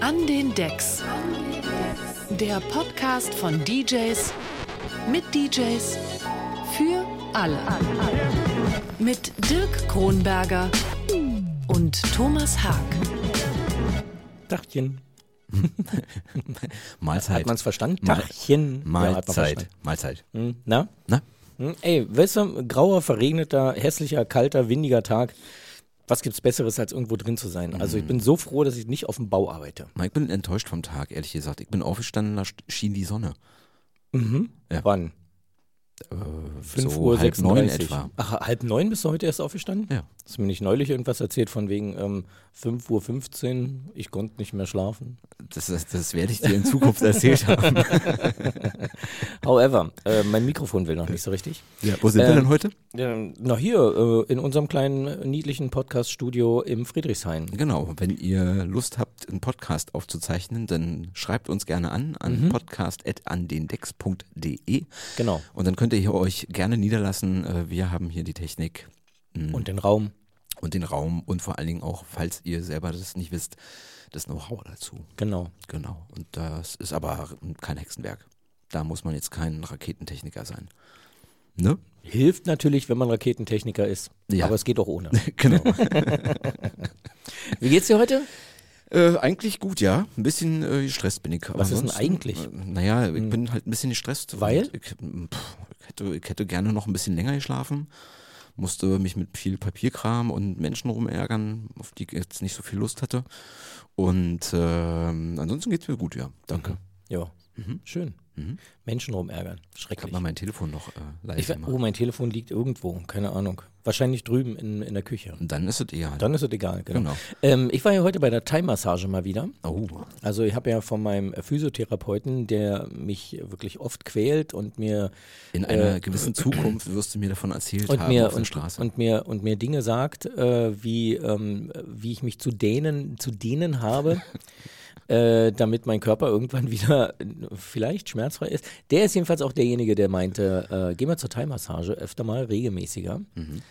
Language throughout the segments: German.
An den Decks. Der Podcast von DJs mit DJs für alle. Mit Dirk Kronberger und Thomas Haag. Dachchen. Mahlzeit. Hat man es verstanden? Dachchen. Ja, Mahlzeit. verstanden. Mahlzeit. Hm, Na? Na? Hm, Ey, weißt du, grauer, verregneter, hässlicher, kalter, windiger Tag. Was gibt's Besseres, als irgendwo drin zu sein? Also ich bin so froh, dass ich nicht auf dem Bau arbeite. Ich bin enttäuscht vom Tag, ehrlich gesagt. Ich bin aufgestanden, da schien die Sonne. Ja. Wann? Äh, 5 so Uhr halb neun 36. etwa. Ach, halb neun bist du heute erst aufgestanden? Ja. Hast du mir nicht neulich irgendwas erzählt von wegen ähm, 5.15 Uhr, ich konnte nicht mehr schlafen? Das, das, das werde ich dir in Zukunft erzählt haben. However, äh, mein Mikrofon will noch nicht so richtig. Ja, wo sind wir Ähm, denn heute? Ähm, na hier, äh, in unserem kleinen äh, niedlichen Podcast-Studio im Friedrichshain. Genau, wenn ihr Lust habt, einen Podcast aufzuzeichnen, dann schreibt uns gerne an an Mhm. podcast.andendecks.de Genau. und dann könnt ihr hier euch gerne niederlassen. Äh, Wir haben hier die Technik mm, Und den Raum. und den Raum und vor allen Dingen auch, falls ihr selber das nicht wisst, das Know-how dazu. Genau. Genau. Und das ist aber kein Hexenwerk. Da muss man jetzt kein Raketentechniker sein. Ne? Hilft natürlich, wenn man Raketentechniker ist. Ja. Aber es geht auch ohne. Genau. Wie geht's dir heute? äh, eigentlich gut, ja. Ein bisschen äh, gestresst bin ich. Was ist denn eigentlich? Äh, naja, ich bin halt ein bisschen gestresst. Weil? Ich, pff, hätte, ich hätte gerne noch ein bisschen länger geschlafen. Musste mich mit viel Papierkram und Menschen rumärgern, auf die ich jetzt nicht so viel Lust hatte. Und ähm, ansonsten geht's mir gut, ja. Danke. Ja. Mhm. Schön. Mhm. Menschen rumärgern. Ich habe Schrecklich. mal mein Telefon noch äh, Ich, gemacht. oh, mein Telefon liegt irgendwo. Keine Ahnung. Wahrscheinlich drüben in, in der Küche. Dann ist es egal. Dann ist es egal. Genau. Genau. Ähm, ich war ja heute bei der Thai-Massage mal wieder. Oh, Also ich habe ja von meinem Physiotherapeuten, der mich wirklich oft quält und mir in einer gewissen Zukunft wirst du mir davon erzählt Äh, und haben mir auf der und, Straße. und mir und mir Dinge sagt, äh, wie ähm, wie ich mich zu dehnen zu dehnen habe, äh, damit mein Körper irgendwann wieder vielleicht schmerzfrei ist. Der ist jedenfalls auch derjenige, der meinte, äh, geh mal zur Thai-Massage öfter mal regelmäßiger. Mhm.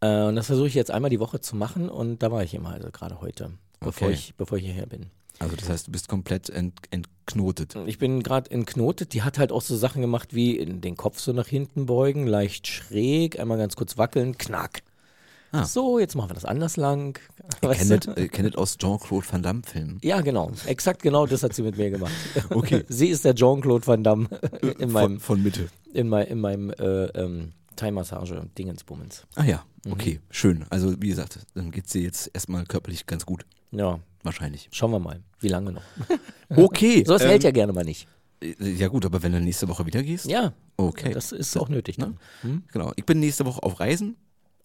Äh, und das versuche ich jetzt einmal die Woche zu machen und da war ich immer also gerade heute, bevor Okay. ich bevor ich hierher bin. also das heißt, du bist komplett ent, entknotet. Ich bin gerade entknotet. Die hat halt auch so Sachen gemacht wie den Kopf so nach hinten beugen, leicht schräg, einmal ganz kurz wackeln, knack. Ah. So, jetzt machen wir das anders lang. Kenne du? äh, kenn das aus Jean-Claude Van Damme Filmen. Ja, genau. Exakt genau das hat sie mit mir gemacht. Okay. Sie ist der Jean-Claude Van Damme in meinem, Von, von Mitte. in mein, in meinem äh, ähm, Thai-Massage-Dingensbummens. Ah ja, Mhm. okay, schön. Also wie gesagt, dann geht's dir jetzt erstmal körperlich ganz gut. Ja, Wahrscheinlich. schauen wir mal, wie lange noch. Okay. So was ähm, hält ja gerne mal nicht. äh, Ja gut, aber wenn du nächste Woche wieder gehst? Ja, Okay. das ist auch nötig dann. Hm? Genau. Ich bin nächste Woche auf Reisen.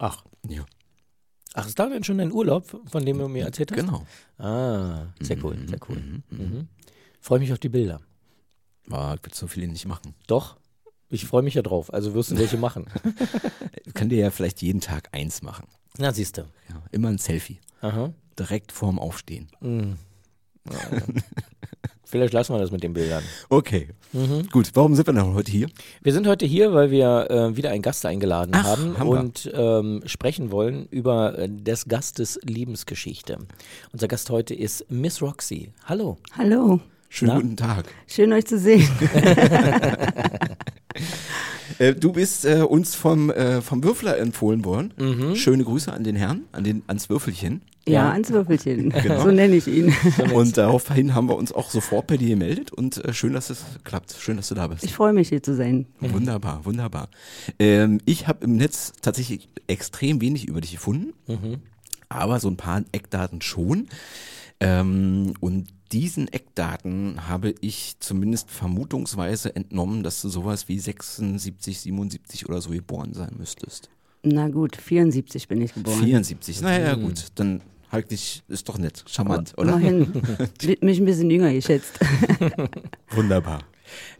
Ach. Ja. Ach, ist da denn schon dein Urlaub, von dem du mir erzählt hast? Genau. Ah, sehr cool, Mhm, sehr cool. mhm, Mhm. Freue mich auf die Bilder. Ah, ich will so viele nicht machen. Doch, ich freue mich ja drauf. Also wirst du welche machen. Kann dir ja vielleicht jeden Tag eins machen. Na, siehst du. Ja, immer ein Selfie. Aha. Direkt vorm Aufstehen. Mhm. Ja. Vielleicht lassen wir das mit den Bildern. Okay. Mhm. Gut, warum sind wir denn heute hier? Wir sind heute hier, weil wir äh, wieder einen Gast eingeladen Ach, haben, haben und ähm, sprechen wollen über äh, des Gastes Liebensgeschichte. Unser Gast heute ist Miss Roxy. Hallo. Hallo, Schönen Na? guten Tag. schön euch zu sehen. Äh, du bist äh, uns vom, äh, vom Würfler empfohlen worden. Mhm. Schöne Grüße an den Herrn, an den, ans Würfelchen. Ja, Ja. ans Würfelchen. Genau. So nenne ich ihn. Und daraufhin haben wir uns auch sofort bei dir gemeldet und äh, schön, dass es klappt. Schön, dass du da bist. Ich freue mich, hier zu sein. Wunderbar, wunderbar. Ähm, ich habe im Netz tatsächlich extrem wenig über dich gefunden, aber so ein paar Eckdaten schon. Ähm, und diesen Eckdaten habe ich zumindest vermutungsweise entnommen, dass du sowas wie 76, 77 oder so geboren sein müsstest. Na gut, 74 bin ich geboren. 74, naja gut, dann halt dich, ist doch nett, charmant, oder? Immerhin. mich ein bisschen jünger geschätzt. Wunderbar.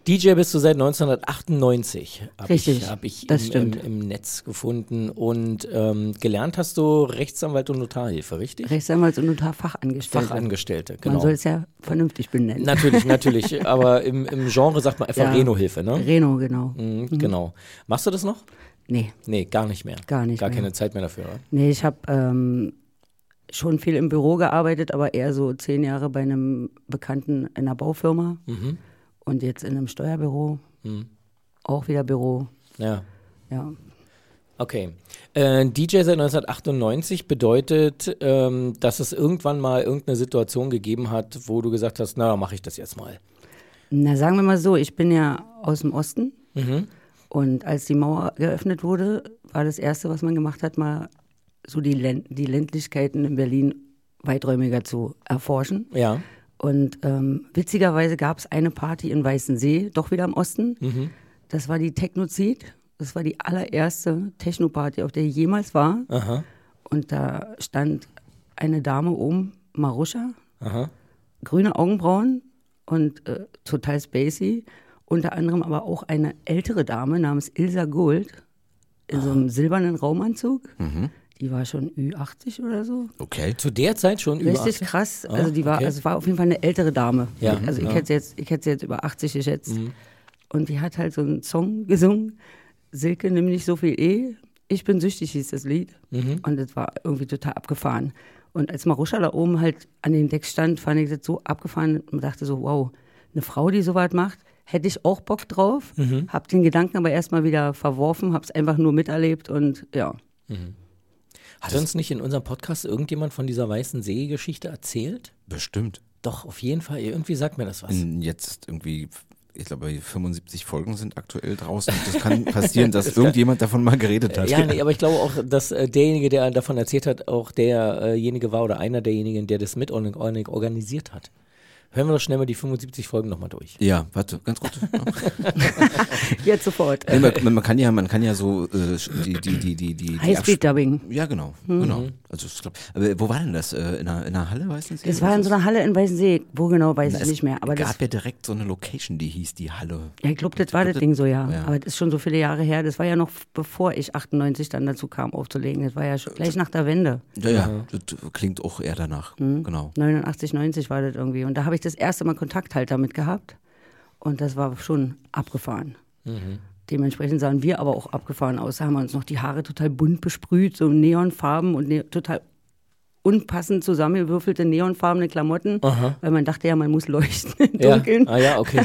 DJ bist du seit 1998. Hab Richtig, Ich, hab ich das im, stimmt. Im, im Netz gefunden. Und ähm, gelernt hast du Rechtsanwalt und Notarhilfe, richtig? Rechtsanwalts- und Notarfachangestellte. Fachangestellte, Man genau. soll es ja vernünftig benennen. Natürlich, natürlich. Aber im, im Genre sagt man einfach Ja. Reno-Hilfe, ne? Reno, genau. Mhm, Genau. Machst du das noch? Nee, Nee, gar nicht mehr. Gar nicht Gar mehr. keine Zeit mehr dafür. oder? nee, ich habe ähm, schon viel im Büro gearbeitet, aber eher so zehn Jahre bei einem Bekannten in einer Baufirma Mhm. und jetzt in einem Steuerbüro. Auch wieder Büro. Ja. Ja. Okay. Äh, DJ seit 1998 bedeutet, ähm, dass es irgendwann mal irgendeine Situation gegeben hat, wo du gesagt hast, na, mache ich das jetzt mal. Na, sagen wir mal so, ich bin ja aus dem Osten Mhm. und als die Mauer geöffnet wurde, war das Erste, was man gemacht hat, mal so die, Länd die Ländlichkeiten in Berlin weiträumiger zu erforschen. Ja. Und ähm, witzigerweise gab es eine Party in Weißensee, doch wieder im Osten. Das war die Technozid. Das war die allererste Techno-Party, auf der ich jemals war. Aha. Und da stand eine Dame oben, Maruscha, Aha. grüne Augenbrauen und äh, total spacey. Unter anderem aber auch eine ältere Dame namens Ilsa Gold in so einem silbernen Raumanzug. Die war schon Ü80 oder so. Okay. Zu der Zeit schon über Richtig 80? krass. Ah, Also die war, okay. also es war auf jeden Fall eine ältere Dame. Ja, Also ich ja. hätte sie jetzt, ich hätte sie jetzt über 80 geschätzt. Mhm. Und die hat halt so einen Song gesungen. Silke, nimm nicht so viel E. Ich bin süchtig hieß das Lied. Mhm. Und das war irgendwie total abgefahren. Und als Maruscha da oben halt an den Deck stand, fand ich das so abgefahren und dachte so, wow, eine Frau, die sowas macht, hätte ich auch Bock drauf. Mhm. Hab den Gedanken aber erstmal wieder verworfen, hab's einfach nur miterlebt und ja. Hat uns nicht in unserem Podcast irgendjemand von dieser Weißen See-Geschichte erzählt? Bestimmt. Doch, auf jeden Fall. Irgendwie sagt mir das was. Jetzt irgendwie, ich glaube, 75 Folgen sind aktuell draußen. Das kann passieren, dass irgendjemand davon mal geredet hat. Ja, nee, aber ich glaube auch, dass äh, derjenige, der davon erzählt hat, auch derjenige war oder einer derjenigen, der das mit or- or- organisiert hat. Hören wir doch schnell mal die 75 Folgen nochmal durch. Ja, warte, ganz kurz. Jetzt sofort. nee, man, man kann ja, man kann ja so äh, die, die, die, die, die, Highspeed-Dubbing. Ja, genau, Mhm. genau. Also ich glaub, aber wo war denn das? Äh, in, einer, in einer Halle, weißt du? Das war in so einer Halle in Weißensee. Wo genau, weiß ich es nicht mehr. Aber das, gab ja direkt so eine Location, die hieß die Halle. ja, ich glaube, das war das Ding so, ja. Ja. Aber das ist schon so viele Jahre her. Das war ja noch bevor ich 98 dann dazu kam, aufzulegen. Das war ja schon gleich nach der Wende. Ja, ja, das klingt auch eher danach. Mhm. Genau. 89, 90 war das irgendwie. Und da habe ich das erste Mal Kontakt halt damit gehabt. Und das war schon abgefahren. Dementsprechend sahen wir aber auch abgefahren aus. Da haben wir uns noch die Haare total bunt besprüht, so Neonfarben und ne total unpassend zusammengewürfelte neonfarbene Klamotten, weil man dachte ja, man muss leuchten im Ja. Dunkeln, Ah ja, okay.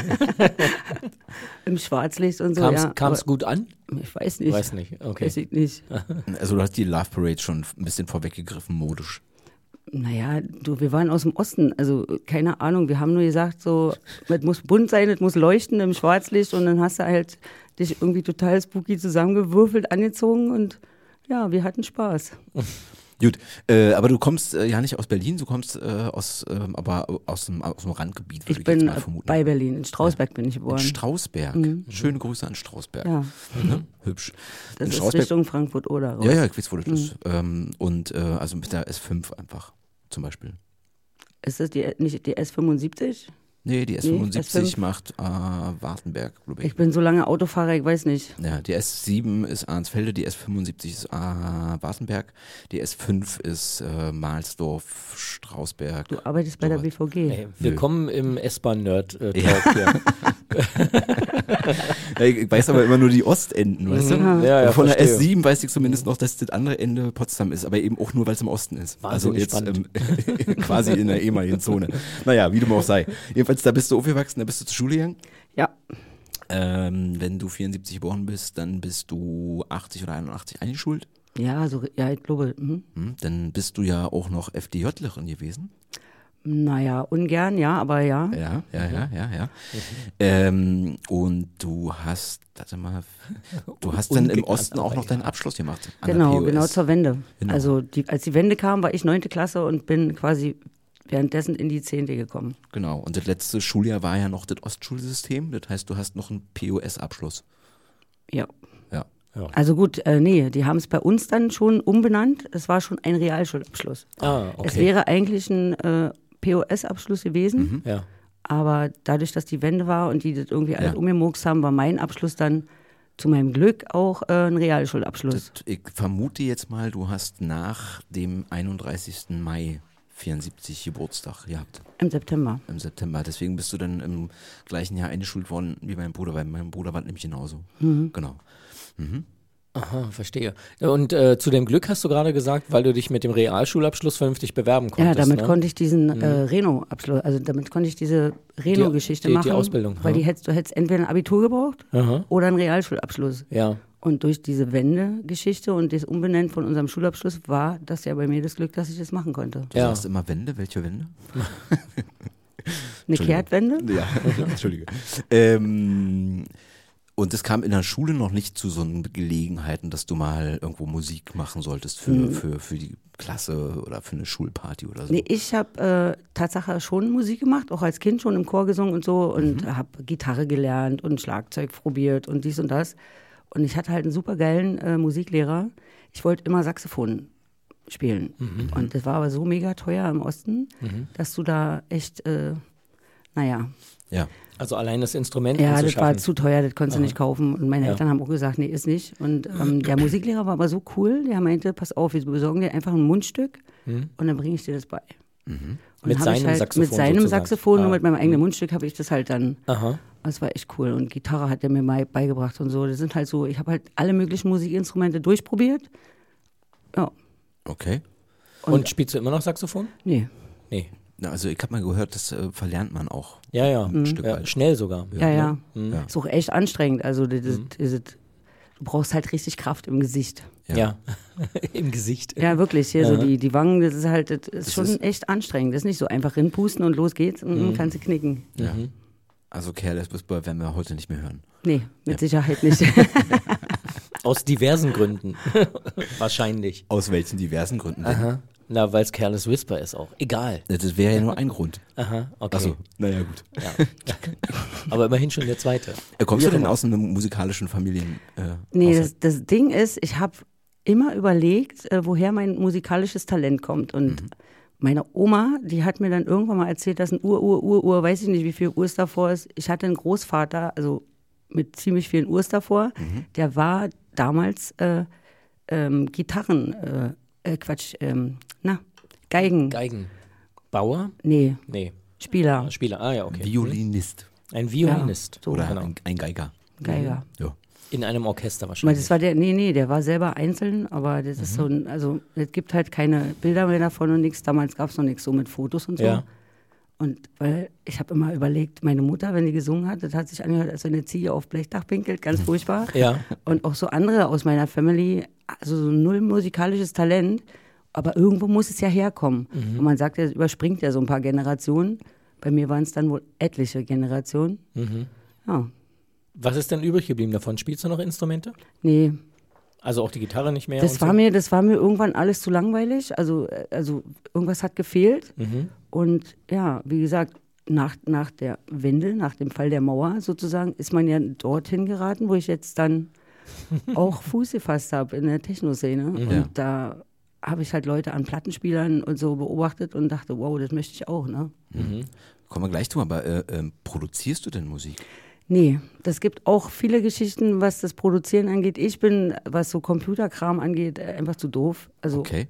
im Schwarzlicht und so. Kam es ja. gut an? Ich weiß nicht. Weiß nicht, okay. Weiß ich nicht. Also du hast die Love Parade schon ein bisschen vorweggegriffen, modisch. Naja, du, wir waren aus dem Osten, also keine Ahnung, wir haben nur gesagt, so, es muss bunt sein, es muss leuchten im Schwarzlicht und dann hast du halt dich irgendwie total spooky zusammengewürfelt, angezogen und ja, wir hatten Spaß. Gut, äh, aber du kommst äh, ja nicht aus Berlin, du kommst äh, aus, ähm, aber aus dem, aus dem Randgebiet, würde Ich ich, bin jetzt mal vermuten. bei Berlin, in Strausberg bin ich in geboren. Strausberg. Schöne Grüße an Strausberg. Ja, Ne? Hübsch. das in ist Strausberg. Richtung Frankfurt-Oder raus. Ja, ja, ich weiß, wo das. Ähm, und äh, also mit der S5 einfach, zum Beispiel. Ist das die, nicht die S75? Nee, die Nee, S75 S5. macht äh, Wartenberg, glaube ich. Ich bin so lange Autofahrer, ich weiß nicht. Ja, die S7 ist Arnsfelde, die S75 ist äh, Wartenberg, die S5 ist äh, Mahlsdorf, Strausberg. Du arbeitest bei der. BVG. Ey, willkommen im S-Bahn-Nerd-Talk Ja. hier. Ja, ich weiß aber immer nur die Ostenden, weißt du? Mhm. Ja, ja, von der verstehe. S7 weiß ich zumindest noch, dass das andere Ende Potsdam ist, aber eben auch nur, weil es im Osten ist. Wahnsinnig also jetzt ähm, quasi in der ehemaligen Zone. Naja, wie dem auch sei. Jedenfalls, da bist du aufgewachsen, da bist du zur Schule gegangen. Ja, Ähm, wenn du 74 geboren bist, dann bist du 80 oder 81 eingeschult. ja, so, ja, ich glaube, hm. Hm, dann bist du ja auch noch FDJlerin gewesen. Naja, ungern, ja, aber ja. Ja, ja, ja, ja, ja. Ähm, und du hast, warte mal, du hast dann im Osten auch noch ja. deinen Abschluss gemacht. An Genau, der POS. genau zur Wende. Genau. Also die, als die Wende kam, war ich neunte Klasse und bin quasi währenddessen in die zehnte gekommen. Genau. Und das letzte Schuljahr war ja noch das Ostschulsystem. Das heißt, du hast noch einen POS-Abschluss. Ja. Ja. Also gut, äh, nee, die haben es bei uns dann schon umbenannt. Es war schon ein Realschulabschluss. Ah, Es okay. wäre eigentlich ein äh, POS-Abschluss gewesen, Ja. aber dadurch, dass die Wende war und die das irgendwie alles Ja. umgemurkst haben, war mein Abschluss dann zu meinem Glück auch äh, ein Realschulabschluss. Das, ich vermute jetzt mal, du hast nach dem 31. Mai 74 Geburtstag gehabt. Im September. Im September. Deswegen bist du dann im gleichen Jahr eingeschult worden wie mein Bruder, weil mein Bruder war nämlich genauso. Genau. Aha, verstehe. Und äh, zu dem Glück hast du gerade gesagt, weil du dich mit dem Realschulabschluss vernünftig bewerben konntest. Ja, damit ne? konnte ich diesen äh, Reno-Abschluss, also damit konnte ich diese Reno-Geschichte die- die machen. Ausbildung, Weil ja. die hättest, du hättest entweder ein Abitur gebraucht Aha. oder einen Realschulabschluss. Ja. Und durch diese Wende-Geschichte und das Umbenennen von unserem Schulabschluss war das ja bei mir das Glück, dass ich das machen konnte. Du Ja. sagst immer Wende, welche Wende? Eine Kehrtwende? Ja, Entschuldige. ähm, und es kam in der Schule noch nicht zu so Gelegenheiten, dass du mal irgendwo Musik machen solltest für, für, für die Klasse oder für eine Schulparty oder so. Nee, ich habe äh, Tatsache schon Musik gemacht, auch als Kind schon im Chor gesungen und so und Mhm. habe Gitarre gelernt und Schlagzeug probiert und dies und das. Und ich hatte halt einen super geilen äh, Musiklehrer. Ich wollte immer Saxophon spielen. Mhm. Und das war aber so mega teuer im Osten, dass du da echt, äh, naja, Ja. Also allein das Instrument ja, das war zu teuer, das konntest du nicht kaufen. Und meine Ja. Eltern haben auch gesagt, nee, ist nicht. Und ähm, der Musiklehrer war aber so cool, der meinte, pass auf, wir besorgen dir einfach ein Mundstück und dann bringe ich dir das bei. Und Mhm. Mit seinem ich halt, Saxophon Mit seinem sozusagen. Saxophon Ah. und mit meinem eigenen Mundstück habe ich das halt dann. Aha. Das war echt cool. Und Gitarre hat er mir mal beigebracht und so. Das sind halt so, ich habe halt alle möglichen Musikinstrumente durchprobiert. Ja, Okay. Und, spielst du immer noch Saxophon? nee. Nee. Na, also ich habe mal gehört, das äh, verlernt man auch. Ja, ja. Ein Stück ja weit. schnell sogar. Ja, ja. Ja. Ist auch echt anstrengend. Also, das, Mhm. das, das, du brauchst halt richtig Kraft im Gesicht. Ja. Im Gesicht. Ja, wirklich. Hier so Ja. die, die Wangen, das ist halt, das ist schon ist- echt anstrengend. Das ist nicht so einfach rinpusten und los geht's und Mhm. kannst du knicken. Ja. Also Careless Whisper werden wir heute nicht mehr hören. Nee, mit Sicherheit nicht. Aus diversen Gründen. Wahrscheinlich. Aus welchen diversen Gründen? Aha. Na, weil es Careless Whisper ist auch. Egal. Das wäre ja nur ein Grund. Aha, okay. Achso, naja gut. Ja. Aber immerhin schon der zweite. Äh, kommst du Wie auch denn aus einem musikalischen Familien? Äh, Nee, das, das Ding ist, ich habe immer überlegt, äh, woher mein musikalisches Talent kommt. Und meine Oma, die hat mir dann irgendwann mal erzählt, dass ein Ur, Ur, Ur, Ur, weiß ich nicht, wie viel Urs davor ist. Ich hatte einen Großvater, also mit ziemlich vielen Urs davor, der war damals äh, ähm, Gitarren, äh, äh, Quatsch, ähm, na, Geigen, Geigenbauer? nee, Nee. Spieler, Spieler. Ah ja, okay. Violinist Ein Violinist. Ja, so. oder Genau. ein, ein Geiger. Geiger. Ja. In einem Orchester wahrscheinlich. das war der, nee, nee, der war selber einzeln, aber das ist so ein, also es gibt halt keine Bilder mehr davon und nichts. Damals gab es noch nichts so mit Fotos und so. Ja. Und weil ich habe immer überlegt, meine Mutter, wenn die gesungen hat, das hat sich angehört, als wenn eine Ziege auf Blechdach pinkelt, ganz furchtbar. Ja. Und auch so andere aus meiner Family, also so null musikalisches Talent, aber irgendwo muss es ja herkommen. Und man sagt, es überspringt ja so ein paar Generationen. Bei mir waren es dann wohl etliche Generationen. Ja, Was ist denn übrig geblieben davon? Spielst du noch Instrumente? nee, Also auch die Gitarre nicht mehr? Das war so? mir, das war mir irgendwann alles zu langweilig. Also, also irgendwas hat gefehlt. Mhm. Und ja, wie gesagt, nach, nach der Wende, nach dem Fall der Mauer sozusagen, ist man ja dorthin geraten, wo ich jetzt dann auch Fuß gefasst habe in der Techno-Szene. Mhm. Und da habe ich halt Leute an Plattenspielern und so beobachtet und dachte, wow, das möchte ich auch. Ne? Kommen wir gleich zu, aber äh, ähm, produzierst du denn Musik? Nee, das gibt auch viele Geschichten, was das Produzieren angeht. Ich bin, was so Computerkram angeht, äh, einfach zu doof. Also Okay.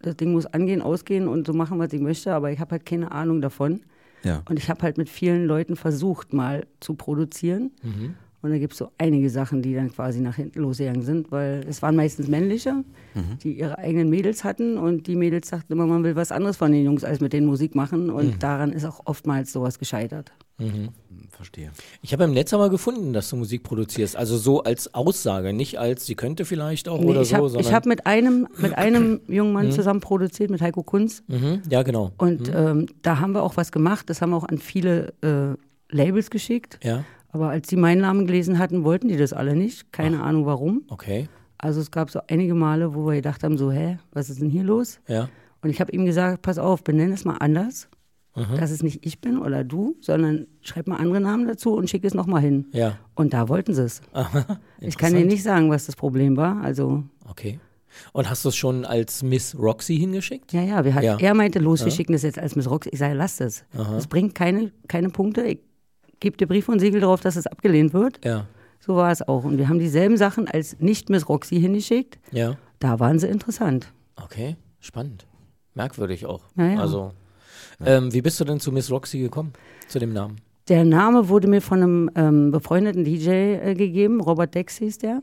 das Ding muss angehen, ausgehen und so machen, was ich möchte, aber ich habe halt keine Ahnung davon. Ja. Und ich habe halt mit vielen Leuten versucht, mal zu produzieren. Mhm. Und da gibt es so einige Sachen, die dann quasi nach hinten losgegangen sind, weil es waren meistens männliche, Mhm. die ihre eigenen Mädels hatten und die Mädels sagten immer, man will was anderes von den Jungs als mit denen Musik machen und Mhm. daran ist auch oftmals sowas gescheitert. Hm, Verstehe. Ich habe im Netz aber gefunden, dass du Musik produzierst. Also so als Aussage, nicht als sie könnte vielleicht auch Nee, oder ich so, habe sondern. hab mit einem, mit einem jungen Mann zusammen produziert, mit Heiko Kunz. mhm, ja, genau. Und ähm, da haben wir auch was gemacht. Das haben wir auch an viele äh, Labels geschickt. Ja, Aber als die meinen Namen gelesen hatten, wollten die das alle nicht. Keine Ahnung warum. okay. Also es gab so einige Male, wo wir gedacht haben, so, hä, was ist denn hier los? Ja. Und ich habe ihm gesagt, pass auf, benenn es mal anders. Dass es nicht ich bin oder du, sondern schreib mal andere Namen dazu und schick es nochmal hin. Ja. Und da wollten sie es. Ich kann dir nicht sagen, was das Problem war. Also, Okay. Und hast du es schon als Miss Roxy hingeschickt? ja, ja, wir hat, Ja. er meinte, los, wir schicken das jetzt als Miss Rox. Ich sage, lass das. Das bringt keine, keine Punkte. Ich gebe dir Brief und Siegel darauf, dass es abgelehnt wird. Ja. So war es auch. Und wir haben dieselben Sachen als nicht Miss Roxy hingeschickt. Ja. Da waren sie interessant. Okay. Spannend. Merkwürdig auch. Ja, ja. Also, ähm, wie bist du denn zu Miss Roxy gekommen? Zu dem Namen? Der Name wurde mir von einem ähm, befreundeten DJ äh, gegeben, Robert Dex hieß der.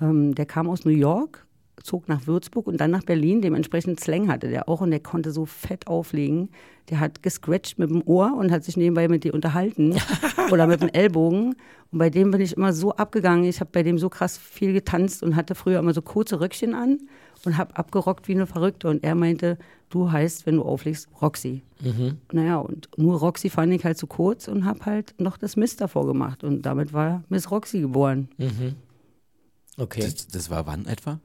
Ähm, der kam aus New York, zog nach Würzburg und dann nach Berlin. Dementsprechend Slang hatte der auch und der konnte so fett auflegen. Der hat gescratcht mit dem Ohr und hat sich nebenbei mit dir unterhalten oder mit dem Ellbogen. Und bei dem bin ich immer so abgegangen. Ich habe bei dem so krass viel getanzt und hatte früher immer so kurze Röckchen an und habe abgerockt wie eine Verrückte. Und er meinte, du heißt, wenn du auflegst, Roxy. Mhm. Naja, und nur Roxy fand ich halt zu kurz und habe halt noch das Miss davor gemacht. Und damit war Miss Roxy geboren. Okay. Das, das war wann etwa?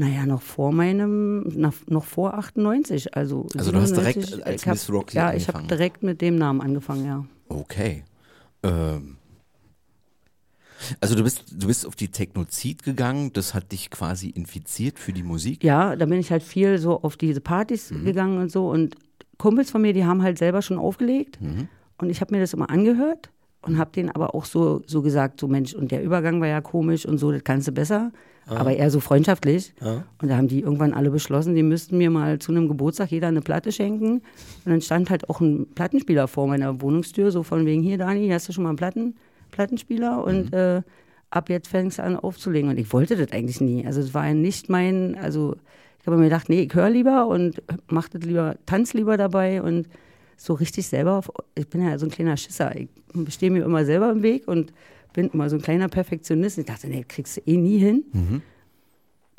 Naja, noch vor meinem, nach, noch vor 98. Also, Also du hast direkt 97, als hab, Miss Roxy Ja, ich habe angefangen. direkt mit dem Namen angefangen, ja. Okay. Ähm. Also du bist, du bist auf die Technozid gegangen, das hat dich quasi infiziert für die Musik. Ja, da bin ich halt viel so auf diese Partys Mhm. gegangen und so. Und Kumpels von mir, die haben halt selber schon aufgelegt. Mhm. Und ich habe mir das immer angehört und habe denen aber auch so, so gesagt, so Mensch, und der Übergang war ja komisch und so, das kannst du besser. Aber eher so freundschaftlich. Und da haben die irgendwann alle beschlossen, die müssten mir mal zu einem Geburtstag jeder eine Platte schenken. Und dann stand halt auch ein Plattenspieler vor meiner Wohnungstür, so von wegen, hier Dani, hast du schon mal einen Platten, Plattenspieler? Und äh, ab jetzt fängst du an aufzulegen. Und ich wollte das eigentlich nie. Also es war ja nicht mein, also ich habe mir gedacht, nee, ich höre lieber und mach das lieber, tanz lieber dabei und so richtig selber, auf, ich bin ja so ein kleiner Schisser. Ich stehe mir immer selber im Weg und bin immer so ein kleiner Perfektionist. Ich dachte, nee, kriegst du eh nie hin.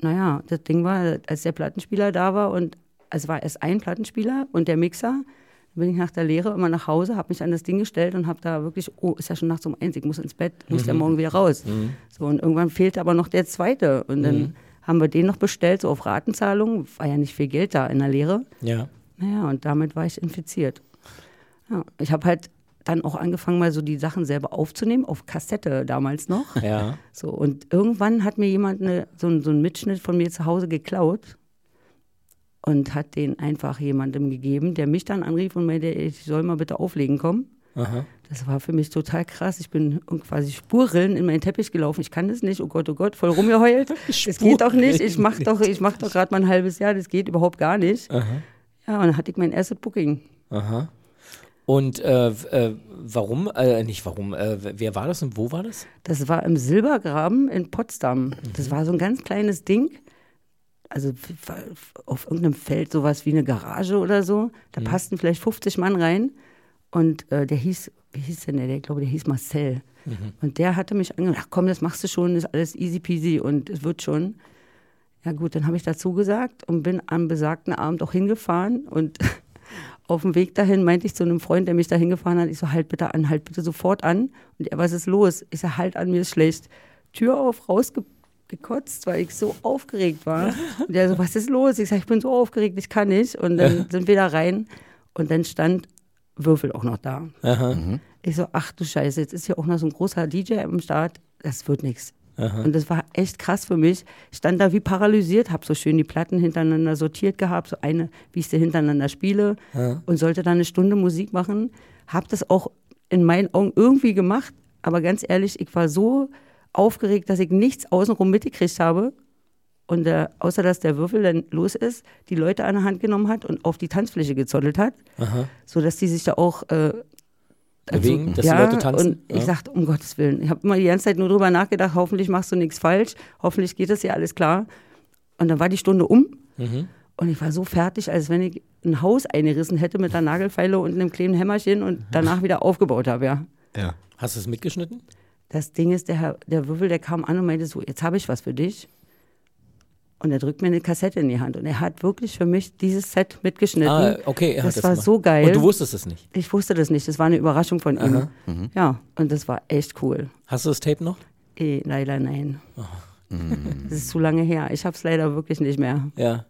Naja, das Ding war, als der Plattenspieler da war und es war erst ein Plattenspieler und der Mixer, bin ich nach der Lehre immer nach Hause, habe mich an das Ding gestellt und habe da wirklich, oh, ist ja schon nachts um eins, ich muss ins Bett, muss ja morgen wieder raus. So, und irgendwann fehlte aber noch der zweite. Und dann haben wir den noch bestellt, so auf Ratenzahlung, war ja nicht viel Geld da in der Lehre. Ja. Naja, und damit war ich infiziert. Ja, ich habe halt dann auch angefangen, mal so die Sachen selber aufzunehmen, auf Kassette damals noch. Ja. So, und irgendwann hat mir jemand eine, so, so einen Mitschnitt von mir zu Hause geklaut und hat den einfach jemandem gegeben, der mich dann anrief und meinte, ich soll mal bitte auflegen kommen. Aha. Das war für mich total krass. Ich bin quasi Spurrillen in meinen Teppich gelaufen. Ich kann das nicht. Oh Gott, oh Gott, voll rumgeheult. Das geht doch nicht. Ich mach doch, ich mach doch gerade mal ein halbes Jahr. Das geht überhaupt gar nicht. Ja, und dann hatte ich mein erstes Booking. Aha. Und äh, äh, warum, äh, nicht warum, äh, wer war das und wo war das? Das war im Silbergraben in Potsdam. Das war so ein ganz kleines Ding. Also auf irgendeinem Feld sowas wie eine Garage oder so. Da passten vielleicht 50 Mann rein. Und äh, der hieß, wie hieß denn der? Ich glaube, der hieß Marcel. Und der hatte mich ach komm, das machst du schon, ist alles easy peasy und es wird schon. Ja gut, dann habe ich dazu gesagt und bin am besagten Abend auch hingefahren und auf dem Weg dahin meinte ich zu einem Freund, der mich da hingefahren hat, ich so, halt bitte an, halt bitte sofort an. Und er, was ist los? Ich so, halt an, mir ist schlecht. Tür auf, rausgekotzt, weil ich so aufgeregt war. Und der so, was ist los? Ich sag, ich bin so aufgeregt, ich kann nicht. Und dann sind wir da rein und dann stand Würfel auch noch da. Aha. Ich so, ach du Scheiße, jetzt ist hier auch noch so ein großer DJ am Start. Das wird nichts. Und das war echt krass für mich. Ich stand da wie paralysiert, habe so schön die Platten hintereinander sortiert gehabt, so eine, wie ich sie hintereinander spiele und sollte dann eine Stunde Musik machen. Habe das auch in meinen Augen irgendwie gemacht, aber ganz ehrlich, ich war so aufgeregt, dass ich nichts außenrum mitgekriegt habe. Und äh, außer dass der Würfel dann los ist, die Leute an der Hand genommen hat und auf die Tanzfläche gezottelt hat, sodass die sich da auch äh, Bewegen, dass die ja, Leute tanzen. Und ich Ja. sagte, um Gottes Willen. Ich habe immer die ganze Zeit nur drüber nachgedacht, hoffentlich machst du nichts falsch, hoffentlich geht das ja alles klar. Und dann war die Stunde um Mhm. und ich war so fertig, als wenn ich ein Haus eingerissen hätte mit einer Nagelfeile und einem kleinen Hämmerchen und danach wieder aufgebaut habe, ja. Ja. Hast du es mitgeschnitten? Das Ding ist, der, der Würfel, der kam an und meinte so, jetzt habe ich was für dich. Und er drückt mir eine Kassette in die Hand. Und er hat wirklich für mich dieses Set mitgeschnitten. Ah, okay. er hat das war gemacht. so geil. Und du wusstest es nicht. Ich wusste das nicht. Das war eine Überraschung von ihm. Ja, und das war echt cool. Hast du das Tape noch? Eh, leider nein. Das ist zu lange her. Ich habe es leider wirklich nicht mehr. Ja.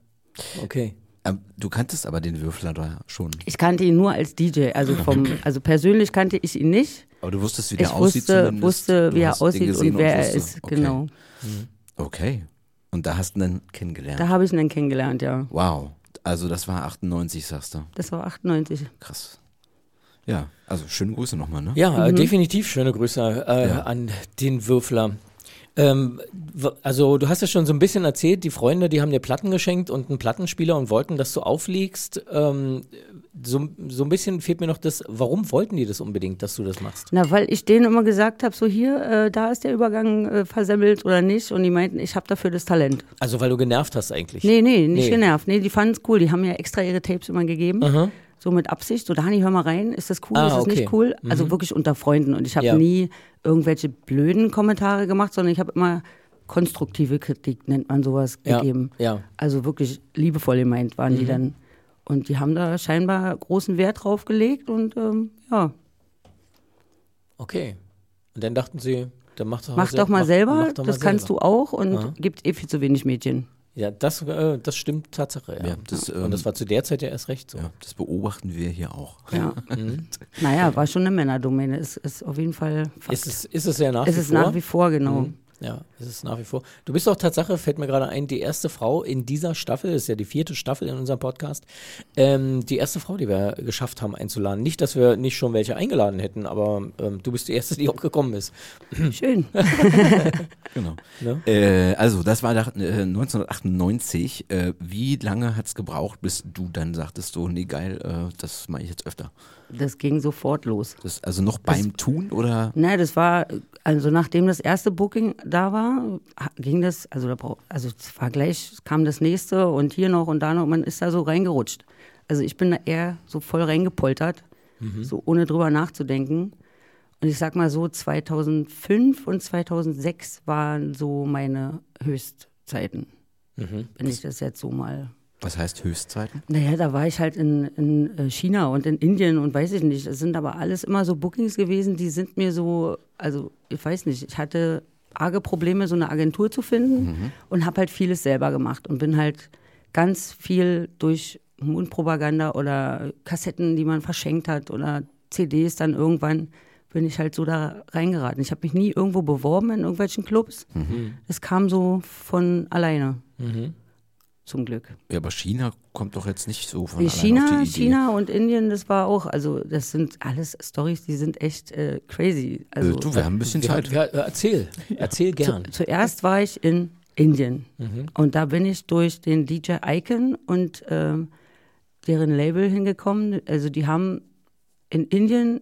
Okay. Ähm, du kanntest aber den Würfler da schon. Ich kannte ihn nur als DJ. Also, vom, also persönlich kannte ich ihn nicht. Aber du wusstest, wie der Ich aussieht wusste, zumindest. wusste Du wie er aussieht und wer er ist. Okay. Genau. Okay. Und da hast du ihn dann kennengelernt. Da habe ich ihn dann kennengelernt, ja. wow. Also das war 98, sagst du. Das war 98. Krass. Ja, also schöne Grüße nochmal, ne? Ja, äh, definitiv schöne Grüße äh, Ja. an den Würfler. Ähm, also du hast ja schon so ein bisschen erzählt, die Freunde, die haben dir Platten geschenkt und einen Plattenspieler und wollten, dass du auflegst. Ähm, so, so ein bisschen fehlt mir noch das, warum wollten die das unbedingt, dass du das machst? Na, weil ich denen immer gesagt habe, so hier, äh, da ist der Übergang äh, versemmelt oder nicht. Und die meinten, ich habe dafür das Talent. Also weil du genervt hast eigentlich. Nee, nee, nicht Nee. genervt. Nee, die fanden es cool. Die haben mir extra ihre Tapes immer gegeben. So mit Absicht. So, Dani, hör mal rein. Ist das cool? Ah, ist das okay. nicht cool? Also wirklich unter Freunden. Und ich habe Ja. nie irgendwelche blöden Kommentare gemacht, sondern ich habe immer konstruktive Kritik, nennt man sowas, Ja, gegeben. ja. Also wirklich liebevoll gemeint waren die dann. Und die haben da scheinbar großen Wert drauf gelegt und ähm, ja, Okay. Und dann dachten sie, dann mach doch, mach doch mal selber, mach doch mal das kannst selber. du auch und Aha. gibt eh viel zu wenig Mädchen. Ja, das, äh, das stimmt Tatsache, ja. Ja, das, und das ähm, war zu der Zeit ja erst recht so. Ja, das beobachten wir hier auch. Ja. Mhm. naja, war schon eine Männerdomäne. Ist, ist auf jeden Fall Fakt. Ist es, ist es ja nach ist wie es vor. nach wie vor, genau. Mhm. Ja, ist es nach wie vor. Du bist auch Tatsache, fällt mir gerade ein, die erste Frau in dieser Staffel, das ist ja die vierte Staffel in unserem Podcast, ähm, die erste Frau, die wir geschafft haben einzuladen. Nicht, dass wir nicht schon welche eingeladen hätten, aber ähm, du bist die erste, die auch gekommen ist. Schön. Genau. Ne? Äh, also, das war da, äh, 1998. Äh, wie lange hat es gebraucht, bis du dann sagtest, so, nee, geil, äh, das mache ich jetzt öfter? Das ging sofort los. Das, also noch beim Tun oder? Naja, das war, also nachdem das erste Booking da war, ging das, also da brauch, also es war gleich, kam das nächste und hier noch und da noch, man ist da so reingerutscht. Also ich bin da eher so voll reingepoltert, so ohne drüber nachzudenken. Und ich sag mal so, 2005 und 2006 waren so meine Höchstzeiten. Wenn ich das jetzt so mal Was heißt Höchstzeiten? naja, da war ich halt in, in äh, China und in Indien und weiß ich nicht. Das sind aber alles immer so Bookings gewesen, die sind mir so, also ich weiß nicht, ich hatte arge Probleme, so eine Agentur zu finden und habe halt vieles selber gemacht und bin halt ganz viel durch Mundpropaganda oder Kassetten, die man verschenkt hat oder CDs dann irgendwann bin ich halt so da reingeraten. Ich habe mich nie irgendwo beworben in irgendwelchen Clubs. Das kam so von alleine. Zum Glück. Ja, aber China kommt doch jetzt nicht so von China, auf die Idee. China und Indien, das war auch, also das sind alles Stories, die sind echt äh, crazy. Also du, wir haben ein bisschen Zeit. wir, erzähl, erzähl gern. zu, zuerst war ich in Indien Mhm. und da bin ich durch den DJ Icon und ähm, deren Label hingekommen. Also die haben in Indien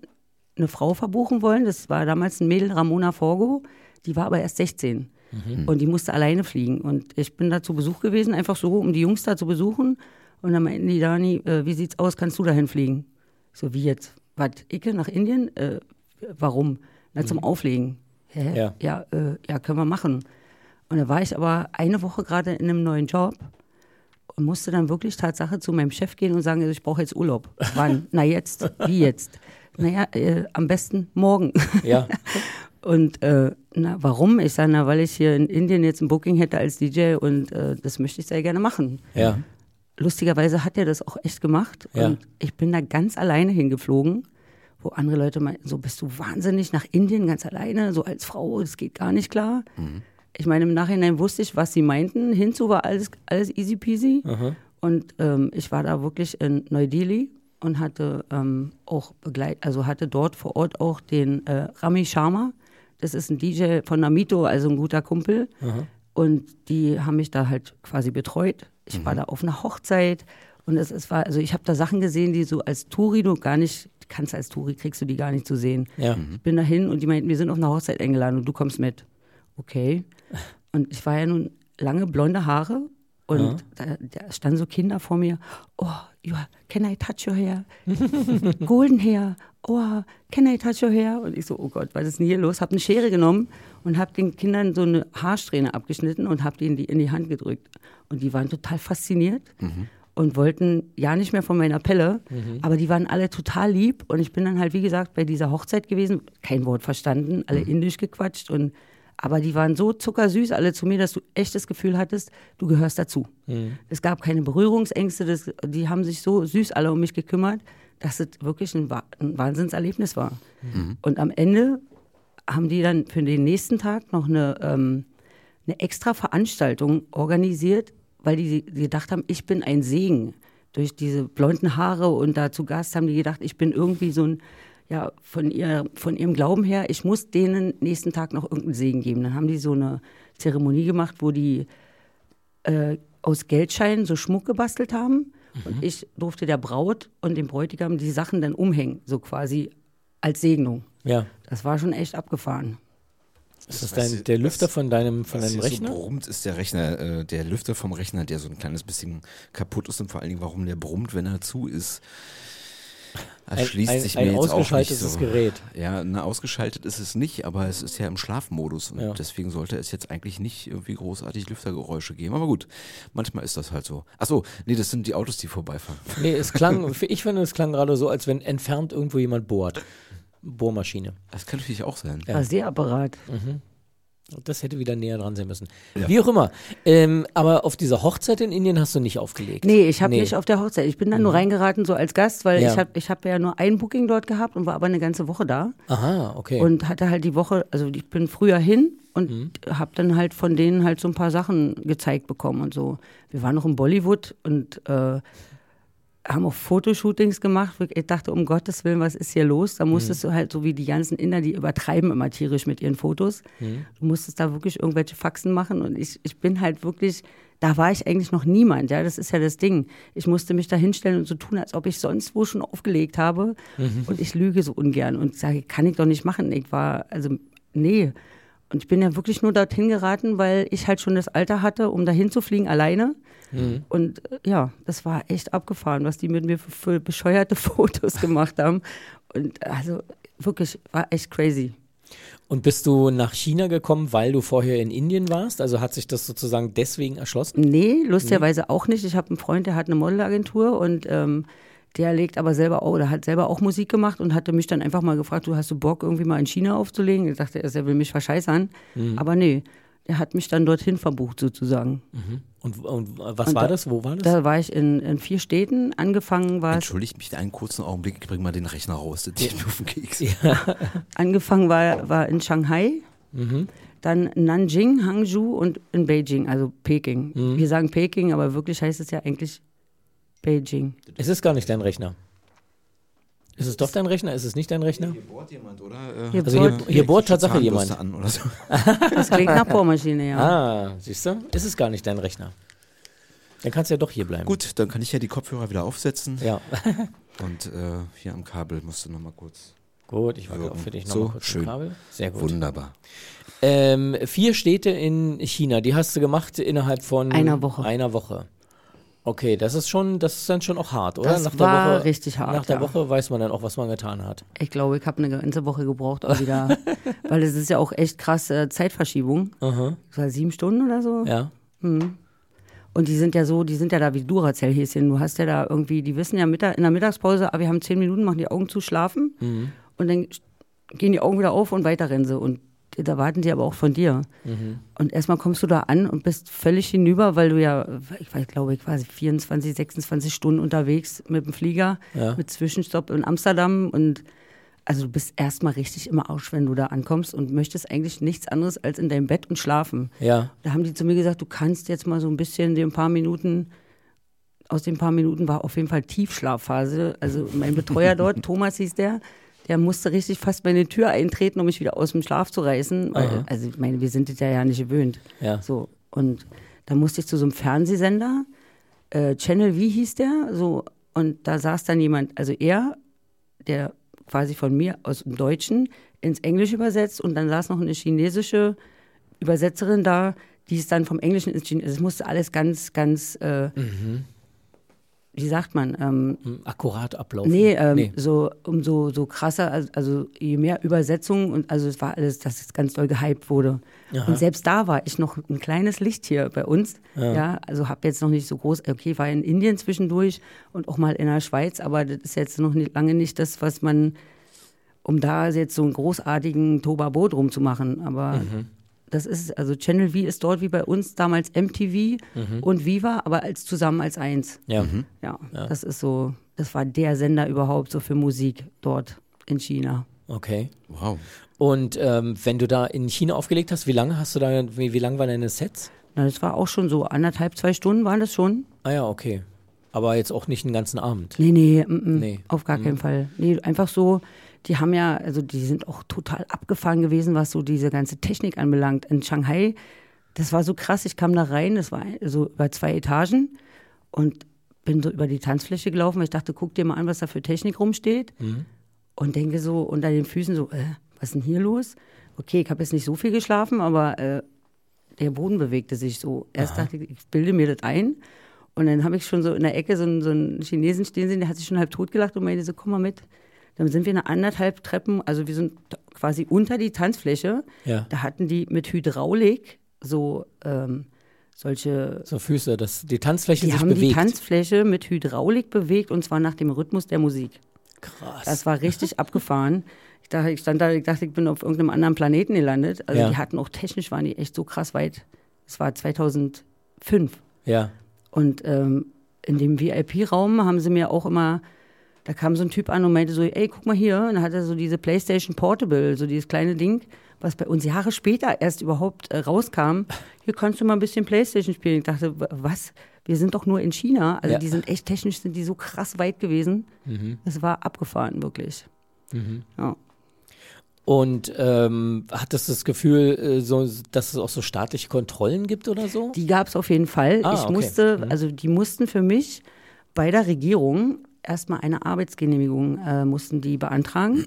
eine Frau verbuchen wollen. Das war damals ein Mädel, Ramona Forgo. Die war aber erst 16 und die musste alleine fliegen. Und ich bin da zu Besuch gewesen, einfach so, um die Jungs da zu besuchen. Und dann meinten die, Dani, äh, wie sieht's aus, kannst du dahin fliegen? So, wie jetzt? Was, Icke nach Indien? Äh, warum? Na, zum Auflegen. Hä? Ja. Ja, äh, ja, können wir machen. Und da war ich aber eine Woche gerade in einem neuen Job und musste dann wirklich Tatsache zu meinem Chef gehen und sagen, also ich brauche jetzt Urlaub. Wann? Na jetzt. Wie jetzt? Naja, äh, am besten morgen. Ja, Und äh, na, warum? Ich sage, na, weil ich hier in Indien jetzt ein Booking hätte als DJ und äh, das möchte ich sehr gerne machen. ja. Lustigerweise hat er das auch echt gemacht. Ja. Und ich bin da ganz alleine hingeflogen, wo andere Leute meinten, so bist du wahnsinnig nach Indien ganz alleine, so als Frau, das geht gar nicht klar. Ich meine, im Nachhinein wusste ich, was sie meinten. Hinzu war alles, alles easy peasy. Und ähm, ich war da wirklich in Neu-Delhi und hatte ähm, auch begleit, also hatte dort vor Ort auch den äh, Rami Sharma. Das ist ein DJ von Namito, also ein guter Kumpel. Und die haben mich da halt quasi betreut. Ich war da auf einer Hochzeit und es, es war, also ich habe da Sachen gesehen, die so als Touri du gar nicht, kannst als Touri, kriegst du die gar nicht zu sehen. Ja. Ich bin dahin und die meinten, wir sind auf einer Hochzeit eingeladen und du kommst mit. Okay. Und ich war ja nun lange blonde Haare und da, da standen so Kinder vor mir. Oh, you are, can I touch your hair? Golden hair. Oh, can I touch your hair? Und ich so, oh Gott, was ist denn hier los? Hab eine Schere genommen und hab den Kindern so eine Haarsträhne abgeschnitten und hab denen die in die Hand gedrückt. Und die waren total fasziniert und wollten ja nicht mehr von meiner Pelle, aber die waren alle total lieb und ich bin dann halt, wie gesagt, bei dieser Hochzeit gewesen, kein Wort verstanden, alle indisch gequatscht und aber die waren so zuckersüß alle zu mir, dass du echt das Gefühl hattest, du gehörst dazu. Es gab keine Berührungsängste, das, die haben sich so süß alle um mich gekümmert, dass es wirklich ein, ein Wahnsinnserlebnis war. Und am Ende haben die dann für den nächsten Tag noch eine, ähm, eine extra Veranstaltung organisiert, weil die, die gedacht haben, ich bin ein Segen. Durch diese blonden Haare und da zu Gast haben die gedacht, ich bin irgendwie so ein, ja, von, ihr, von ihrem Glauben her, ich muss denen nächsten Tag noch irgendeinen Segen geben. Dann haben die so eine Zeremonie gemacht, wo die äh, aus Geldscheinen so Schmuck gebastelt haben. Und ich durfte der Braut und dem Bräutigam die Sachen dann umhängen, so quasi als Segnung. Ja. Das war schon echt abgefahren. Ist das dein, der Lüfter was- von deinem, von deinem Rechner? so brummt, ist der Rechner, äh, der Lüfter vom Rechner, der so ein kleines bisschen kaputt ist und vor allen Dingen, warum der brummt, wenn er zu ist. Das Ein- schließt ein- sich ein mir jetzt auch nicht ausgeschaltetes so. Gerät. Ja, na, ausgeschaltet ist es nicht, aber es ist ja im Schlafmodus und Ja. deswegen sollte es jetzt eigentlich nicht irgendwie großartig Lüftergeräusche geben. Aber gut, manchmal ist das halt so. Achso, nee, das sind die Autos, die vorbeifahren. Nee, es klang, ich finde, es klang gerade so, als wenn entfernt irgendwo jemand bohrt. Bohrmaschine. Das kann natürlich auch sein. Rasierapparat. Das hätte wieder näher dran sein müssen. Wie auch immer. Ähm, aber auf dieser Hochzeit in Indien hast du nicht aufgelegt. Nee, ich habe nicht auf der Hochzeit. Ich bin dann nur reingeraten so als Gast, weil Ja. ich habe ich hab ja nur ein Booking dort gehabt und war aber eine ganze Woche da. Aha, okay. Und hatte halt die Woche, also ich bin früher hin und habe dann halt von denen halt so ein paar Sachen gezeigt bekommen und so. Wir waren noch in Bollywood und äh, haben auch Fotoshootings gemacht. Ich dachte, um Gottes Willen, was ist hier los? Da musstest du halt so wie die ganzen Inder, die übertreiben immer tierisch mit ihren Fotos. Du musstest da wirklich irgendwelche Faxen machen und ich, ich bin halt wirklich, da war ich eigentlich noch niemand, ja, das ist ja das Ding. Ich musste mich da hinstellen und so tun, als ob ich sonst wo schon aufgelegt habe und ich lüge so ungern und sage, kann ich doch nicht machen. Ich war, also, nee. Und ich bin ja wirklich nur dorthin geraten, weil ich halt schon das Alter hatte, um dahin zu fliegen alleine. Und äh, ja, das war echt abgefahren, was die mit mir für, für bescheuerte Fotos gemacht haben. Und also wirklich, war echt crazy. Und bist du nach China gekommen, weil du vorher in Indien warst? Also hat sich das sozusagen deswegen erschlossen? Nee, lustigerweise auch nicht. Ich habe einen Freund, der hat eine Modelagentur und ähm, der legt aber selber auch, oder hat selber auch Musik gemacht und hatte mich dann einfach mal gefragt, du hast du Bock, irgendwie mal in China aufzulegen? Ich dachte erst, er will mich verscheißern. Aber nee, der hat mich dann dorthin verbucht sozusagen. Und, und was Und war da- das? Wo war das? Da war ich in, in vier Städten. Angefangen war Entschuldigt mich einen kurzen Augenblick, ich bring mal den Rechner raus, geht mir auf den Keks. Angefangen war, war in Shanghai, dann Nanjing, Hangzhou und in Beijing, also Peking. Wir sagen Peking, aber wirklich heißt es ja eigentlich Beijing. Es ist gar nicht dein Rechner. Ist es doch dein Rechner? Ist es nicht dein Rechner? Hier bohrt jemand, oder? Hier Also hier, bohrt- hier bohrt Tatsache jemand. An oder so. Das klingt nach Bohrmaschine, ja. Ah, siehst du? Ist es gar nicht dein Rechner. Dann kannst du ja doch hier bleiben. Gut, dann kann ich ja die Kopfhörer wieder aufsetzen. Ja, Und äh, hier am Kabel musst du nochmal kurz. gut. Ich warte So, auch für dich so, nochmal kurz schön. Kabel. Sehr gut. Wunderbar. Ähm, vier Städte in China, die hast du gemacht innerhalb von Einer Woche. Einer Woche. Okay, das ist schon, das ist dann schon auch hart, oder? Das war richtig hart, Nach der ja. Woche weiß man dann auch, was man getan hat. Ich glaube, ich habe eine ganze Woche gebraucht, auch wieder, weil es ist ja auch echt krass äh, Zeitverschiebung. Aha. Das war sieben Stunden oder so. Ja. Und die sind ja so, die sind ja da wie Duracell-Häschen. Du hast ja da irgendwie, die wissen ja Mittag, in der Mittagspause, ah, wir haben zehn Minuten, machen die Augen zu, schlafen. Und dann gehen die Augen wieder auf und weiter rennen sie. Und da warten die aber auch von dir. Und erstmal kommst du da an und bist völlig hinüber, weil du ja, ich weiß, glaube ich, quasi 24, 26 Stunden unterwegs mit dem Flieger, Ja. mit Zwischenstopp in Amsterdam und also du bist erstmal richtig im Arsch, wenn du da ankommst und möchtest eigentlich nichts anderes als in deinem Bett und schlafen. Ja. Da haben die zu mir gesagt, du kannst jetzt mal so ein bisschen den paar Minuten, aus den paar Minuten war auf jeden Fall Tiefschlafphase. Also mein Betreuer dort, Thomas hieß der, der musste richtig fast meine Tür eintreten, um mich wieder aus dem Schlaf zu reißen. Weil, also ich meine, wir sind das ja, ja nicht gewöhnt. Ja. So, und dann musste ich zu so einem Fernsehsender, äh, Channel V hieß der, so, und da saß dann jemand, also er, der quasi von mir aus dem Deutschen ins Englische übersetzt und dann saß noch eine chinesische Übersetzerin da, die es dann vom Englischen ins Chinesische, es musste alles ganz, ganz, äh, wie sagt man, ähm, Hm, Akkurat ablaufen. Nee, ähm, nee. so umso so krasser, also, also je mehr Übersetzungen und also es war alles, dass es ganz doll gehypt wurde. Und selbst da war ich noch ein kleines Licht hier bei uns. Ja, also habe jetzt noch nicht so groß, okay, war in Indien zwischendurch und auch mal in der Schweiz, aber das ist jetzt noch nicht, lange nicht das, was man, um da jetzt so einen großartigen Tobabo drum zu machen. Aber das ist, also Channel V ist dort wie bei uns damals MTV und Viva, aber als zusammen als eins. Ja. Ja, das ist so, das war der Sender überhaupt so für Musik dort in China. Okay. Wow. Und ähm, wenn du da in China aufgelegt hast, wie lange hast du da, wie, wie lang waren deine Sets? Na, das war auch schon so anderthalb, zwei Stunden waren das schon. Ah ja, okay. Aber jetzt auch nicht einen ganzen Abend. Nee, nee, mm, mm, Nee. auf gar keinen Fall. Nee, einfach so, die haben ja, also die sind auch total abgefahren gewesen, was so diese ganze Technik anbelangt. In Shanghai, das war so krass, ich kam da rein, das war so über zwei Etagen und bin so über die Tanzfläche gelaufen, weil ich dachte, guck dir mal an, was da für Technik rumsteht. Und denke so unter den Füßen so, äh, was ist denn hier los? Okay, ich habe jetzt nicht so viel geschlafen, aber äh, der Boden bewegte sich so. Erst dachte ich, ich bilde mir das ein. Und dann habe ich schon so in der Ecke so einen, so einen Chinesen stehen sehen, der hat sich schon halb tot gelacht und meinte so, komm mal mit. Dann sind wir eine anderthalb Treppen, also wir sind quasi unter die Tanzfläche. Ja. Da hatten die mit Hydraulik so ähm, solche, So Füße, dass die Tanzfläche die sich haben bewegt. die Tanzfläche mit Hydraulik bewegt und zwar nach dem Rhythmus der Musik. Krass. Das war richtig abgefahren. Ich dachte, ich stand da, ich dachte, ich bin auf irgendeinem anderen Planeten gelandet. Also Ja. die hatten auch technisch waren die echt so krass weit. Es war 2005. ja. Und ähm, in dem VIP-Raum haben sie mir auch immer, da kam so ein Typ an und meinte so, ey, guck mal hier. Und dann hat er so diese PlayStation Portable, so dieses kleine Ding, was bei uns Jahre später erst überhaupt äh, rauskam. Hier kannst du mal ein bisschen PlayStation spielen. Ich dachte, wa- was? Wir sind doch nur in China. Also Ja. die sind echt technisch, sind die so krass weit gewesen. Es war abgefahren, wirklich. Ja. Und ähm, hattest du das Gefühl, äh, so, dass es auch so staatliche Kontrollen gibt oder so? Die gab es auf jeden Fall. Ah, ich okay. musste, also die mussten für mich bei der Regierung erstmal eine Arbeitsgenehmigung äh, mussten die beantragen.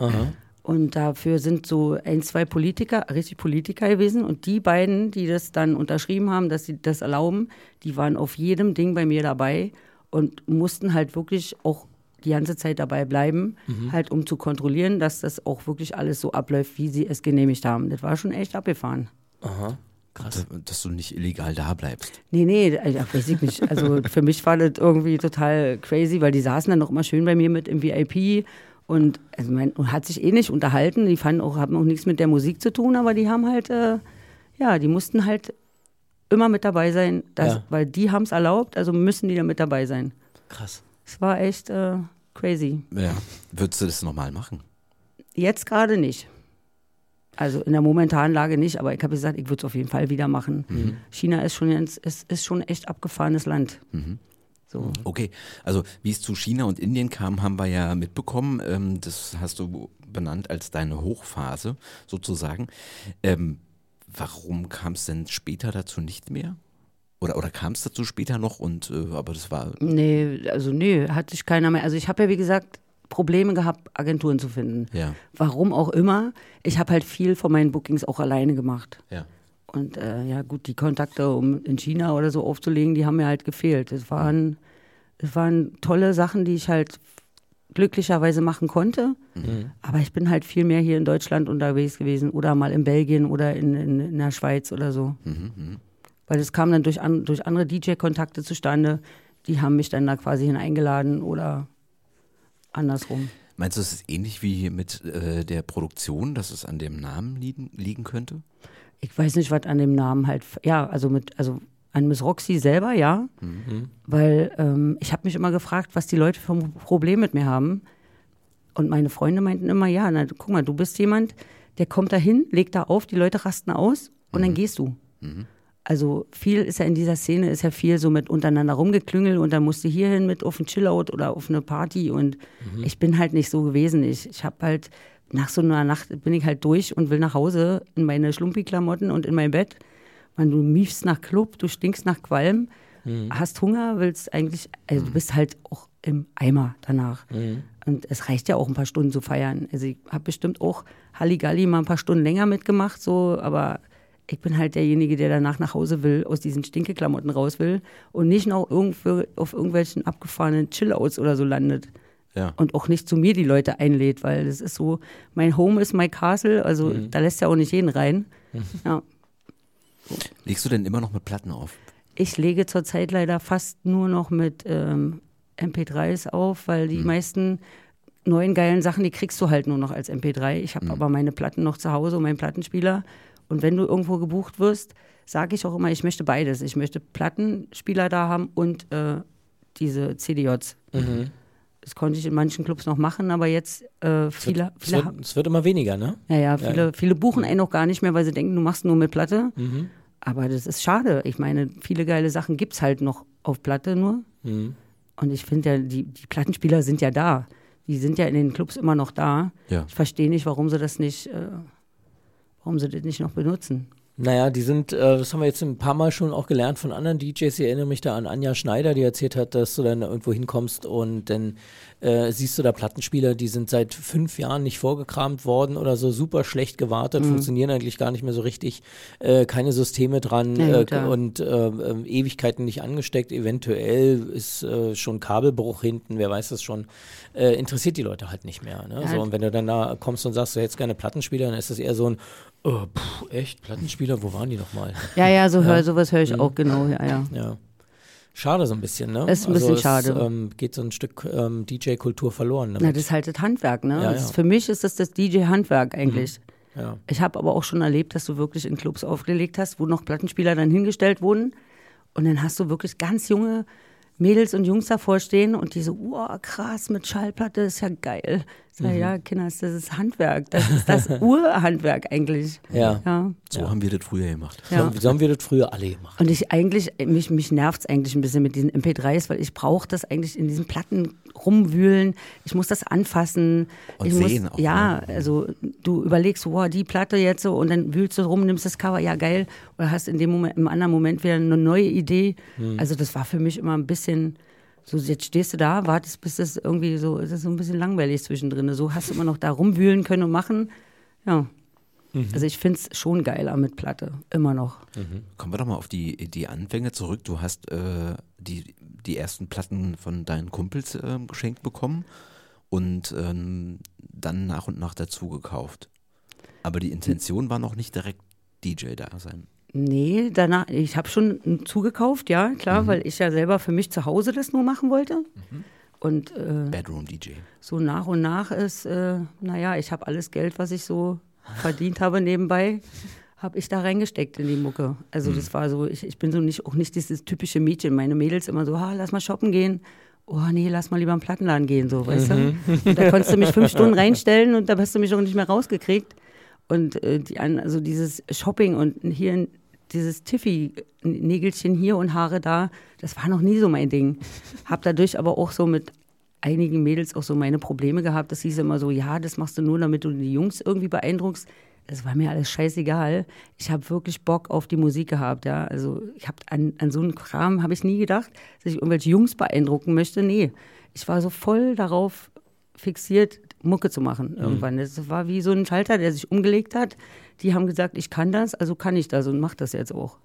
Und dafür sind so ein, zwei Politiker, richtig Politiker gewesen. Und die beiden, die das dann unterschrieben haben, dass sie das erlauben, die waren auf jedem Ding bei mir dabei und mussten halt wirklich auch die ganze Zeit dabei bleiben, halt um zu kontrollieren, dass das auch wirklich alles so abläuft, wie sie es genehmigt haben. Das war schon echt abgefahren. Aha. Krass. Dass, dass du nicht illegal da bleibst. Nee, nee, also, weiß ich nicht. Also für mich war das irgendwie total crazy, weil die saßen dann noch immer schön bei mir mit im VIP und also man hat sich eh nicht unterhalten. Die fanden auch, haben auch nichts mit der Musik zu tun, aber die haben halt, äh, ja, die mussten halt immer mit dabei sein, dass, Ja. weil die haben es erlaubt, also müssen die da mit dabei sein. Krass. Es war echt äh, crazy. Ja. Würdest du das nochmal machen? Jetzt gerade nicht. Also in der momentanen Lage nicht, aber ich habe gesagt, ich würde es auf jeden Fall wieder machen. China ist schon, ist, ist schon echt abgefahrenes Land. So. Okay, also wie es zu China und Indien kam, haben wir ja mitbekommen. Ähm, das hast du benannt als deine Hochphase sozusagen. Ähm, warum kam es denn später dazu nicht mehr? Oder, oder kam es dazu später noch? Und äh, aber das war Nee, also nee, hat sich keiner mehr. Also ich habe ja, wie gesagt, Probleme gehabt, Agenturen zu finden. ja, Warum auch immer. Ich habe halt viel von meinen Bookings auch alleine gemacht. ja. Und äh, ja, gut, die Kontakte, um in China oder so aufzulegen, die haben mir halt gefehlt. Es waren, es waren tolle Sachen, die ich halt glücklicherweise machen konnte. Aber ich bin halt viel mehr hier in Deutschland unterwegs gewesen oder mal in Belgien oder in, in, in der Schweiz oder so. Weil es kam dann durch, an, durch andere DJ-Kontakte zustande. Die haben mich dann da quasi hineingeladen oder andersrum. Meinst du, es ist ähnlich wie mit äh, der Produktion, dass es an dem Namen liegen, liegen könnte? ich weiß nicht, was an dem Namen halt, ja, also mit, also an Miss Roxy selber, ja. Weil ähm, ich habe mich immer gefragt, was die Leute für ein Problem mit mir haben. Und meine Freunde meinten immer, ja, na, guck mal, du bist jemand, der kommt da hin, legt da auf, die Leute rasten aus und dann gehst du. Also viel ist ja in dieser Szene, ist ja viel so mit untereinander rumgeklüngelt und dann musst du hierhin mit auf ein Chillout oder auf eine Party und ich bin halt nicht so gewesen. Ich, ich habe halt, nach so einer Nacht bin ich halt durch und will nach Hause in meine Schlumpi-Klamotten und in mein Bett. Man, du miefst nach Club, du stinkst nach Qualm, hast Hunger, willst eigentlich, also du bist halt auch im Eimer danach. Und es reicht ja auch ein paar Stunden zu feiern. Also ich habe bestimmt auch Halligalli mal ein paar Stunden länger mitgemacht, so, aber ich bin halt derjenige, der danach nach Hause will, aus diesen Stinkeklamotten raus will und nicht noch irgendwo auf irgendwelchen abgefahrenen Chillouts oder so landet. Ja. Und auch nicht zu mir die Leute einlädt, weil das ist so, mein Home ist my castle, also da lässt ja auch nicht jeden rein. Ja. Legst du denn immer noch mit Platten auf? Ich lege zurzeit leider fast nur noch mit ähm, MP3s auf, weil die meisten neuen geilen Sachen, die kriegst du halt nur noch als MP3. Ich habe aber meine Platten noch zu Hause und meinen Plattenspieler. Und wenn du irgendwo gebucht wirst, sage ich auch immer, ich möchte beides. Ich möchte Plattenspieler da haben und äh, diese CDJs. Das konnte ich in manchen Clubs noch machen, aber jetzt äh, viele, Es viele, wird, haben- es wird immer weniger, ne? ja, ja, viele, viele buchen einen auch gar nicht mehr, weil sie denken, du machst nur mit Platte. Aber das ist schade. Ich meine, viele geile Sachen gibt es halt noch auf Platte nur. Und ich finde ja, die, die Plattenspieler sind ja da. Die sind ja in den Clubs immer noch da. Ja. Ich verstehe nicht, warum sie das nicht, äh, warum sie das nicht noch benutzen. Naja, die sind, äh, das haben wir jetzt ein paar Mal schon auch gelernt von anderen DJs. Ich erinnere mich da an Anja Schneider, die erzählt hat, dass du dann irgendwo hinkommst und dann äh, siehst du da Plattenspieler, die sind seit fünf Jahren nicht vorgekramt worden oder so, super schlecht gewartet, funktionieren eigentlich gar nicht mehr so richtig, äh, keine Systeme dran Ja, äh, ja. und äh, äh, Ewigkeiten nicht angesteckt. Eventuell ist äh, schon Kabelbruch hinten, wer weiß das schon. Interessiert die Leute halt nicht mehr. Ne? Ja, so, und wenn du dann da kommst und sagst, du hättest gerne Plattenspieler, dann ist das eher so ein, oh, pff, echt, Plattenspieler, wo waren die nochmal? Ja, ja, so hör, sowas höre ich auch genau, ja, ja. Ja. Schade so ein bisschen, ne? Ist ein bisschen es, schade. Ähm, geht so ein Stück ähm, DJ-Kultur verloren. Na, Damit. das ist halt das Handwerk, ne? Ja, Das ist, ja. für mich ist das das DJ-Handwerk eigentlich. ja. Ich habe aber auch schon erlebt, dass du wirklich in Clubs aufgelegt hast, wo noch Plattenspieler dann hingestellt wurden. Und dann hast du wirklich ganz junge Mädels und Jungs davor stehen und die so, wow, krass, mit Schallplatte, ist ja geil. Ich Mhm. sag, Ja, Kinders, das ist Handwerk. Das ist das Urhandwerk eigentlich. Ja. ja. So haben wir das früher gemacht. So, ja. haben- so haben wir das früher alle gemacht. Und ich eigentlich, mich, mich nervt es eigentlich ein bisschen mit diesen MP3s, weil ich brauche das eigentlich in diesen Platten rumwühlen. Ich muss das anfassen. Und ich sehen muss, auch, Ja, ne? also du überlegst, wow, die Platte jetzt so und dann wühlst du rum, nimmst das Cover, ja geil. Oder hast in dem Moment, im anderen Moment wieder eine neue Idee. Hm. Also das war für mich immer ein bisschen, so jetzt stehst du da, wartest, bis das irgendwie so, ist so ein bisschen langweilig zwischendrin. So hast du immer noch da rumwühlen können und machen. Ja. Mhm. Also ich finde es schon geiler mit Platte, immer noch. Kommen wir doch mal auf die, die Anfänge zurück. Du hast äh, die, die ersten Platten von deinen Kumpels ähm, geschenkt bekommen und ähm, dann nach und nach dazu gekauft. Aber die Intention war noch nicht direkt DJ da sein. Nee, danach, ich habe schon zugekauft, ja, klar, weil ich ja selber für mich zu Hause das nur machen wollte. Und äh, Bedroom DJ. so nach und nach ist, äh, naja, ich habe alles Geld, was ich so verdient habe nebenbei, habe ich da reingesteckt in die Mucke. Also das war so, ich, ich bin so nicht, auch nicht dieses typische Mädchen. Meine Mädels immer so, ha, lass mal shoppen gehen. Oh nee, lass mal lieber im Plattenladen gehen, so, weißt du? Und da konntest du mich fünf Stunden reinstellen und da hast du mich auch nicht mehr rausgekriegt. Und äh, die, also dieses Shopping und hier dieses Tiffy-Nägelchen hier und Haare da, das war noch nie so mein Ding. Hab dadurch aber auch so mit einigen Mädels auch so meine Probleme gehabt. Das hieß immer so, ja, das machst du nur, damit du die Jungs irgendwie beeindruckst. Das war mir alles scheißegal. Ich habe wirklich Bock auf die Musik gehabt, ja. Also ich habe an, an so einen Kram habe ich nie gedacht, dass ich irgendwelche Jungs beeindrucken möchte. Nee, ich war so voll darauf fixiert, Mucke zu machen irgendwann. Das war wie so ein Schalter, der sich umgelegt hat. Die haben gesagt, ich kann das, also kann ich das und mach das jetzt auch.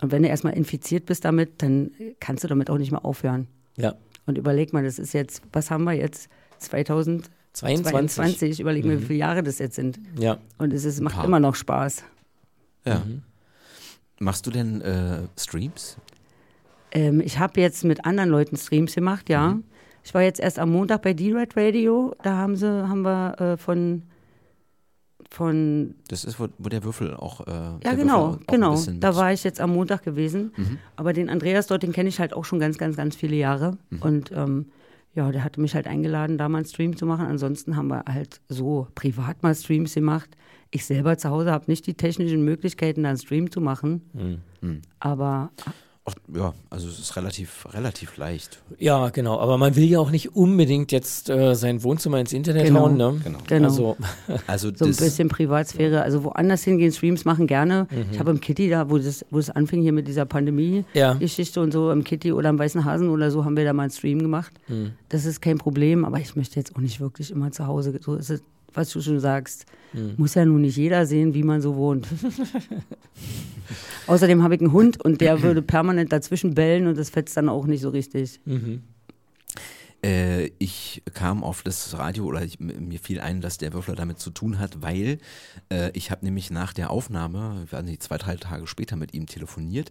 Und wenn du erstmal infiziert bist damit, dann kannst du damit auch nicht mehr aufhören. Ja. Und überleg mal, das ist jetzt, was haben wir jetzt? 2022. 22. Überleg mal, wie viele Jahre das jetzt sind. Ja. Und es ist, macht paar. immer noch Spaß. Ja. Machst du denn äh, Streams? Ähm, ich habe jetzt mit anderen Leuten Streams gemacht, ja. Ich war jetzt erst am Montag bei D-Red Radio. Da haben sie, haben wir äh, von, von Das ist, wo, wo der Würfel auch. Äh, Ja, genau, auch genau. Da war ich jetzt am Montag gewesen. Aber den Andreas dort, den kenne ich halt auch schon ganz, ganz, ganz viele Jahre. Und ähm, ja, der hatte mich halt eingeladen, da mal einen Stream zu machen. Ansonsten haben wir halt so privat mal Streams gemacht. Ich selber zu Hause habe nicht die technischen Möglichkeiten, da einen Stream zu machen. Aber Ach, ja, also es ist relativ, relativ leicht. Ja, genau. Aber man will ja auch nicht unbedingt jetzt äh, sein Wohnzimmer ins Internet Genau. hauen, ne? Genau. Genau. Also, Also so ein bisschen Privatsphäre. Also woanders hingehen, Streams machen gerne. Ich habe im Kitty da, wo das, wo es anfing hier mit dieser Ja. Pandemie-Geschichte und so, im Kitty oder im Weißen Hasen oder so, haben wir da mal einen Stream gemacht. Das ist kein Problem, aber ich möchte jetzt auch nicht wirklich immer zu Hause. So ist es, was du schon sagst. Muss ja nun nicht jeder sehen, wie man so wohnt. Außerdem habe ich einen Hund und der würde permanent dazwischen bellen und das fetzt dann auch nicht so richtig. Äh, ich kam auf das Radio oder ich, mir fiel ein, dass der Würfler damit zu tun hat, weil äh, ich habe nämlich nach der Aufnahme, ich weiß nicht, zwei, drei Tage später mit ihm telefoniert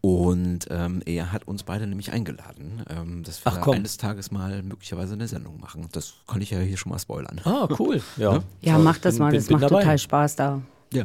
und ähm, er hat uns beide nämlich eingeladen, ähm, dass wir Ach, komm. eines Tages mal möglicherweise eine Sendung machen. Das kann ich ja hier schon mal spoilern. ah, cool. Ja. Ja, So, mach das bin- mal, bin- das bin macht dabei. total Spaß da. Ja.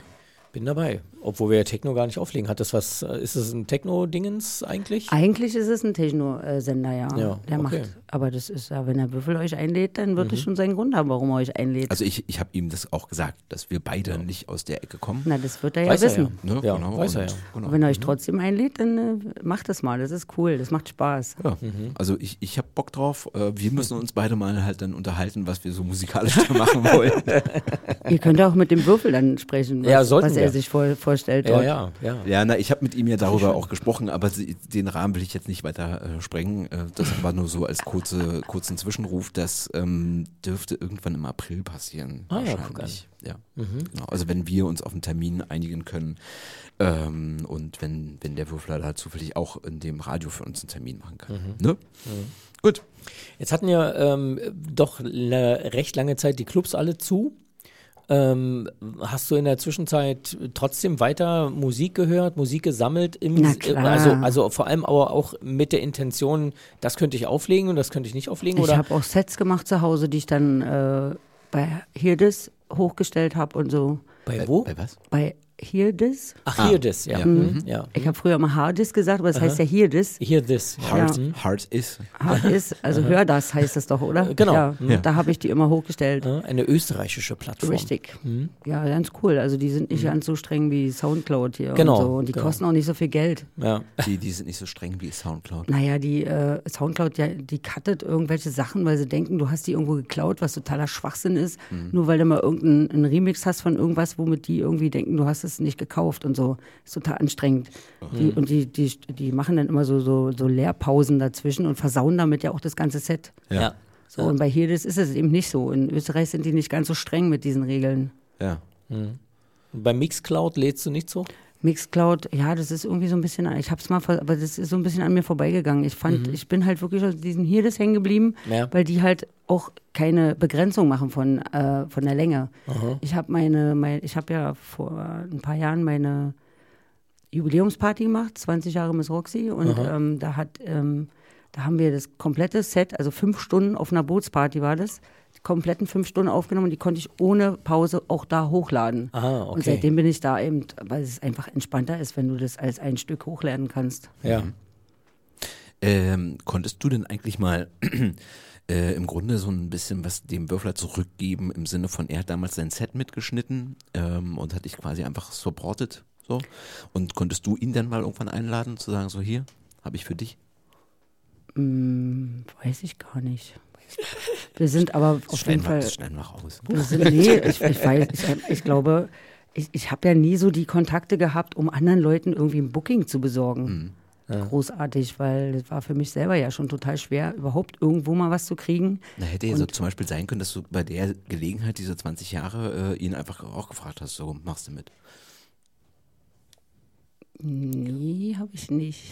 Bin dabei. Obwohl wir ja Techno gar nicht auflegen. Hat das was, äh, ist das ein Techno-Dingens eigentlich? Eigentlich ist es ein Techno-Sender, ja. Ja, Der okay. macht, aber das ist ja, wenn der Würfel euch einlädt, dann wird es schon seinen Grund haben, warum er euch einlädt. Also ich, ich habe ihm das auch gesagt, dass wir beide nicht aus der Ecke kommen. Na, das wird er ja Weiß er wissen. ja. Ne? Ja, genau. weiß er ja. Genau. Wenn er euch trotzdem einlädt, dann äh, macht das mal. Das ist cool, das macht Spaß. Ja, also ich, ich habe Bock drauf. Äh, Wir müssen uns beide mal halt dann unterhalten, was wir so musikalisch da machen wollen. Ihr könnt auch mit dem Würfel dann sprechen, was, Ja, sollten was er sich vor, vorstellt Ja, dort. ja, ja. Ja, na, ich habe mit ihm ja darüber auch gesprochen, aber sie, den Rahmen will ich jetzt nicht weiter äh, sprengen. Äh, das war nur so als kurze, kurzen Zwischenruf. Das ähm, dürfte irgendwann im April passieren. Ah ja, wahrscheinlich. Ja, genau. Also wenn wir uns auf einen Termin einigen können ähm, und wenn, wenn der Würfler da zufällig auch in dem Radio für uns einen Termin machen kann. Ne? Gut. Jetzt hatten ja ähm, doch eine recht lange Zeit die Clubs alle zu. Ähm, hast du in der Zwischenzeit trotzdem weiter Musik gehört, Musik gesammelt? Im, Na klar. Also, also vor allem aber auch mit der Intention, das könnte ich auflegen und das könnte ich nicht auflegen? Ich habe auch Sets gemacht zu Hause, die ich dann äh, bei Hirdes hochgestellt habe und so. Bei wo? Bei was? Bei Hirdes? Ach, hier das, ja. ja. Mhm. ja. Ich habe früher mal Hardis gesagt, aber das heißt ja Hirdes. Hier das. Ja. Hard, Ja. hard is. Hardis, also hör das heißt das doch, oder? Genau. Ja, Ja. Da habe ich die immer hochgestellt. Eine österreichische Plattform. Richtig. Ja, ganz cool. Also die sind nicht ganz so streng wie Soundcloud hier Genau, und so. Und die genau. kosten auch nicht so viel Geld. Ja. Die, die sind nicht so streng wie Soundcloud. Naja, die äh, Soundcloud, ja, die cuttet irgendwelche Sachen, weil sie denken, du hast die irgendwo geklaut, was totaler Schwachsinn ist. Nur weil du mal irgendeinen einen Remix hast von irgendwas, womit die irgendwie denken, du hast es nicht gekauft und so. Ist total anstrengend. Die, und die, die, die machen dann immer so, so, so Leerpausen dazwischen und versauen damit ja auch das ganze Set. ja. So, und bei Hirdes ist es eben nicht so. In Österreich sind die nicht ganz so streng mit diesen Regeln. Ja. Bei Mixcloud lädst du nicht so? Mixcloud, ja, das ist irgendwie so ein bisschen, ich hab's mal, ver- aber das ist so ein bisschen an mir vorbeigegangen. Ich fand, ich bin halt wirklich auf diesen hier das hängen geblieben, Ja. weil die halt auch keine Begrenzung machen von, äh, von der Länge. Ich habe meine, mein, ich habe ja vor ein paar Jahren meine Jubiläumsparty gemacht, 20 Jahre Miss Roxy, und ähm, da hat, ähm, da haben wir das komplette Set, also fünf Stunden auf einer Bootsparty war das, kompletten fünf Stunden aufgenommen und die konnte ich ohne Pause auch da hochladen. Ah, okay. Und seitdem bin ich da eben, weil es einfach entspannter ist, wenn du das als ein Stück hochladen kannst. Ja. Ähm, konntest du denn eigentlich mal äh, im Grunde so ein bisschen was dem Würfler zurückgeben, im Sinne von, er hat damals sein Set mitgeschnitten ähm, und hat dich quasi einfach supported, so? Und konntest du ihn dann mal irgendwann einladen, zu sagen, so hier, habe ich für dich? Hm, weiß ich gar nicht. Wir sind aber auf schneiden jeden Fall. das schneiden wir raus. Wir sind, nee, ich, ich weiß, ich, ich glaube, ich, ich habe ja nie so die Kontakte gehabt, um anderen Leuten irgendwie ein Booking zu besorgen. Großartig, weil das war für mich selber ja schon total schwer, überhaupt irgendwo mal was zu kriegen. Na, hätte ja so zum Beispiel sein können, dass du bei der Gelegenheit, diese 20 Jahre, äh, ihn einfach auch gefragt hast, so machst du mit. Nee, habe ich nicht.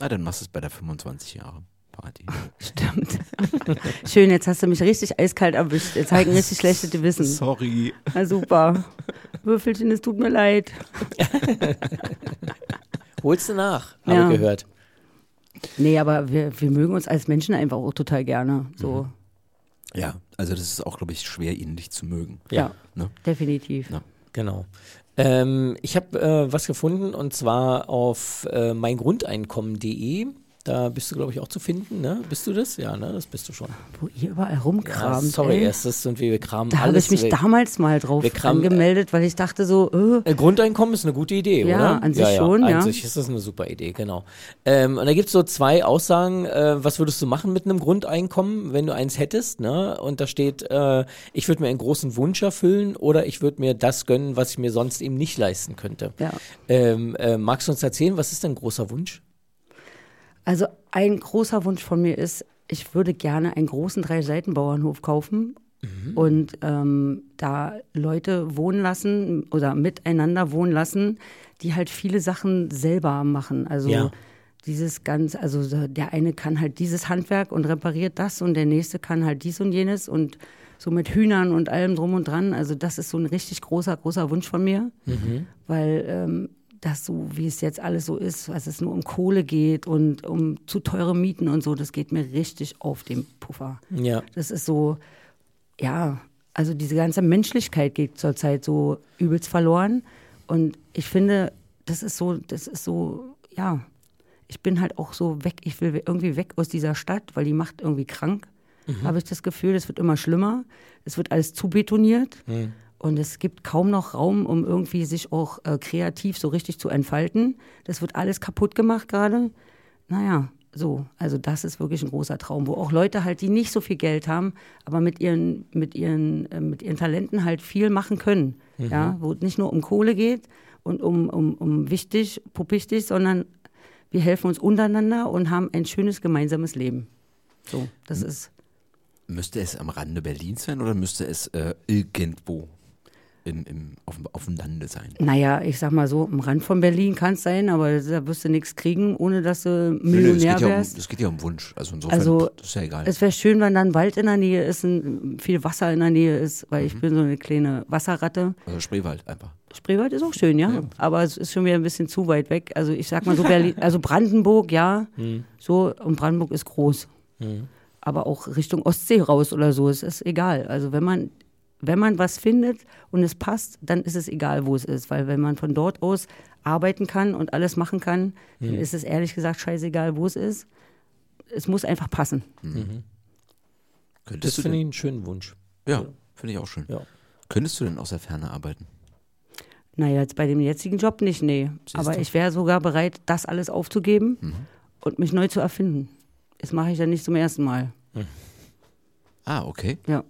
Na, dann machst du es bei der 25 Jahre Party. Stimmt. Schön, jetzt hast du mich richtig eiskalt erwischt. Jetzt ein richtig schlechtes Gewissen. Sorry. Na super. Würfelchen, es tut mir leid. Holst du nach, habe Ja. ich gehört. Nee, aber wir, wir mögen uns als Menschen einfach auch total gerne. So, Ja, also das ist auch, glaube ich, schwer, ihn nicht zu mögen. ja, Ne? definitiv. Ja. Genau. Ähm, ich habe äh, was gefunden und zwar auf äh, meingrundeinkommen.de. Da bist du, glaube ich, auch zu finden, ne? Bist du das? Ja, ne? Das bist du schon. Wo ihr überall Ja, rumkramt. sorry, ey. erstes sind wir, wir kramen Da habe alles ich mich weg. damals mal drauf kramen- angemeldet, weil ich dachte so, äh, Äh, Grundeinkommen ist eine gute Idee, Ja, oder? an sich schon, An ja. sich ist das eine super Idee, genau. Ähm, und da gibt's so zwei Aussagen, äh, was würdest du machen mit einem Grundeinkommen, wenn du eins hättest, ne? Und da steht, äh, ich würde mir einen großen Wunsch erfüllen oder ich würde mir das gönnen, was ich mir sonst eben nicht leisten könnte. ja. Ähm, äh, magst du uns erzählen, was ist dein großer Wunsch? Also ein großer Wunsch von mir ist, ich würde gerne einen großen Drei-Seiten-Bauernhof kaufen und ähm, da Leute wohnen lassen oder miteinander wohnen lassen, die halt viele Sachen selber machen. Also Ja. dieses ganz, also so der eine kann halt dieses Handwerk und repariert das und der nächste kann halt dies und jenes und so mit Hühnern und allem drum und dran. Also das ist so ein richtig großer, großer Wunsch von mir, weil ähm, das so, wie es jetzt alles so ist, was es nur um Kohle geht und um zu teure Mieten und so, das geht mir richtig auf den Puffer. Ja. Das ist so, ja, also diese ganze Menschlichkeit geht zurzeit so übelst verloren. Und ich finde, das ist so, das ist so, ja, ich bin halt auch so weg, ich will irgendwie weg aus dieser Stadt, weil die macht irgendwie krank, habe ich das Gefühl, es wird immer schlimmer, es wird alles zu betoniert und es gibt kaum noch Raum, um irgendwie sich auch äh, kreativ so richtig zu entfalten. Das wird alles kaputt gemacht gerade. Naja, so, also das ist wirklich ein großer Traum, wo auch Leute halt, die nicht so viel Geld haben, aber mit ihren, mit ihren, äh, mit ihren Talenten halt viel machen können. Ja, wo es nicht nur um Kohle geht und um, um, um wichtig, puppichtig, sondern wir helfen uns untereinander und haben ein schönes gemeinsames Leben. So, das ist. Müsste es am Rande Berlins sein oder müsste es äh, irgendwo im, im, auf, dem- auf dem Lande sein? Naja, ich sag mal so, am Rand von Berlin kann es sein, aber da wirst du nichts kriegen, ohne dass du Nö, nö, es Millionär geht, ja um, wärst. es geht ja um Wunsch. Also insofern, Also, das ist ja egal. Es wäre schön, wenn da ein Wald in der Nähe ist, ein, viel Wasser in der Nähe ist, weil Mhm. ich bin so eine kleine Wasserratte. Also Spreewald einfach. Spreewald ist auch schön, ja, aber es ist schon wieder ein bisschen zu weit weg. Also ich sag mal so Berlin, also Brandenburg, ja, Mhm. so und Brandenburg ist groß, aber auch Richtung Ostsee raus oder so, es ist egal. Also wenn man wenn man was findet und es passt, dann ist es egal, wo es ist, weil wenn man von dort aus arbeiten kann und alles machen kann, dann ist es ehrlich gesagt scheißegal, wo es ist. Es muss einfach passen. Könntest Das du finde ich einen schönen Wunsch. ja, finde ich auch schön. Ja. Könntest du denn aus der Ferne arbeiten? Naja, jetzt bei dem jetzigen Job nicht, nee. Siehst Aber du. ich wäre sogar bereit, das alles aufzugeben und mich neu zu erfinden. Das mache ich ja nicht zum ersten Mal. Ah, okay. Ja.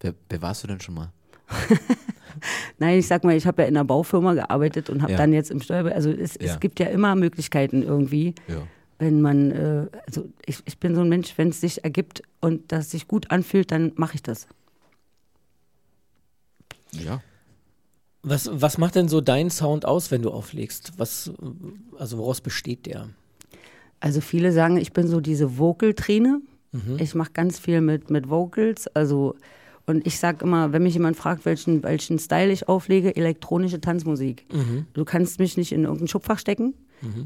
Wer, wer warst du denn schon mal? Nein, ich sag mal, ich habe ja in einer Baufirma gearbeitet und habe Ja. dann jetzt im Steuer. Also es, Ja. es gibt ja immer Möglichkeiten irgendwie, Ja. wenn man, äh, also ich, ich bin so ein Mensch, wenn es sich ergibt und das sich gut anfühlt, dann mache ich das. Ja. Was, was macht denn so dein Sound aus, wenn du auflegst? Was, also woraus besteht der? Also viele sagen, ich bin so diese Vocal-Trine. Ich mache ganz viel mit, mit Vocals. Also, und ich sage immer, wenn mich jemand fragt, welchen, welchen Style ich auflege, elektronische Tanzmusik. Du kannst mich nicht in irgendein Schubfach stecken.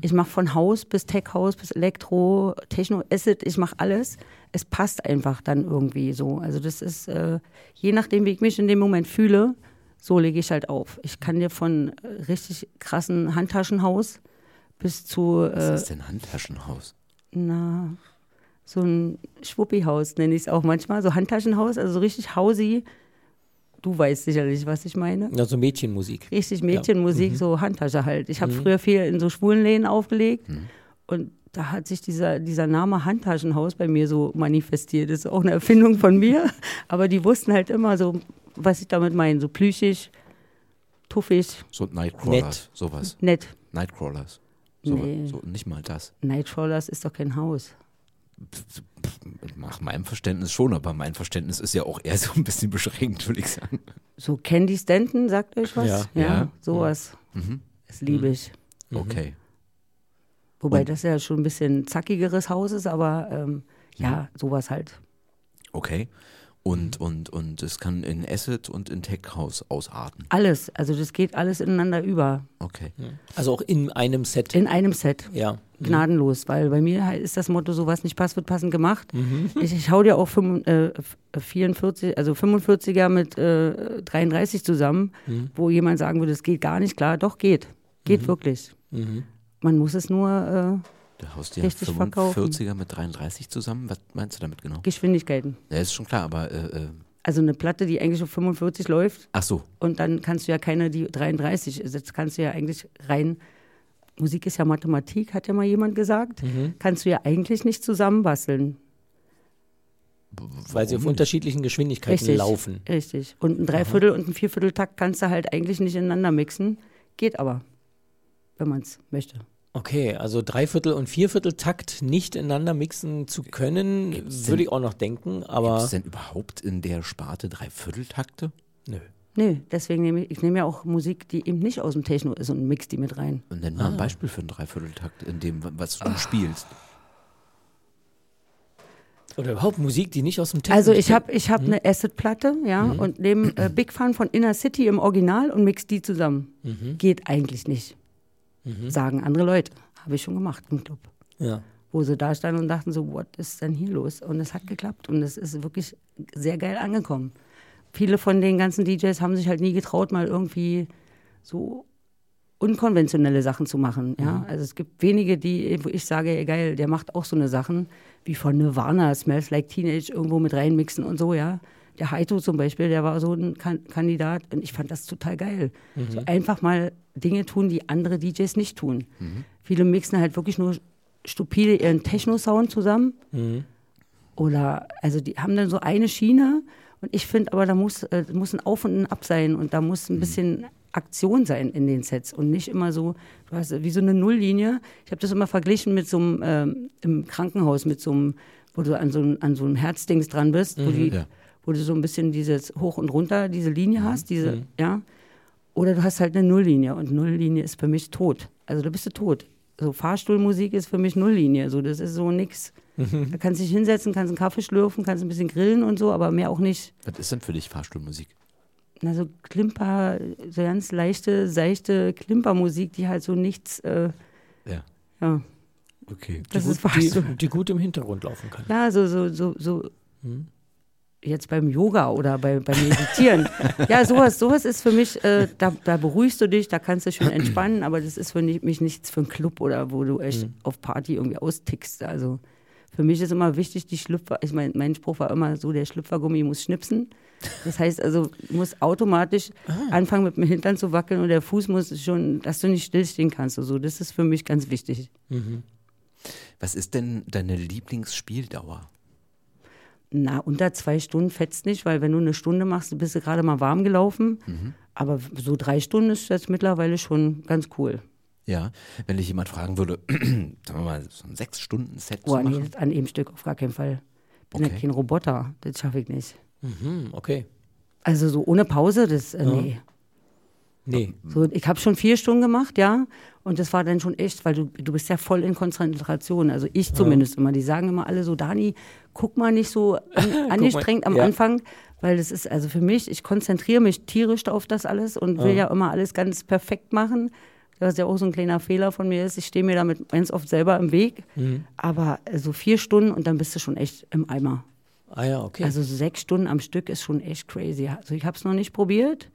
Ich mache von Haus bis Tech House bis Elektro, Techno, Acid, ich mache alles. Es passt einfach dann irgendwie so. Also das ist, äh, je nachdem, wie ich mich in dem Moment fühle, so lege ich halt auf. Ich kann dir von äh, richtig krassen Handtaschenhaus bis zu äh, Was ist denn Handtaschenhaus? na, so ein Schwuppihaus nenne ich es auch manchmal, so Handtaschenhaus, also so richtig hausi. Du weißt sicherlich, was ich meine. Also Mädchenmusik. Richtig Mädchenmusik, so Handtasche halt. Ich habe früher viel in so Schwulenläden aufgelegt und da hat sich dieser, dieser Name Handtaschenhaus bei mir so manifestiert. Das ist auch eine Erfindung von mir, aber die wussten halt immer so, was ich damit meine, so plüschig, tuffig, So Nightcrawlers, Nett. sowas. nett. Nightcrawlers. So, Nee. so, nicht mal das. Nightcrawlers ist doch kein Haus. Nach meinem Verständnis schon, aber mein Verständnis ist ja auch eher so ein bisschen beschränkt, würde ich sagen. So Candy Stanton, sagt euch was? Ja. Ja. sowas. Das liebe ich. Okay. Wobei Und- das ja schon ein bisschen zackigeres Haus ist, aber ähm, ja, sowas halt. Okay. Und, und, und es kann in Acid und in Tech House ausarten. Alles. Also das geht alles ineinander über. Okay. Also auch in einem Set. In einem Set. ja. Gnadenlos. Weil bei mir ist das Motto, so was nicht passt, wird passend gemacht. Mhm. Ich, ich hau dir auch fünf- äh, 44, also 45er mit äh, 33 zusammen, Mhm. wo jemand sagen würde, es geht gar nicht. Klar, doch geht. Geht wirklich. Mhm. Man muss es nur äh, Du haust Richtig verkaufen. 45er mit 33 zusammen. Was meinst du damit genau? Geschwindigkeiten. Ja, ist schon klar, aber äh, äh, Also eine Platte, die eigentlich auf 45 läuft, ach so. Und dann kannst du ja keine, die 33 ist. Jetzt kannst du ja eigentlich rein, Musik ist ja Mathematik, hat ja mal jemand gesagt. Kannst du ja eigentlich nicht zusammenbasteln. Weil sie auf unterschiedlichen Geschwindigkeiten Richtig. laufen. Richtig. Und ein Dreiviertel und ein Viervierteltakt kannst du halt eigentlich nicht ineinander mixen. Geht aber, wenn man es möchte. Okay, also Dreiviertel- und Viervierteltakt nicht ineinander mixen zu können, Gibt's würde denn- ich auch noch denken, Gibt aber es denn überhaupt in der Sparte Dreivierteltakte? nö. Nee, deswegen nehme ich, ich nehme ja auch Musik, die eben nicht aus dem Techno ist und mix die mit rein. Und nenn mal ein Beispiel für einen Dreivierteltakt, in dem, was du spielst. Oder überhaupt Musik, die nicht aus dem Techno Also ich habe ich hab eine Acid-Platte, ja, und nehme äh, Big Fun von Inner City im Original und mix die zusammen. Geht eigentlich nicht. Sagen andere Leute. Habe ich schon gemacht im Club. Ja. Wo sie da standen und dachten so, what ist denn hier los? Und es hat geklappt und es ist wirklich sehr geil angekommen. Viele von den ganzen DJs haben sich halt nie getraut, mal irgendwie so unkonventionelle Sachen zu machen. Ja? Also es gibt wenige, die, wo ich sage, ey, geil, der macht auch so eine Sachen wie von Nirvana, Smells Like Teenage irgendwo mit reinmixen und so, ja. Der Haito zum Beispiel, der war so ein kan Kandidat und ich fand das total geil. So einfach mal Dinge tun, die andere DJs nicht tun. Viele mixen halt wirklich nur stupide ihren Techno-Sound zusammen. Oder, also die haben dann so eine Schiene und ich finde aber, da muss, äh, muss ein Auf und ein Ab sein und da muss ein bisschen Aktion sein in den Sets und nicht immer so, du hast wie so eine Nulllinie. Ich habe das immer verglichen mit so einem, ähm, im Krankenhaus, mit so einem, wo du an so, einem- an so einem Herzdings dran bist, wo, die, ja. wo du so ein bisschen dieses Hoch und Runter, diese Linie hast, diese, ja. Oder du hast halt eine Nulllinie und Nulllinie ist für mich tot. Also da bist du tot. So Fahrstuhlmusik ist für mich Nulllinie. So, das ist so nix. Da kannst du dich hinsetzen, kannst einen Kaffee schlürfen, kannst ein bisschen grillen und so, aber mehr auch nicht. Was ist denn für dich Fahrstuhlmusik? Na, so Klimper, so ganz leichte, seichte Klimpermusik, die halt so nichts, äh, Ja. ja, Okay. das ist die, Fahrstuhl. die gut im Hintergrund laufen kann. Ja, so, so, so, so. Hm? Jetzt beim Yoga oder bei, beim Meditieren. ja, sowas, sowas ist für mich, äh, da, da beruhigst du dich, da kannst du schön entspannen, aber das ist für mich nichts für einen Club oder wo du echt Hm. auf Party irgendwie austickst. Also für mich ist immer wichtig, die Schlüpfer, ich mein, mein Spruch war immer so, der Schlüpfergummi muss schnipsen. Das heißt also, du musst automatisch Ah. anfangen mit dem Hintern zu wackeln und der Fuß muss schon, dass du nicht stillstehen kannst. Also das ist für mich ganz wichtig. Was ist denn deine Lieblingsspieldauer? Na, unter zwei Stunden fetzt nicht, weil wenn du eine Stunde machst, bist du gerade mal warm gelaufen. Aber so drei Stunden ist jetzt mittlerweile schon ganz cool. Ja, wenn dich jemand fragen würde, sagen wir mal, so ein Sechs-Stunden-Set Oh, zu machen. an einem Stück auf gar keinen Fall. Ich bin Okay. ja kein Roboter, das schaffe ich nicht. Hm, okay. Also so ohne Pause, das, äh, nee. Nee. So, ich habe schon vier Stunden gemacht, ja. Und das war dann schon echt, weil du, du bist ja voll in Konzentration. Also ich zumindest immer. Die sagen immer alle so, Dani, guck mal nicht so an, angestrengt am ja. Anfang, weil das ist also für mich, ich konzentriere mich tierisch auf das alles und will ja immer alles ganz perfekt machen. Was ja auch so ein kleiner Fehler von mir ist. Ich stehe mir damit ganz oft selber im Weg. Aber so also vier Stunden und dann bist du schon echt im Eimer. Ah ja, okay. Also so sechs Stunden am Stück ist schon echt crazy. Also ich habe es noch nicht probiert,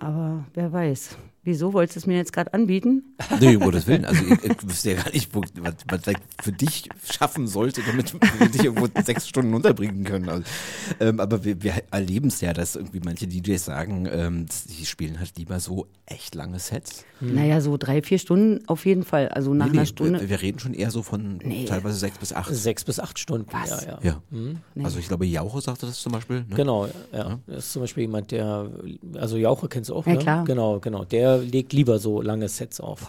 aber wer weiß. Wieso wolltest du es mir jetzt gerade anbieten? Nee, um Gottes Willen. Also ich, ich wüsste ja gar nicht, was, was ich für dich schaffen sollte, damit wir dich irgendwo sechs Stunden unterbringen können. Also, ähm, aber wir, wir erleben es ja, dass irgendwie manche DJs sagen, ähm, die spielen halt lieber so echt lange Sets. Naja, so drei, vier Stunden auf jeden Fall. Also nach Nee, nee, einer Stunde. Wir, wir reden schon eher so von teilweise sechs bis acht. Sechs bis acht Stunden. Was? Ja, ja. Ja. Also ich glaube, Jauche sagte das zum Beispiel. Ne? Genau, ja. Das ist zum Beispiel jemand, der, also Jauche kennst du auch, Ja, ne? klar. Genau, genau. Der legt lieber so lange Sets auf,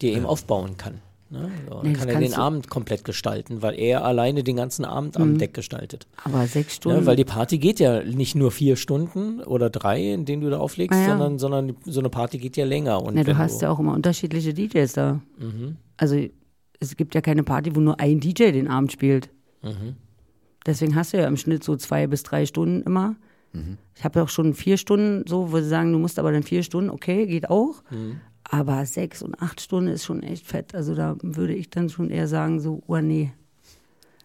die er eben aufbauen kann. Ne? So, dann Nee, kann er den du- Abend komplett gestalten, weil er alleine den ganzen Abend am Deck gestaltet. Aber sechs Ja, Stunden. weil die Party geht ja nicht nur vier Stunden oder drei, in denen du da auflegst, Ah, ja. sondern, sondern so eine Party geht ja länger. Und Na, du hast ja auch immer unterschiedliche DJs da. Also es gibt ja keine Party, wo nur ein DJ den Abend spielt. Deswegen hast du ja im Schnitt so zwei bis drei Stunden immer. Ich habe ja auch schon vier Stunden, so, wo sie sagen, du musst aber dann vier Stunden, okay, geht auch. Aber sechs und acht Stunden ist schon echt fett. Also da würde ich dann schon eher sagen, so, oh nee.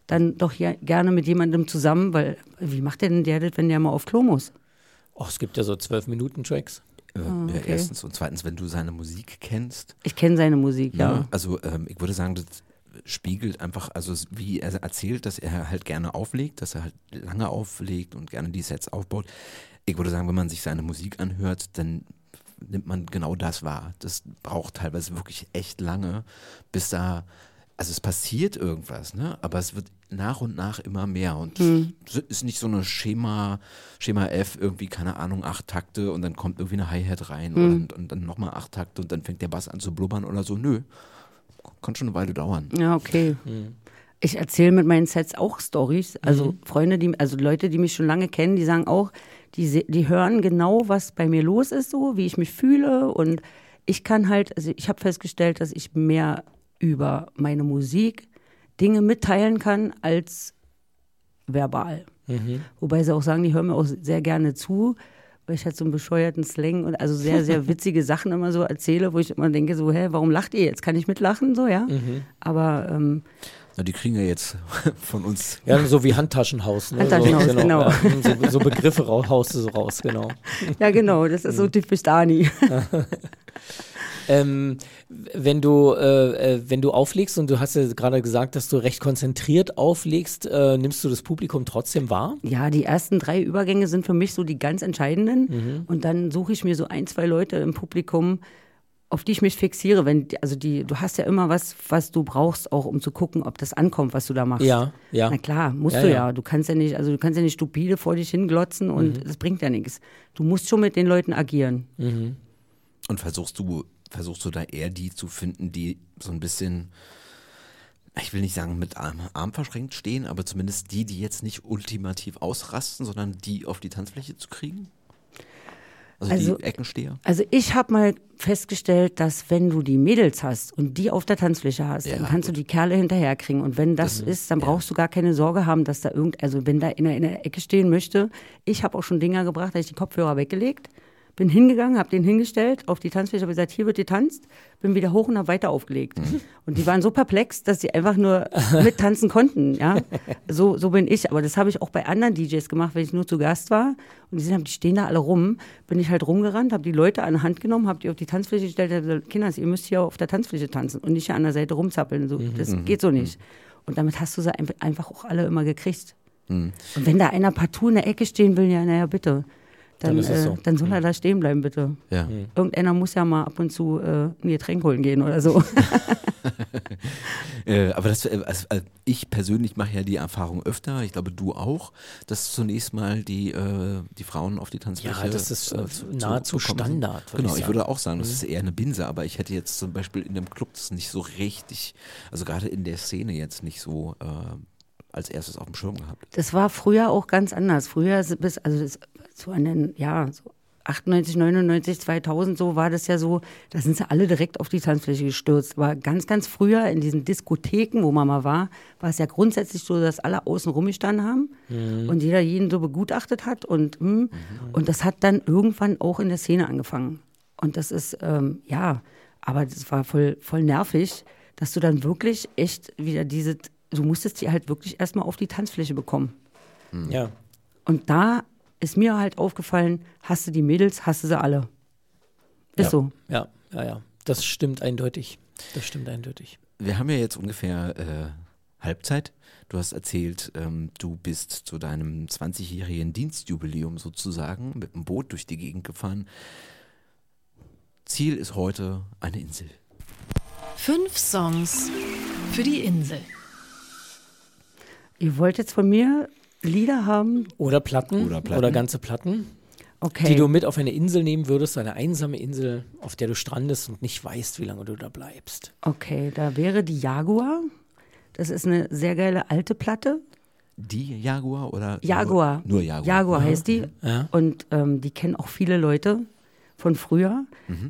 Dann doch ja, gerne mit jemandem zusammen, weil wie macht der denn der das, wenn der mal auf Klo muss? Oh, es gibt ja so zwölf Minuten Tracks. Äh, ja, Ah, okay. erstens und zweitens, wenn du seine Musik kennst, Ich kenne seine Musik, ja. Ne? Also ähm, ich würde sagen, das spiegelt einfach, also wie er erzählt, dass er halt gerne auflegt, dass er halt lange auflegt und gerne die Sets aufbaut. Ich würde sagen, wenn man sich seine Musik anhört, dann nimmt man genau das wahr. Das braucht teilweise wirklich echt lange, bis da, also es passiert irgendwas, ne? Aber es wird nach und nach immer mehr und es ist nicht so eine Schema, Schema F, irgendwie, keine Ahnung, acht Takte und dann kommt irgendwie eine Hi-Hat rein und, und dann nochmal acht Takte und dann fängt der Bass an zu blubbern oder so. Nö, kann schon eine Weile dauern. Ja, okay. Ich erzähle mit meinen Sets auch Stories. Also Freunde, die, also Leute, die mich schon lange kennen, die sagen auch, die, die hören genau, was bei mir los ist, so wie ich mich fühle. Und ich kann halt, also ich habe festgestellt, dass ich mehr über meine Musik Dinge mitteilen kann als verbal. Wobei sie auch sagen, die hören mir auch sehr gerne zu, weil ich halt so einen bescheuerten Slang und also sehr, sehr witzige Sachen immer so erzähle, wo ich immer denke, so, hä, warum lacht ihr jetzt? Kann ich mitlachen? So, ja. Aber ähm, Na, die kriegen ja jetzt von uns. Ja, so wie Handtaschenhaus. Ne? Handtaschenhaus, so, genau. Ja, so, so Begriffe rau- haust du so raus, genau. ja, genau, das ist so typisch Dani. Ähm, wenn du äh, äh, wenn du auflegst und du hast ja gerade gesagt, dass du recht konzentriert auflegst, äh, nimmst du das Publikum trotzdem wahr? Ja, die ersten drei Übergänge sind für mich so die ganz entscheidenden. Und dann suche ich mir so ein, zwei Leute im Publikum, auf die ich mich fixiere. Wenn, also die, du hast ja immer was, was du brauchst, auch um zu gucken, ob das ankommt, was du da machst. Ja, ja. Na klar, musst Ja, du ja. ja. Du kannst ja nicht, also du kannst ja nicht stupide vor dich hinglotzen und das bringt ja nichts. Du musst schon mit den Leuten agieren. Und versuchst du, versuchst du da eher die zu finden, die so ein bisschen, ich will nicht sagen mit Arm, Arm verschränkt stehen, aber zumindest die, die jetzt nicht ultimativ ausrasten, sondern die auf die Tanzfläche zu kriegen? Also, Also- die Eckensteher? Also ich habe mal festgestellt, dass wenn du die Mädels hast und die auf der Tanzfläche hast, dann Ja, kannst du die Kerle hinterherkriegen. Und wenn das, ist, dann brauchst du gar keine Sorge haben, dass da irgend, also wenn da in der, in der Ecke stehen möchte. Ich habe auch schon Dinger gebracht, da hab ich die Kopfhörer weggelegt, bin hingegangen, habe den hingestellt auf die Tanzfläche, habe gesagt, hier wird getanzt, bin wieder hoch und habe weiter aufgelegt. Und die waren so perplex, dass sie einfach nur mittanzen konnten. Ja, so so bin ich. Aber das habe ich auch bei anderen DJs gemacht, wenn ich nur zu Gast war und die sind, die stehen da alle rum, bin ich halt rumgerannt, habe die Leute an die Hand genommen, habe die auf die Tanzfläche gestellt, hab gesagt, Kinders, ihr müsst hier auf der Tanzfläche tanzen und nicht hier an der Seite rumzappeln. So, das geht so nicht. Und damit hast du sie ein- einfach auch alle immer gekriegt. Und wenn da einer partout in der Ecke stehen will, ja, naja, bitte. Dann, Dann ist es äh, so. dann soll er da stehen bleiben, bitte. Ja. Irgendeiner muss ja mal ab und zu äh, ein Getränk holen gehen oder so. Äh, aber das, äh, also, äh, ich persönlich mache ja die Erfahrung öfter, ich glaube du auch, dass zunächst mal die, äh, die Frauen auf die Tanzfläche Ja, das ist, äh, zu- nahezu zu. Standard, Genau, ich ich, würde auch sagen, das ist eher eine Binse, aber ich hätte jetzt zum Beispiel in einem Club das nicht so richtig, also gerade in der Szene jetzt nicht so äh, als erstes auf dem Schirm gehabt. Das war früher auch ganz anders. Früher bis, also so an den, ja, so 98, 99, 2000, so war das ja so, da sind sie alle direkt auf die Tanzfläche gestürzt. Aber ganz, ganz früher in diesen Diskotheken, wo man mal war, war es ja grundsätzlich so, dass alle außen rumgestanden haben und jeder jeden so begutachtet hat und, hm, und das hat dann irgendwann auch in der Szene angefangen. Und das ist, ähm, ja, aber das war voll, voll nervig, dass du dann wirklich echt wieder diese, du musstest die halt wirklich erstmal auf die Tanzfläche bekommen. Ja. Und da ist mir halt aufgefallen, hast du die Mädels, hast du sie alle. Ist Ja. so. Ja, ja, ja. Das stimmt eindeutig. Das stimmt eindeutig. Wir haben ja jetzt ungefähr äh, Halbzeit. Du hast erzählt, ähm, du bist zu deinem 20-jährigen Dienstjubiläum sozusagen mit dem Boot durch die Gegend gefahren. Ziel ist heute eine Insel. Fünf Songs für die Insel. Ihr wollt jetzt von mir Lieder haben? Oder Platten. Oder Platten. ganze Platten, Okay. die du mit auf eine Insel nehmen würdest, eine einsame Insel, auf der du strandest und nicht weißt, wie lange du da bleibst. okay, da wäre die Jaguar. Das ist eine sehr geile alte Platte. Die Jaguar oder? Jaguar. Nur, nur Jaguar. Jaguar heißt die. Ja. Und ähm, die kennen auch viele Leute von früher.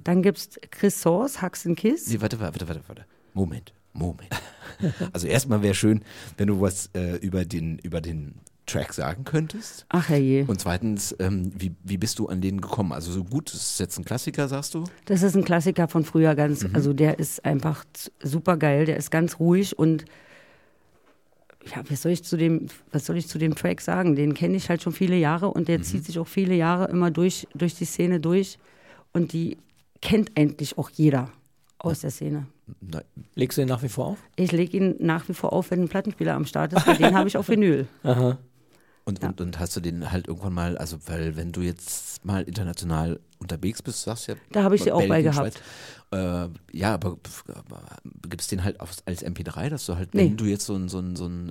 Dann gibt es Chris Source, Hugs and Kiss. Nee, warte, warte, warte, warte. Moment, Moment. Also erstmal wäre schön, wenn du was äh, über, den, über den Track sagen könntest. Ach herrje. Und zweitens, ähm, wie, wie bist du an den gekommen? Also so gut, das ist jetzt ein Klassiker, sagst du? Das ist ein Klassiker von früher ganz, also der ist einfach super geil, der ist ganz ruhig und ja, was soll ich zu dem, was soll ich zu dem Track sagen? Den kenne ich halt schon viele Jahre und der zieht sich auch viele Jahre immer durch, durch die Szene durch und die kennt eigentlich auch jeder aus der Szene. Na, Legst du den nach wie vor auf? Ich lege ihn nach wie vor auf, wenn ein Plattenspieler am Start ist, weil den habe ich auf Vinyl. Und, und, und hast du den halt irgendwann mal, also weil wenn du jetzt mal international unterwegs bist, sagst du ja. Da habe ich sie auch bei gehabt. Äh, ja, aber gibt es den halt auf, als MP3, dass du halt, Nee. wenn du jetzt so ein, so ein, so ein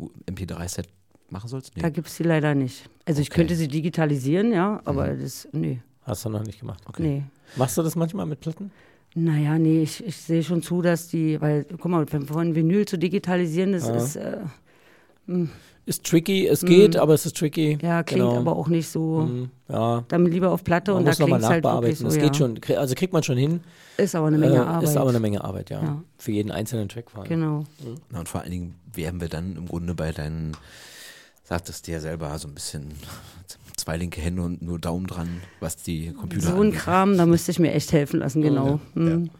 äh, MP3-Set machen sollst? Nee. Da gibt es die leider nicht. Also ich Okay. könnte sie digitalisieren, ja, aber das, nee, Hast du noch nicht gemacht. Okay. nee. Machst du das manchmal mit Platten? Naja, nee, ich, ich sehe schon zu, dass die, weil, guck mal, von- von Vinyl zu digitalisieren, das ist, äh, Ist tricky, es geht, aber es ist tricky. Mhm. ja, klingt Genau. aber auch nicht so, Mhm, Ja, dann lieber auf Platte man und da muss nochmal klingt halt wirklich nachbearbeiten. so, Es ja. geht schon, also kriegt man schon hin. Ist aber eine Menge Äh, Arbeit. Ist aber eine Menge Arbeit, ja. Ja. Für jeden einzelnen Track vor allem. Genau. Na, und vor allen Dingen wären wir dann im Grunde bei deinen, sagtest du ja selber, so ein bisschen zwei linke Hände und nur Daumen dran, was die Computer So ein angeht. Kram, da müsste ich mir echt helfen lassen, genau. Ja, Mhm. ja.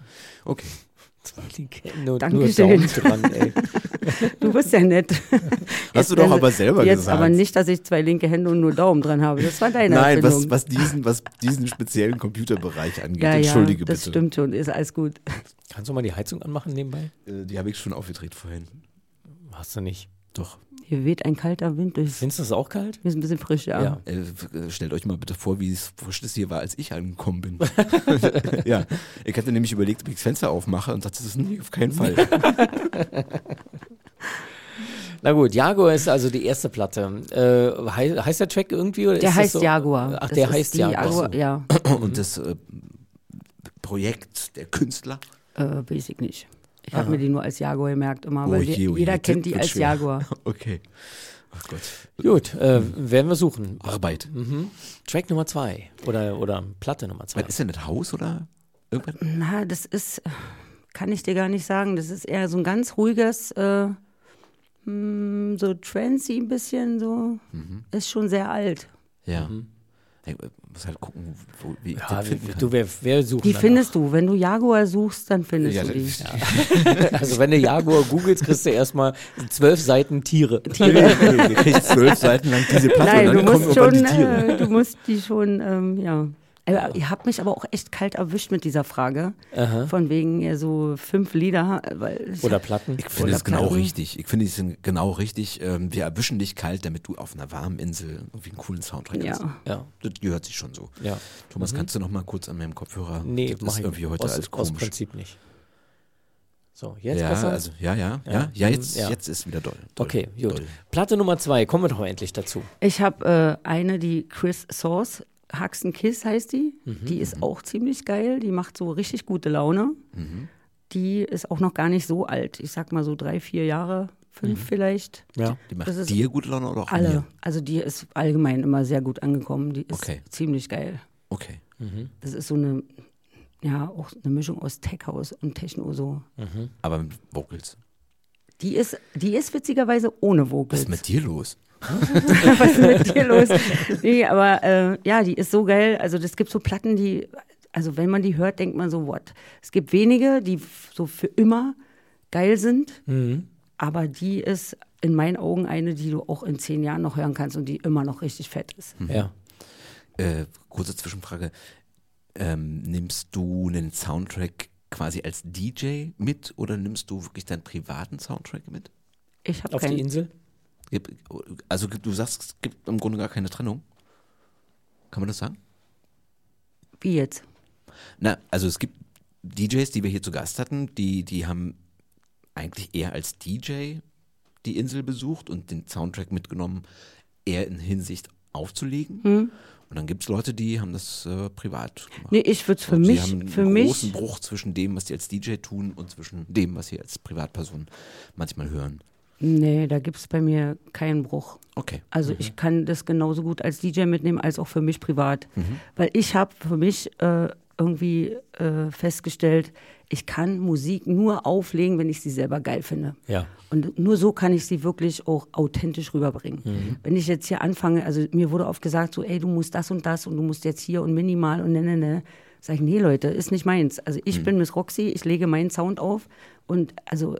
Okay. Zwei linke Hände und nur Dankeschön. Daumen dran, ey. Du bist ja nett. Hast du doch aber selber jetzt gesagt. aber nicht, dass ich zwei linke Hände und nur Daumen dran habe. Das war deine Nein, was, was, diesen, was diesen speziellen Computerbereich angeht. ja, ja, Entschuldige das bitte. stimmt schon, ist alles gut. Kannst du mal die Heizung anmachen nebenbei? Äh, Die habe ich schon aufgedreht vorhin. Hast du nicht. Doch. Hier weht ein kalter Wind durch. Findest du das auch kalt? Wir sind ein bisschen frisch, ja. Ja. Äh, stellt euch mal bitte vor, wie es frisch das hier war, als ich angekommen bin. ja, ich hatte nämlich überlegt, ob ich das Fenster aufmache und dachte, das ist nee, auf keinen Fall. Na gut, Jaguar ist also die erste Platte. Äh, hei- heißt der Track irgendwie? Oder Der heißt so? Jaguar. Ach, Das der heißt die Jaguar. ja, und das äh, Projekt der Künstler. äh, weiß ich nicht. Ich habe mir die nur als Jaguar gemerkt immer, Oh weil je, wir, oh je, jeder kennt die als schwer. Jaguar. Okay. Oh Gott. Gut, äh, werden wir suchen. Arbeit. Mhm. Track Nummer zwei oder, oder Platte Nummer zwei. Was ist denn das Haus oder irgendwas? Na, das ist, kann ich dir gar nicht sagen. Das ist eher so ein ganz ruhiges, äh, hm, so trancy ein bisschen, so. Mhm. Ist schon sehr alt. Ja. Äh, muss halt gucken, wo, wie ich ja, finden kann. du, wer, wer sucht Die danach? findest du. Wenn du Jaguar suchst, dann findest Ja, du die. das- Also wenn du Jaguar googelst, kriegst du erstmal zwölf Seiten Tiere. Ihr kriegt zwölf Seiten lang diese Platte Nein, und du dann kommen musst schon, die Tiere. äh, du musst die schon, ähm, ja. Aber ihr habt mich aber auch echt kalt erwischt mit dieser Frage. Von wegen so fünf Lieder, weil ich Oder Platten. Ich finde es genau richtig. Ich finde es sind genau richtig. Ähm, wir erwischen dich kalt, damit du auf einer warmen Insel irgendwie einen coolen Soundtrack Ja. hast. Ja. Das gehört sich schon so. Ja. Thomas, kannst du noch mal kurz an meinem Kopfhörer? Nee, das mach ist irgendwie heute aus, alles aus komisch. Prinzip nicht. So, jetzt ja, besser? also ja, ja, ja, Ja. ja, jetzt, Ja. jetzt ist wieder doll. doll okay, gut. Doll. Platte Nummer zwei, kommen wir doch endlich dazu. Ich habe äh, eine, die Chris Sauce, Huxen Kiss heißt die. Mhm, Die ist auch ziemlich geil. Die macht so richtig gute Laune. Mhm. Die ist auch noch gar nicht so alt. Ich sag mal so drei, vier Jahre, fünf Mhm. vielleicht. Ja. Die macht dir gute Laune oder auch Alle. mir? Also die ist allgemein immer sehr gut angekommen. Die ist Okay. ziemlich geil. Okay. Das ist so eine, ja, auch eine Mischung aus Tech House und Techno so. Aber mit Vocals. Die ist, die ist witzigerweise ohne Was Vocals. ist mit dir los? Was ist mit dir los? Nee, aber äh, ja, die ist so geil. Also es gibt so Platten, die, also wenn man die hört, denkt man so, what? Es gibt wenige, die so für immer geil sind, aber die ist in meinen Augen eine, die du auch in zehn Jahren noch hören kannst und die immer noch richtig fett ist. Ja. Äh, kurze Zwischenfrage. Ähm, nimmst du einen Soundtrack quasi als DJ mit oder nimmst du wirklich deinen privaten Soundtrack mit? Ich habe Auf die keinen. Insel? Also du sagst, es gibt im Grunde gar keine Trennung. Kann man das sagen? Wie jetzt? Na, also es gibt DJs, die wir hier zu Gast hatten, die, die haben eigentlich eher als DJ die Insel besucht und den Soundtrack mitgenommen, eher in Hinsicht aufzulegen. Und dann gibt es Leute, die haben das äh, privat gemacht. Nee, ich würde es für Und mich, haben einen für großen mich, Bruch zwischen dem, was sie als DJ tun und zwischen dem, was sie als Privatperson manchmal hören. Nee, da gibt es bei mir keinen Bruch. Okay. Also ich kann das genauso gut als DJ mitnehmen als auch für mich privat. Weil ich habe für mich äh, irgendwie äh, festgestellt, ich kann Musik nur auflegen, wenn ich sie selber geil finde. Ja. Und nur so kann ich sie wirklich auch authentisch rüberbringen. Wenn ich jetzt hier anfange, also mir wurde oft gesagt, so, ey, du musst das und das und du musst jetzt hier und minimal und ne, ne, ne. Sag ich, nee, Leute, ist nicht meins. Also ich bin Miss Roxy, ich lege meinen Sound auf und also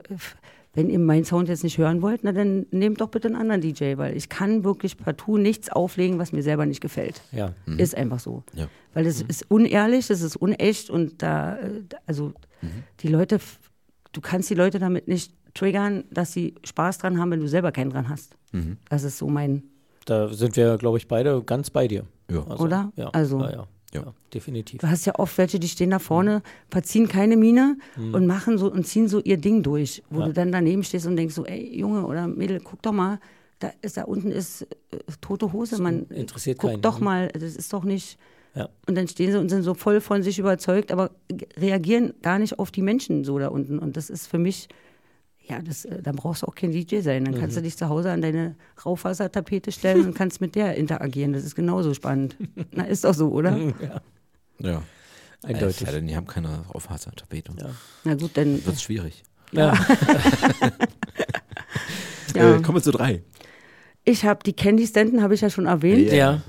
wenn ihr meinen Sound jetzt nicht hören wollt, na dann nehmt doch bitte einen anderen DJ, weil ich kann wirklich partout nichts auflegen, was mir selber nicht gefällt. Ja. Ist einfach so. Ja. Weil es ist unehrlich, es ist unecht und da, äh, also die Leute, du kannst die Leute damit nicht triggern, dass sie Spaß dran haben, wenn du selber keinen dran hast. Das ist so mein, Da sind wir, glaube ich, beide ganz bei dir. Ja. Also, Oder? Ja. Also- ja, ja. Ja. definitiv. du hast ja oft welche, die stehen da vorne, verziehen keine Miene und machen so und ziehen so ihr Ding durch, wo Ja. du dann daneben stehst und denkst so, ey Junge oder Mädel, guck doch mal, da ist da unten ist äh, tote Hose, man interessiert guck keinen. doch Mhm. mal, das ist doch nicht Ja. Und dann stehen sie und sind so voll von sich überzeugt, aber reagieren gar nicht auf die Menschen so da unten. Und das ist für mich, ja, das, äh, dann brauchst du auch kein DJ sein. Dann Mhm. kannst du dich zu Hause an deine Rauchwassertapete stellen und kannst mit der interagieren. Das ist genauso spannend. Na, ist doch so, oder? Ja, Ja. eindeutig. Äh, denn die haben keine Auffahrtstapete. Ja. Na gut, dann. Wird schwierig. Ja. Ja. Äh, kommen wir zu drei. Ich habe die Candy Stanton, habe ich ja schon erwähnt. Ja.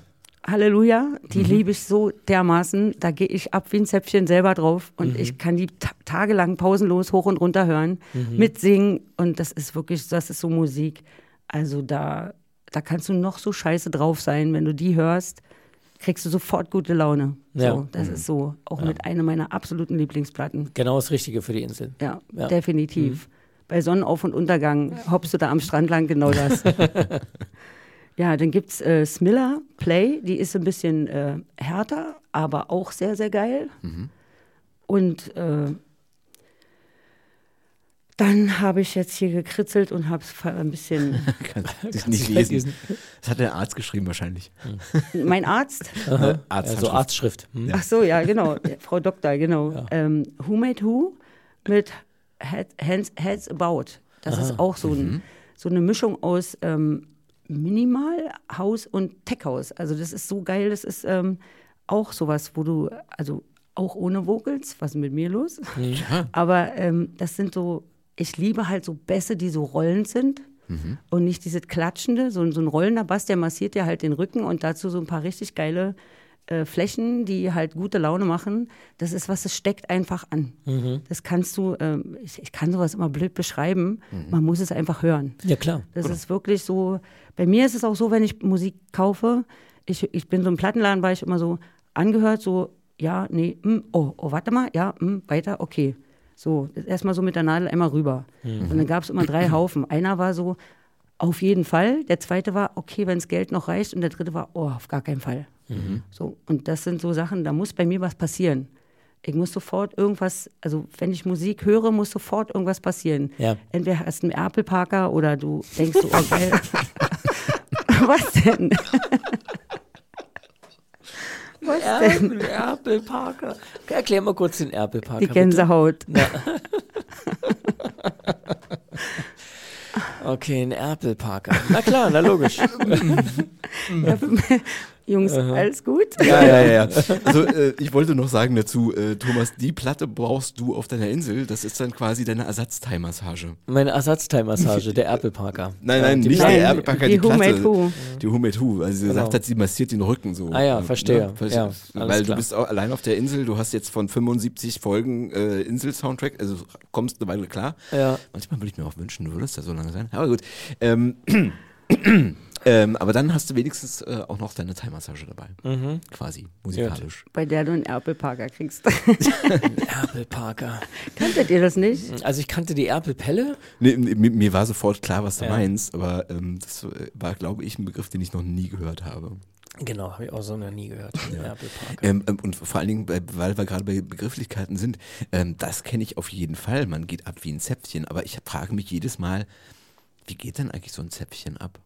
Ja. Halleluja, die liebe ich so dermaßen. Da gehe ich ab wie ein Zäpfchen selber drauf und ich kann die ta tagelang pausenlos hoch und runter hören, mitsingen und das ist wirklich, das ist so Musik. Also da, da kannst du noch so scheiße drauf sein, wenn du die hörst, kriegst du sofort gute Laune. Ja. So, das ist so auch mit einer meiner absoluten Lieblingsplatten. Genau das Richtige für die Insel. Ja, Ja. definitiv. Bei Sonnenauf- und Untergang hoppst du da am Strand lang, genau das. ja, dann gibt's äh, Smiller Play, die ist ein bisschen äh, härter, aber auch sehr, sehr geil. Und äh, dann habe ich jetzt hier gekritzelt und habe es ein bisschen. Kann ich du nicht vielleicht lesen. Das hat der Arzt geschrieben wahrscheinlich. mein Arzt. Äh, Also. Arztschrift. Hm? Ach so, ja, genau. Frau Doktor, genau. Ähm, Who Made Who mit Head, Hands, Heads About. Das ist auch so, ein, so eine Mischung aus ähm, Minimal, House und Tech House. Also das ist so geil. Das ist ähm, auch sowas, wo du, also auch ohne Vocals, was ist mit mir los? Aber ähm, das sind so, ich liebe halt so Bässe, die so rollend sind. Und nicht diese klatschende, so, ein- so ein rollender Bass, der massiert dir halt den Rücken und dazu so ein paar richtig geile äh, Flächen, die halt gute Laune machen. Das ist was, das steckt einfach an. Das kannst du, ähm, ich, ich kann sowas immer blöd beschreiben, man muss es einfach hören. Ja, klar. Das ist wirklich so. Bei mir ist es auch so, wenn ich Musik kaufe, ich, ich bin so im Plattenladen, war ich immer so angehört, so, ja, nee, mm, oh, oh, warte mal, ja, mm, weiter, okay. So, erstmal so mit der Nadel einmal rüber. Und dann gab es immer drei Haufen. Einer war so, auf jeden Fall. Der zweite war, okay, wenn das Geld noch reicht. Und der dritte war, oh, auf gar keinen Fall. So, und das sind so Sachen, da muss bei mir was passieren. Ich muss sofort irgendwas, also wenn ich Musik höre, muss sofort irgendwas passieren. Ja. Entweder hast du einen Apple Parker oder du denkst so, oh geil. was denn? was denn? Erpel Parker. Erklär mal kurz den Erpel Parker. Die Gänsehaut. Okay, ein Erpel Parker. Na klar, na logisch. Jungs, alles gut? Ja, ja, ja. ja. Also äh, ich wollte noch sagen dazu, äh, Thomas, die Platte brauchst du auf deiner Insel. Das ist dann quasi deine Ersatzteilmassage. Meine Ersatzteilmassage, der Erpel Parker. Nein, nein, die nicht Platte- der Erbepacker, die, die Who Platte. Made Who. Die Who Made Who, weil sie gesagt hat, sie massiert den Rücken so. Ah ja, verstehe. Weil, Ja, alles weil du klar. bist auch allein auf der Insel, du hast jetzt von 75 Folgen äh, Insel-Soundtrack, also kommst eine Weile klar. Ja. Manchmal würde ich mir auch wünschen, du würdest da so lange sein. Aber gut. Ähm, ähm, aber dann hast du wenigstens äh, auch noch deine Thai-Massage dabei. Mhm. Quasi, musikalisch. Bei der du einen Apple Parker kriegst. Erpel Parker. Kanntet ihr das nicht? Also ich kannte die Erpelpelle. Nee, mir, mir war sofort klar, was du Ja. meinst, aber ähm, das äh, war, glaube ich, ein Begriff, den ich noch nie gehört habe. Genau, habe ich auch so noch nie gehört. Parker. Ähm, ähm, und vor allen Dingen, bei- weil wir gerade bei Begrifflichkeiten sind, ähm, das kenne ich auf jeden Fall. Man geht ab wie ein Zäpfchen, aber ich frage mich jedes Mal, wie geht denn eigentlich so ein Zäpfchen ab?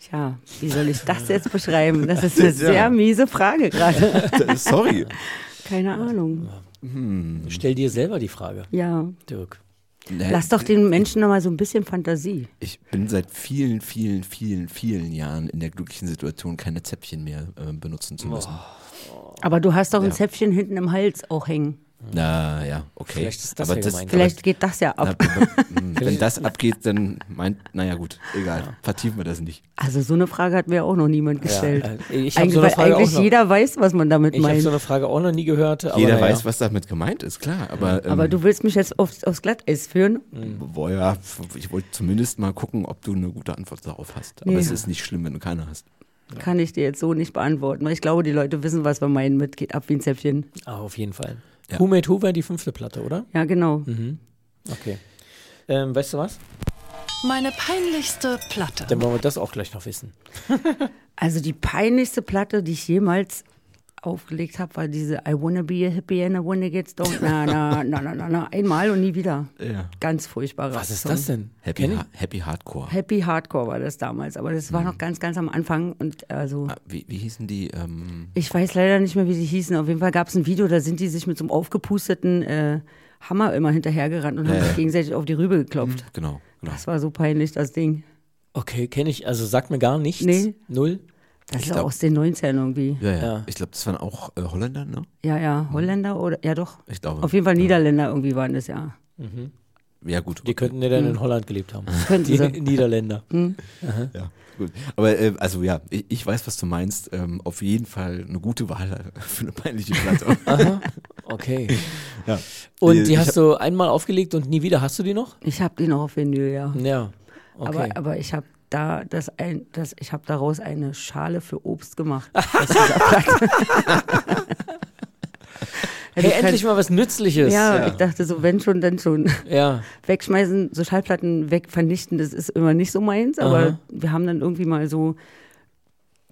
Tja, wie soll ich das jetzt beschreiben? Das ist eine sehr miese Frage gerade. Sorry. Keine Ahnung. Stell dir selber die Frage, Ja. Dirk. Nee, Lass doch den Menschen noch mal so ein bisschen Fantasie. Ich bin seit vielen, vielen, vielen, vielen Jahren in der glücklichen Situation, keine Zäpfchen mehr äh, benutzen zu müssen. Aber du hast doch ein Ja. Zäpfchen hinten im Hals auch hängen. Na ja, okay. Vielleicht ist das aber ja das. Vielleicht geht das ja ab. na, wenn das abgeht, dann meint, naja gut, egal, vertiefen wir das nicht. Also so eine Frage hat mir auch noch niemand gestellt. äh, ich habe eigentlich so eine Frage auch eigentlich noch. jeder weiß, was man damit Ich habe meint. so eine Frage auch noch nie gehört. Aber Jeder weiß, was damit gemeint ist, klar. Aber, ähm, Aber du willst mich jetzt aufs, aufs Glatteis führen? Boah, ja, ich wollte zumindest mal gucken, ob du eine gute Antwort darauf hast. Aber es ist nicht schlimm, wenn du keine hast. Kann ich dir jetzt so nicht beantworten. Weil ich glaube, die Leute wissen, was wir meinen mit geht ab wie ein Zäpfchen. Ah, auf jeden Fall. Ja. Who Made Who wäre die fünfte Platte, oder? Ja, genau. Okay. Ähm, weißt du was? Meine peinlichste Platte. Dann wollen wir das auch gleich noch wissen. Also die peinlichste Platte, die ich jemals aufgelegt habe, war diese I wanna be a hippie and I wanna get stoned. Na, na, na, na, na, na. Einmal und nie wieder. Ja. Ganz furchtbarer Was ist Song. das denn? Happy, ha Happy Hardcore. Happy Hardcore war das damals, aber das war noch ganz, ganz am Anfang und also Ah, wie, wie hießen die? Ähm, ich weiß leider nicht mehr, wie sie hießen. Auf jeden Fall gab es ein Video, da sind die sich mit so einem aufgepusteten äh, Hammer immer hinterhergerannt und haben Ja, sich gegenseitig auf die Rübe geklopft. genau, genau. Das war so peinlich, das Ding. Okay, kenne ich. Also sagt mir gar nichts. Nee. Null. Das Ich ist glaub- aus den 90ern irgendwie. Ja, ja. Ja. Ich glaube, das waren auch äh, Holländer, ne? Ja, ja, Holländer oder, ja doch. Ich glaube. Auf jeden Fall Niederländer irgendwie waren das, ja. Ja, gut. Die könnten ja dann in Holland gelebt haben. Könnten Die sie. Niederländer. Ja, gut. Aber äh, also ja, ich, ich weiß, was du meinst. Ähm, auf jeden Fall eine gute Wahl für eine peinliche Platte. Aha, okay. ja. Und Äh, die ich hast hab- du einmal aufgelegt und nie wieder. Hast du die noch? Ich habe die noch auf Vinyl, ja. Ja. Okay. Aber, aber ich habe da das ein, das, ich habe daraus eine Schale für Obst gemacht. hey, endlich mal was Nützliches. Ja, ich dachte so, wenn schon, dann schon. Ja. Wegschmeißen, so Schallplatten weg, vernichten, das ist immer nicht so meins, aber Aha. wir haben dann irgendwie mal so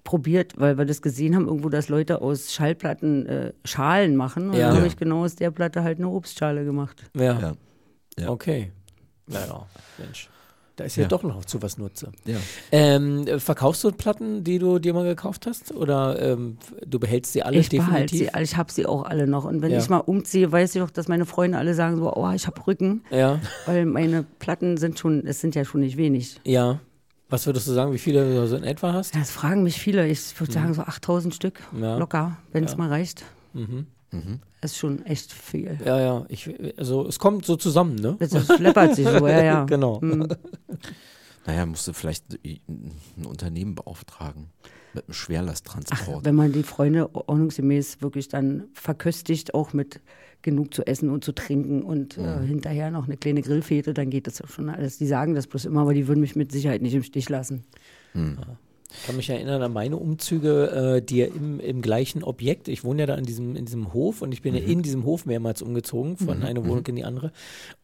probiert, weil wir das gesehen haben, irgendwo, dass Leute aus Schallplatten äh, Schalen machen. Und Ja. dann habe Ja. ich genau aus der Platte halt eine Obstschale gemacht. Ja. Ja. Ja. Okay. Naja, Mensch. Da ist ja, Ja. doch noch zu was Nutze. Ja. Ähm, äh, verkaufst du Platten, die du dir mal gekauft hast? Oder ähm, du behältst sie alle ich behalte definitiv? sie, alle, ich habe sie auch alle noch. Und wenn Ja. ich mal umziehe, weiß ich auch, dass meine Freunde alle sagen so, oh, ich habe Rücken, Ja, weil meine Platten sind schon, es sind ja schon nicht wenig. ja. Was würdest du sagen, wie viele du so in etwa hast? Das fragen mich viele. Ich würde sagen so 8000 Stück. Ja. locker, wenn es mal reicht. Mhm. Ist schon echt viel. Ja, ja. Ich, also es kommt so zusammen, ne? Das, das läppert sich so, ja, ja. Genau. Mhm. Naja, musst du vielleicht ein Unternehmen beauftragen mit einem Ach, Schwerlasttransport. wenn man die Freunde ordnungsgemäß wirklich dann verköstigt, auch mit genug zu essen und zu trinken und äh, hinterher noch eine kleine Grillfete, dann geht das auch schon alles. Die sagen das bloß immer, aber die würden mich mit Sicherheit nicht im Stich lassen. Ich kann mich erinnern an meine Umzüge, äh, die ja im, im gleichen Objekt, ich wohne ja da in diesem, in diesem Hof und ich bin ja in diesem Hof mehrmals umgezogen, von einer Wohnung in die andere.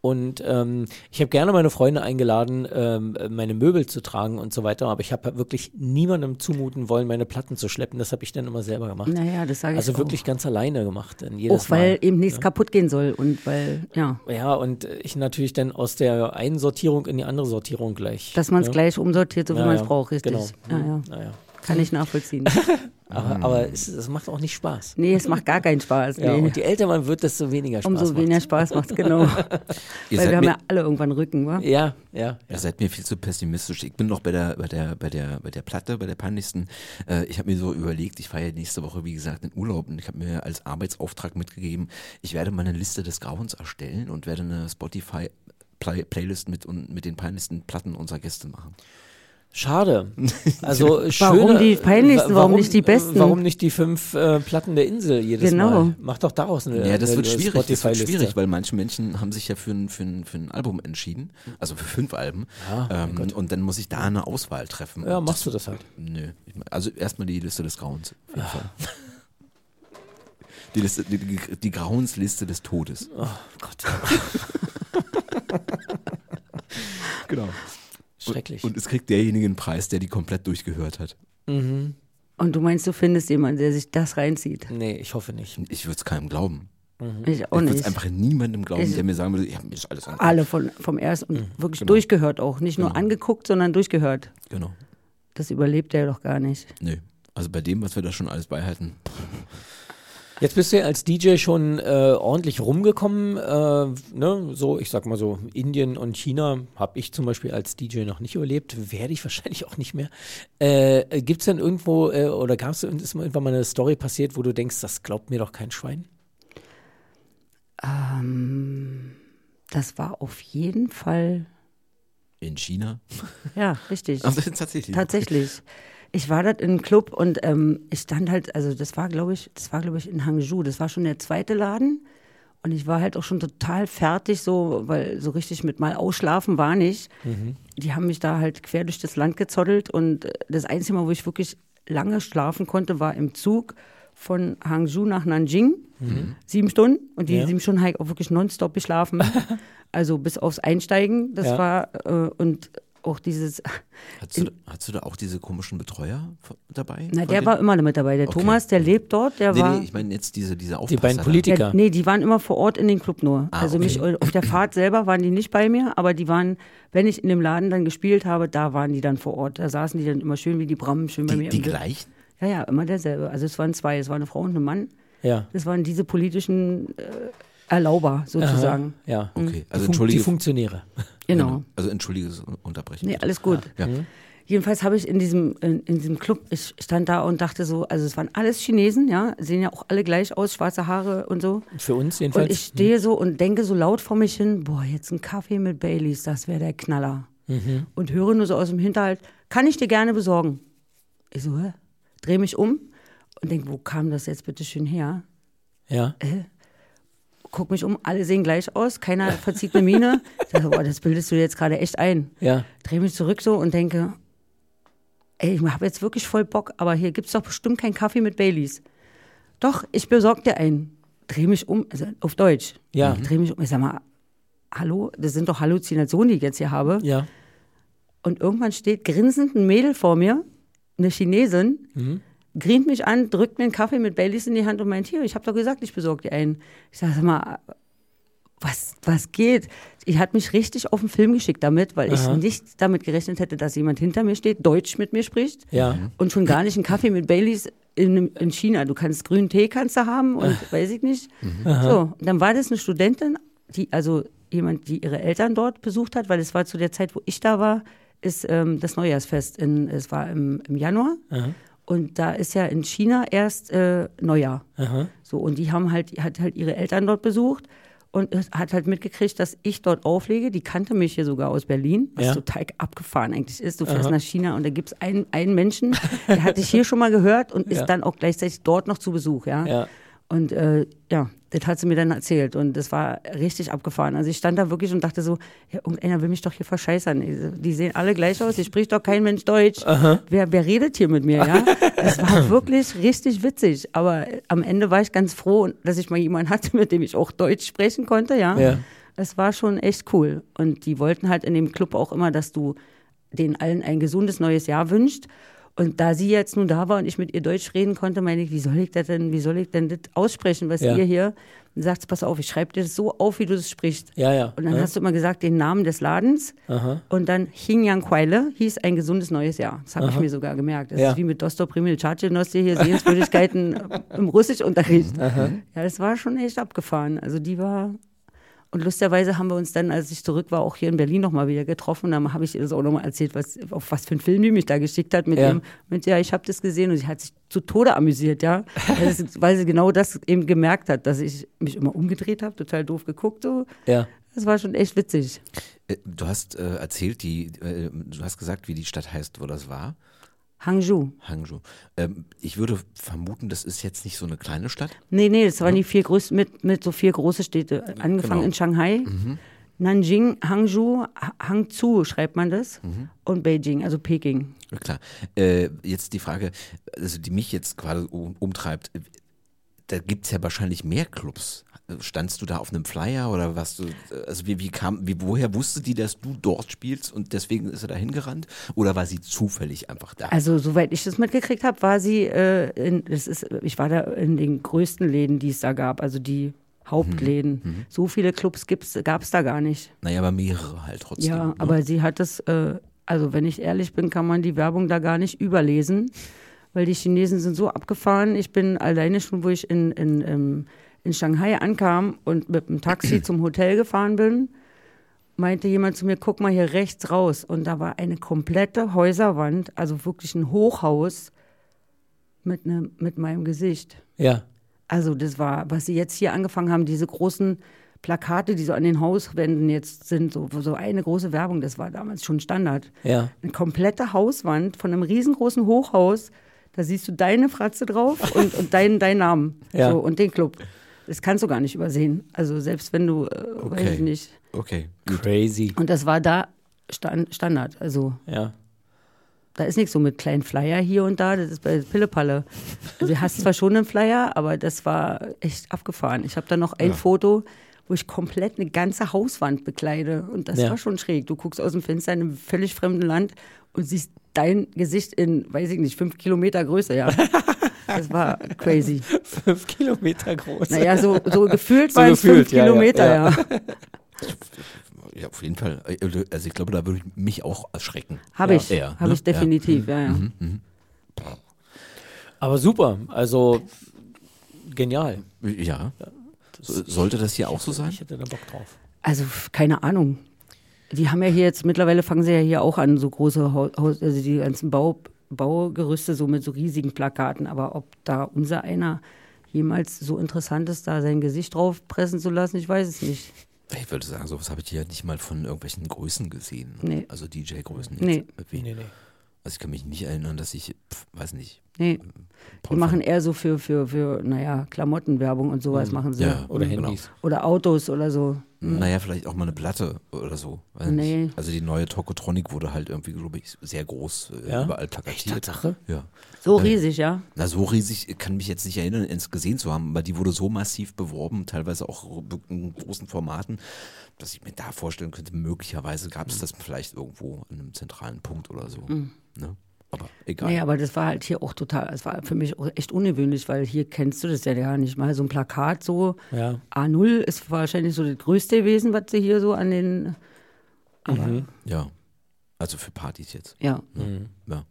Und ähm, ich habe gerne meine Freunde eingeladen, ähm, meine Möbel zu tragen und so weiter, aber ich habe wirklich niemandem zumuten wollen, meine Platten zu schleppen. Das habe ich dann immer selber gemacht. Naja, das sage ich Also auch. wirklich ganz alleine gemacht. Dann jedes Auch weil Mal. eben nichts kaputt gehen soll und weil, ja, Ja, und ich natürlich dann aus der einen Sortierung in die andere Sortierung gleich. dass man es ne? gleich umsortiert, so wie Ja, man es ja, braucht, richtig. Genau. Ja, ja. Naja. Kann ich nachvollziehen. Aber, aber es, es macht auch nicht Spaß. nee, es macht gar keinen Spaß. Ja, Nee. und je älter man wird, desto weniger Spaß Umso macht's. weniger Spaß macht es, genau. Weil wir haben mir- ja alle irgendwann Rücken, wa? Ja, ja. Ihr seid mir viel zu pessimistisch. Ich bin noch bei der, bei der, bei der, bei der Platte, bei der peinlichsten. Äh, ich habe mir so überlegt, ich fahre ja nächste Woche, wie gesagt, in Urlaub und ich habe mir als Arbeitsauftrag mitgegeben, ich werde mal eine Liste des Grauens erstellen und werde eine Spotify Play Playlist mit, und mit den peinlichsten Platten unserer Gäste machen. Schade. Also Warum schöne, die peinlichsten, wa- warum nicht die besten? Warum nicht die fünf äh, Platten der Insel jedes Genau. Mal? Mach doch daraus eine Ja, das eine wird schwierig. Das wird schwierig, weil manche Menschen haben sich ja für ein, für ein, für ein Album entschieden, also für fünf Alben. Ah, ähm, und dann muss ich da eine Auswahl treffen. Ja, machst du das halt. Nö. Also erstmal die Liste des Grauens. Auf jeden Fall. Die, Liste, die, die, die Grauensliste des Todes. Oh Gott, Genau. Schrecklich. Und es kriegt derjenige einen Preis, der die komplett durchgehört hat. mhm. Und du meinst, du findest jemanden, der sich das reinzieht? Nee, ich hoffe nicht. Ich würde es keinem glauben. Ich auch ich würde es einfach niemandem glauben, Ich- der mir sagen würde, ja, mir ist alles angeguckt. Alle von, vom ersten und wirklich genau. durchgehört auch. Nicht nur Genau. angeguckt, sondern durchgehört. Genau. Das überlebt er doch gar nicht. Nö. Also bei dem, was wir da schon alles beihalten. Jetzt bist du ja als DJ schon äh, ordentlich rumgekommen. Äh, ne? So, ich sag mal so, Indien und China habe ich zum Beispiel als DJ noch nicht überlebt. Werde ich wahrscheinlich auch nicht mehr. Äh, Gibt es denn irgendwo äh, oder gab es irgendwann mal eine Story passiert, wo du denkst, das glaubt mir doch kein Schwein? Ähm, das war auf jeden Fall, In China. ja, richtig. Also tatsächlich. Tatsächlich. Ich war dort in einem Club und ähm, ich stand halt, also das war, glaube ich, das war, glaube ich, in Hangzhou. Das war schon der zweite Laden. Und ich war halt auch schon total fertig, so, weil so richtig mit mal ausschlafen war nicht. Die haben mich da halt quer durch das Land gezottelt und äh, das einzige Mal, wo ich wirklich lange schlafen konnte, war im Zug von Hangzhou nach Nanjing. Sieben Stunden. Und die Ja. sieben Stunden habe ich auch wirklich nonstop geschlafen. also bis aufs Einsteigen. Das Ja. war, äh, und auch dieses, Hattest du, hattest du da auch diese komischen Betreuer dabei? Na, der war immer mit dabei. Der Okay. Thomas, der lebt dort, der Nee, war. nee, ich meine jetzt diese, diese Die Aufpasser. beiden da. Politiker. der, nee, die waren immer vor Ort in den Club nur. Ah, also okay. mich auf der Fahrt selber waren die nicht bei mir, aber die waren, wenn ich in dem Laden dann gespielt habe, da waren die dann vor Ort. Da saßen die dann immer schön wie die Brammen, schön bei Die, mir. die gleichen? Ja, ja, immer derselbe. Also es waren zwei, es war eine Frau und ein Mann. Ja. Das waren diese politischen äh, Erlauber sozusagen. Aha, ja. Okay, also die, Fun die. Funktionäre. Genau. Also entschuldige das Unterbrechen. Nee, alles gut. Ja. Jedenfalls habe ich in diesem, in, in, diesem Club, ich stand da und dachte so, also es waren alles Chinesen, ja, sehen ja auch alle gleich aus, schwarze Haare und so. Für uns jedenfalls. Und ich stehe so und denke so laut vor mich hin, boah, jetzt ein Kaffee mit Baileys, das wäre der Knaller. Mhm. Und höre nur so aus dem Hinterhalt, kann ich dir gerne besorgen. Ich so, hä? Dreh mich um und denke, wo kam das jetzt bitte schön her? Ja. Äh, guck mich um, alle sehen gleich aus, keiner verzieht eine Miene. Ich sage, boah, das bildest du jetzt gerade echt ein. Ja. Dreh mich zurück so und denke, ey, ich habe jetzt wirklich voll Bock, aber hier gibt es doch bestimmt keinen Kaffee mit Baileys. Doch, ich besorg dir einen. Dreh mich um, also auf Deutsch. Ja. Ich dreh mich um, ich sag mal, hallo, das sind doch Halluzinationen, die ich jetzt hier habe. Ja. Und irgendwann steht grinsend ein Mädel vor mir, eine Chinesin, Mhm. Grient mich an, drückt mir einen Kaffee mit Baileys in die Hand und meint, hier, ich habe doch gesagt, ich besorge dir einen. Ich sage, sag mal, was, was geht? Ich hat mich richtig auf den Film geschickt damit, weil Aha. ich nicht damit gerechnet hätte, dass jemand hinter mir steht, Deutsch mit mir spricht Ja. und schon gar nicht einen Kaffee mit Baileys in, in China. Du kannst grünen Tee kannst du haben und weiß ich nicht. So, dann war das eine Studentin, die also jemand, die ihre Eltern dort besucht hat, weil es war zu der Zeit, wo ich da war, ist ähm, das Neujahrsfest. In, es war im, im Januar. Und da ist ja in China erst äh, Neujahr. Aha. So, und die haben halt, hat halt ihre Eltern dort besucht und hat halt mitgekriegt, dass ich dort auflege. Die kannte mich hier sogar aus Berlin, was Ja. total abgefahren eigentlich ist. Du fährst nach China und da gibt es einen, einen Menschen, der hat dich hier schon mal gehört und ist Ja. dann auch gleichzeitig dort noch zu Besuch, ja. Ja. Und äh, ja, das hat sie mir dann erzählt und das war richtig abgefahren. Also ich stand da wirklich und dachte so, ja, irgendeiner will mich doch hier verscheißern. Die- sehen alle gleich aus, hier spricht doch kein Mensch Deutsch. Wer, wer redet hier mit mir, ja? Das war wirklich richtig witzig. Aber am Ende war ich ganz froh, dass ich mal jemanden hatte, mit dem ich auch Deutsch sprechen konnte, ja. Ja. Das war schon echt cool. Und die wollten halt in dem Club auch immer, dass du den allen ein gesundes neues Jahr wünscht. Und da sie jetzt nun da war und ich mit ihr Deutsch reden konnte, meine ich, wie soll ich das denn, wie soll ich denn das aussprechen, was Ja. ihr hier und sagt, pass auf, ich schreibe dir das so auf, wie du es sprichst. Ja, ja. Und dann ja. hast du immer gesagt, den Namen des Ladens Aha. und dann Xinjiang Kuaile hieß ein gesundes neues Jahr. Das habe ich mir sogar gemerkt. Das Ja. ist wie mit Dostor Primil Tschatschenosti hier Sehenswürdigkeiten im Russischunterricht. Ja, das war schon echt abgefahren. Also die war. Und lustigerweise haben wir uns dann, als ich zurück war, auch hier in Berlin nochmal wieder getroffen. Da habe ich ihr das auch nochmal erzählt, was, auf was für einen Film die mich da geschickt hat. Mit Ja. dem, mit ja, ich habe das gesehen und sie hat sich zu Tode amüsiert, ja. Weil sie- weil sie genau das eben gemerkt hat, dass ich mich immer umgedreht habe, total doof geguckt. So. Ja. Das war schon echt witzig. Äh, Du hast äh, erzählt, die, äh, du hast gesagt, wie die Stadt heißt, wo das war. Hangzhou. Hangzhou. Ähm, ich würde vermuten, das ist jetzt nicht so eine kleine Stadt. Nee, nee, das waren die vier größten, mit, mit so vier große Städte. Angefangen Genau. in Shanghai, Nanjing, Hangzhou, Ha- Hangzhou schreibt man das, und Beijing, also Peking. Ja, Klar. Äh, jetzt die Frage, also die mich jetzt gerade um, umtreibt, äh, da gibt es ja wahrscheinlich mehr Clubs. Standst du da auf einem Flyer oder was du, also wie, wie kam, wie, woher wusste die, dass du dort spielst und deswegen ist er da hingerannt? Oder war sie zufällig einfach da? Also, soweit ich das mitgekriegt habe, war sie, äh, in, das ist, ich war da in den größten Läden, die es da gab, also die Hauptläden. So viele Clubs gab es da gar nicht. naja, aber mehrere halt trotzdem. Ja, ne? aber sie hat es, äh, also wenn ich ehrlich bin, kann man die Werbung da gar nicht überlesen, weil die Chinesen sind so abgefahren. Ich bin alleine schon, wo ich in, in, ähm, in Shanghai ankam und mit dem Taxi zum Hotel gefahren bin, meinte jemand zu mir, guck mal hier rechts raus. Und da war eine komplette Häuserwand, also wirklich ein Hochhaus mit, ne, mit meinem Gesicht. Ja. Also das war, was sie jetzt hier angefangen haben, diese großen Plakate, die so an den Hauswänden jetzt sind, so, so eine große Werbung, das war damals schon Standard. Ja. Eine komplette Hauswand von einem riesengroßen Hochhaus, da siehst du deine Fratze drauf und, und deinen dein Namen Ja. so, und den Club. Das kannst du gar nicht übersehen. Also selbst wenn du, äh, weiß Okay. ich nicht. Okay. Crazy. Und das war da Stand, Standard. Also Ja. da ist nichts so mit kleinen Flyer hier und da, das ist bei Pillepalle. Also du hast zwar schon einen Flyer, aber das war echt abgefahren. Ich habe da noch ein Foto, wo ich komplett eine ganze Hauswand bekleide und das Ja. war schon schräg. Du guckst aus dem Fenster in einem völlig fremden Land und siehst dein Gesicht in, weiß ich nicht, fünf Kilometer Größe, ja. Das war crazy. Fünf Kilometer groß. Naja, so, so gefühlt So waren es fünf ja, Kilometer, ja. ja. Ja, auf jeden Fall. Also ich glaube, da würde ich mich auch erschrecken. Habe Ja. ich, Ja, habe ne? ich definitiv, ja, ja. Aber super. Also genial. Ja. So, sollte das hier auch so sein? Ich hätte da Bock drauf. Also, keine Ahnung. Die haben ja hier jetzt, mittlerweile fangen sie ja hier auch an, so große Haus, also die ganzen Bau, Baugerüste so mit so riesigen Plakaten. Aber ob da unser einer jemals so interessant ist, da sein Gesicht drauf pressen zu lassen, ich weiß es nicht. Ich würde sagen, sowas habe ich hier nicht mal von irgendwelchen Größen gesehen. Nee. Also DJ-Größen. Nee. Nee, nee. Also ich kann mich nicht erinnern, dass ich, pf, weiß nicht. Nee, die Paul machen van- eher so für, für, für naja, Klamottenwerbung und sowas machen sie. Ja, Oder genau. Handys. Oder Autos oder so. Naja, vielleicht auch mal eine Platte oder so. Weiß Nee. nicht. Also die neue Tokotronic wurde halt irgendwie, glaube ich, sehr groß äh, Ja? überall Echt, plakatiert. Tatsache? Ja. So Ja. riesig, ja. Na, so riesig kann mich jetzt nicht erinnern, es gesehen zu haben, aber die wurde so massiv beworben, teilweise auch in großen Formaten, dass ich mir da vorstellen könnte, möglicherweise gab es das vielleicht irgendwo an einem zentralen Punkt oder so. Ne? Aber egal. Nee, aber das war halt hier auch total, es war für mich auch echt ungewöhnlich, weil hier kennst du das ja gar nicht mal. So ein Plakat so, Ja. A0 ist wahrscheinlich so das größte gewesen, was sie hier so an den, aber Ja. Also für Partys jetzt. ja. Ne? Ja.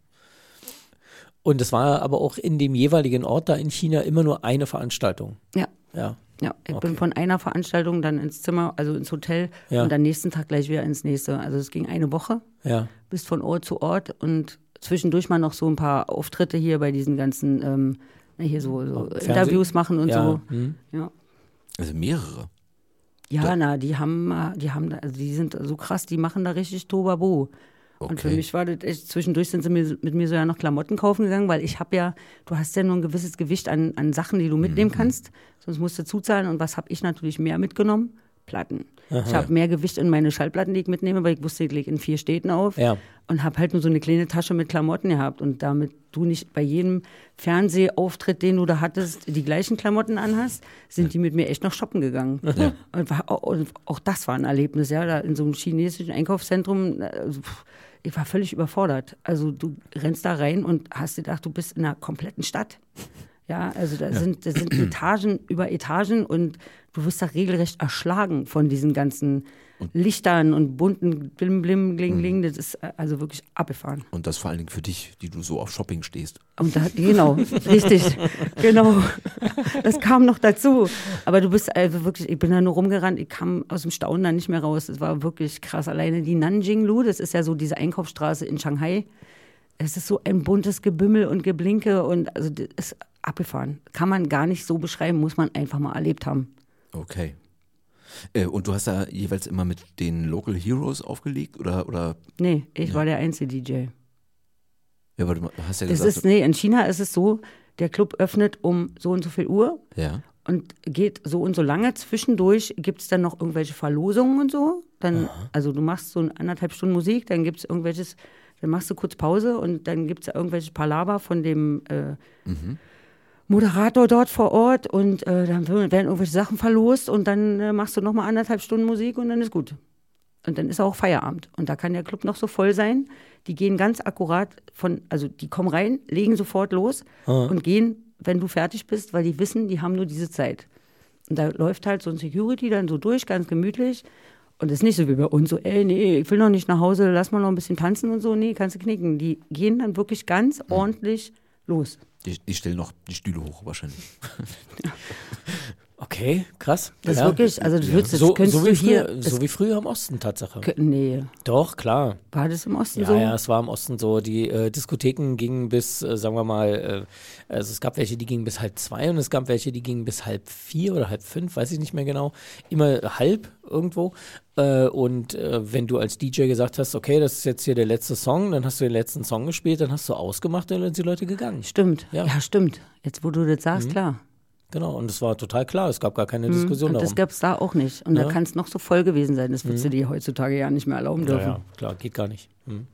Und es war aber auch in dem jeweiligen Ort da in China immer nur eine Veranstaltung. Ja, Ja. ja. Ich Okay. bin von einer Veranstaltung dann ins Zimmer, also ins Hotel Ja. und am nächsten Tag gleich wieder ins nächste. Also es ging eine Woche, Ja. bis von Ort zu Ort und zwischendurch mal noch so ein paar Auftritte hier bei diesen ganzen, ähm, hier so, so? Interviews machen und ja. so. Hm. Ja. Also mehrere. Ja, na, die haben, die haben, da- also die sind so krass, die machen da richtig Tobabo. Und für Okay. mich war das echt, zwischendurch sind sie mir, mit mir so ja noch Klamotten kaufen gegangen, weil ich habe ja, du hast ja nur ein gewisses Gewicht an, an Sachen, die du mitnehmen Mhm. kannst, sonst musst du zuzahlen. Und was habe ich natürlich mehr mitgenommen? Platten. Ich habe mehr Gewicht in meine Schallplatten, die ich mitnehme, weil ich wusste, ich lege in vier Städten auf. Ja. Und habe halt nur so eine kleine Tasche mit Klamotten gehabt. Und damit du nicht bei jedem Fernsehauftritt, den du da hattest, die gleichen Klamotten anhast, sind die mit mir echt noch shoppen gegangen. Und, war, und auch das war ein Erlebnis, ja, da in so einem chinesischen Einkaufszentrum. Also, pff, ich war völlig überfordert. Also du rennst da rein und hast gedacht, du bist in einer kompletten Stadt. Ja, also da sind, da sind Etagen über Etagen und du wirst da regelrecht erschlagen von diesen ganzen Lichtern und bunten Blim, Blim, Gling, Gling. Das ist äh, also wirklich abgefahren. Und das vor allen Dingen für dich, die du so auf Shopping stehst. Und da, genau, richtig, genau. Das kam noch dazu. Aber du bist also wirklich, ich bin da nur rumgerannt, ich kam aus dem Staunen da nicht mehr raus. Es war wirklich krass. Alleine die Nanjinglu, das ist ja so diese Einkaufsstraße in Shanghai. Es ist so ein buntes Gebümmel und Geblinke und also das ist abgefahren. Kann man gar nicht so beschreiben, muss man einfach mal erlebt haben. Okay. Äh, und du hast da jeweils immer mit den Local Heroes aufgelegt oder, oder Nee, ich war der einzige DJ. ja, aber du hast ja Es gesagt, ist, nee, in China ist es so, der Club öffnet um so und so viel Uhr ja. und geht so und so lange. Zwischendurch gibt es dann noch irgendwelche Verlosungen und so. Dann, also du machst so anderthalb Stunden Musik, dann gibt es irgendwelches, dann machst du kurz Pause und dann gibt es irgendwelche Palaver von dem äh, Moderator dort vor Ort und äh, dann werden irgendwelche Sachen verlost und dann äh, machst du nochmal anderthalb Stunden Musik und dann ist gut. Und dann ist auch Feierabend. Und da kann der Club noch so voll sein. Die gehen ganz akkurat von, also die kommen rein, legen sofort los und gehen, wenn du fertig bist, weil die wissen, die haben nur diese Zeit. Und da läuft halt so ein Security dann so durch, ganz gemütlich. Und das ist nicht so wie bei uns, so, ey, nee, ich will noch nicht nach Hause, lass mal noch ein bisschen tanzen und so. Nee, kannst du knicken. Die gehen dann wirklich ganz ordentlich los. Die, die stellen noch die Stühle hoch wahrscheinlich. Okay, krass. Das ja. ist wirklich, also das, würdest, das so, könntest so, du wie hier. früher, so wie früher im Osten, Tatsache. nee, Doch, klar. war das im Osten Ja, so? ja, es war im Osten so. Die äh, Diskotheken gingen bis, äh, sagen wir mal, äh, also es gab welche, die gingen bis halb zwei und es gab welche, die gingen bis halb vier oder halb fünf, weiß ich nicht mehr genau. Immer halb irgendwo. Äh, und äh, wenn du als DJ gesagt hast, okay, das ist jetzt hier der letzte Song, dann hast du den letzten Song gespielt, dann hast du ausgemacht und dann sind die Leute gegangen. Stimmt. Ja. Ja. stimmt. Jetzt, wo du das sagst, klar. Genau, und es war total klar, es gab gar keine Diskussion Mhm. Und das darum. gab es da auch nicht. Und Ja. da kann es noch so voll gewesen sein. Das würdest du dir heutzutage ja nicht mehr erlauben Ja, dürfen. ja, klar, geht gar nicht. Hm.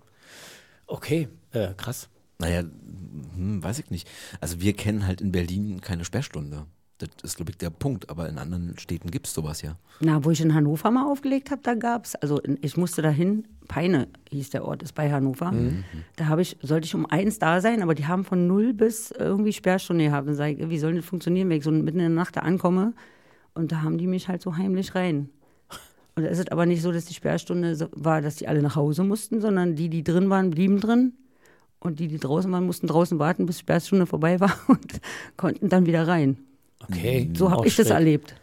Okay, äh, krass. Naja, hm, weiß ich nicht. Also wir kennen halt in Berlin keine Sperrstunde. Das ist, glaube ich, der Punkt. Aber in anderen Städten gibt es sowas ja. Na, wo ich in Hannover mal aufgelegt habe, da gab es, also ich musste dahin, Peine hieß der Ort, ist bei Hannover. Da habe ich, sollte ich um eins da sein, aber die haben von null bis irgendwie Sperrstunde gehabt. Und sage ich, wie soll das funktionieren, wenn ich so mitten in der Nacht da ankomme? Und da haben die mich halt so heimlich rein. Und da ist es aber nicht so, dass die Sperrstunde so war, dass die alle nach Hause mussten, sondern die, die drin waren, blieben drin. Und die, die draußen waren, mussten draußen warten, bis Sperrstunde vorbei war und konnten dann wieder rein. Okay. So habe ich das erlebt.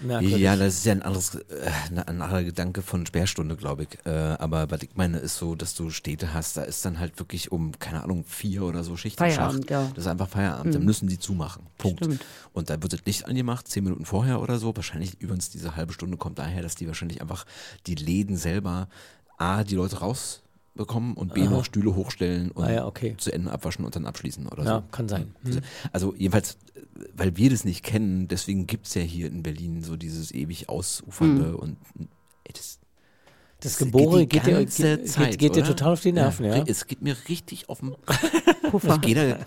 merkwürdig. Ja, das ist ja ein anderes, äh, ein anderer Gedanke von Sperrstunde, glaube ich. Äh, aber was ich meine, ist so, dass du Städte hast, da ist dann halt wirklich um, keine Ahnung, vier oder so Schicht im Feierabend, Schacht. ja. Das ist einfach Feierabend, dann müssen die zumachen. Punkt. Stimmt. Und da wird das Licht angemacht, zehn Minuten vorher oder so. Wahrscheinlich übrigens diese halbe Stunde kommt daher, dass die wahrscheinlich einfach die Läden selber A, die Leute rausbekommen und B, noch Stühle hochstellen und Ah ja, okay. zu Ende abwaschen und dann abschließen oder Ja, so. kann sein. Hm. Also jedenfalls, weil wir das nicht kennen, deswegen gibt es ja hier in Berlin so dieses ewig ausufernde Hm. und ey, das, Das das Gebore geht, dir, geht, geht, geht dir total auf die Nerven, ja. Es geht mir richtig auf den Puffer. ich, da,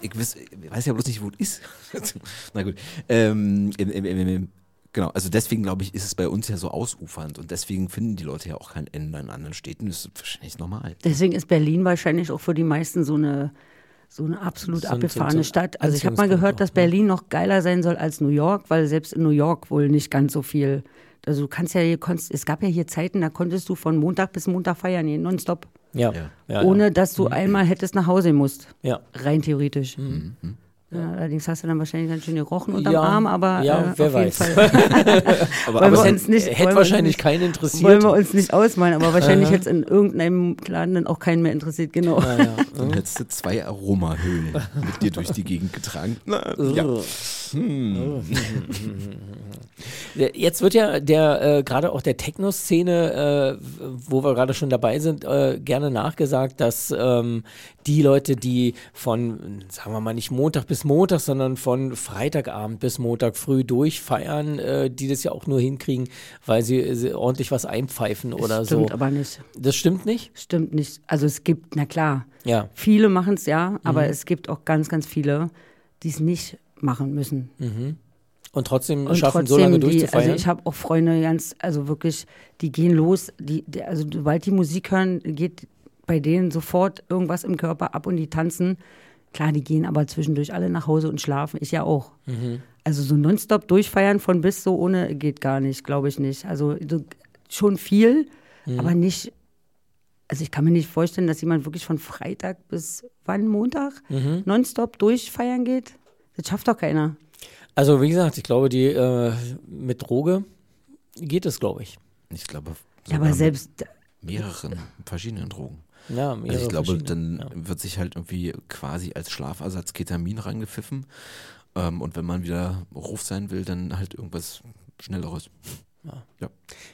ich, weiß, ich weiß ja bloß nicht, wo es ist. Na gut. Ähm, im, im, im, genau, also deswegen glaube ich, ist es bei uns ja so ausufernd und deswegen finden die Leute ja auch kein Ende in anderen Städten. Das ist wahrscheinlich normal. Deswegen ist Berlin wahrscheinlich auch für die meisten so eine, so eine absolut So abgefahrene so Stadt. Also ich habe mal gehört, auch, dass? Berlin noch geiler sein soll als New York, weil selbst in New York wohl nicht ganz so viel. Also du kannst ja hier, konntest, es gab ja hier Zeiten, da konntest du von Montag bis Montag feiern, gehen, nonstop. Ja, Ja. ja, ohne dass du einmal hättest nach Hause musst. ja. Rein theoretisch. Mhm. Ja, allerdings hast du dann wahrscheinlich ganz schön gerochen unterm Ja, Arm, aber ja, äh, wer auf jeden weiß. Fall. Aber, Wollen aber wir es uns nicht, Hätte wahrscheinlich uns keinen nicht, interessiert. wollen wir uns nicht ausmalen, aber wahrscheinlich hätte es in irgendeinem Laden dann auch keinen mehr interessiert, genau. Ah, ja. dann hättest du zwei Aromahöhlen mit dir durch die Gegend getragen. Na, ja. Jetzt wird ja der äh, gerade auch der Techno-Szene, äh, wo wir gerade schon dabei sind, äh, gerne nachgesagt, dass ähm, die Leute, die von, sagen wir mal, nicht Montag bis Montag, sondern von Freitagabend bis Montag früh durchfeiern, äh, die das ja auch nur hinkriegen, weil sie, sie ordentlich was einpfeifen oder Stimmt so. aber nicht. Das stimmt nicht? Stimmt nicht. Also es gibt, na klar, Ja. viele machen es ja, Mhm. aber es gibt auch ganz, ganz viele, die es nicht machen müssen. Und trotzdem Und schaffen, trotzdem, so lange die, durchzufeiern. also ich habe auch Freunde ganz, also wirklich, die gehen los, die, die, also sobald die Musik hören, geht bei denen sofort irgendwas im Körper ab und die tanzen. Klar, die gehen aber zwischendurch alle nach Hause und schlafen. Ich ja auch. Mhm. Also so nonstop durchfeiern von bis so ohne geht gar nicht, glaube ich nicht. Also so, schon viel, Mhm. aber nicht. Also ich kann mir nicht vorstellen, dass jemand wirklich von Freitag bis wann Montag Mhm. nonstop durchfeiern geht. Das schafft doch keiner. Also wie gesagt, ich glaube, die äh, mit Droge geht es, glaube ich. Ich glaube, Ja, sogar aber mit selbst mehreren verschiedenen Drogen. Ja, Also ich glaube, dann ja. wird sich halt irgendwie quasi als Schlafersatz Ketamin reingepfiffen. Ähm, und wenn man wieder Ruf sein will, dann halt irgendwas Schnelleres.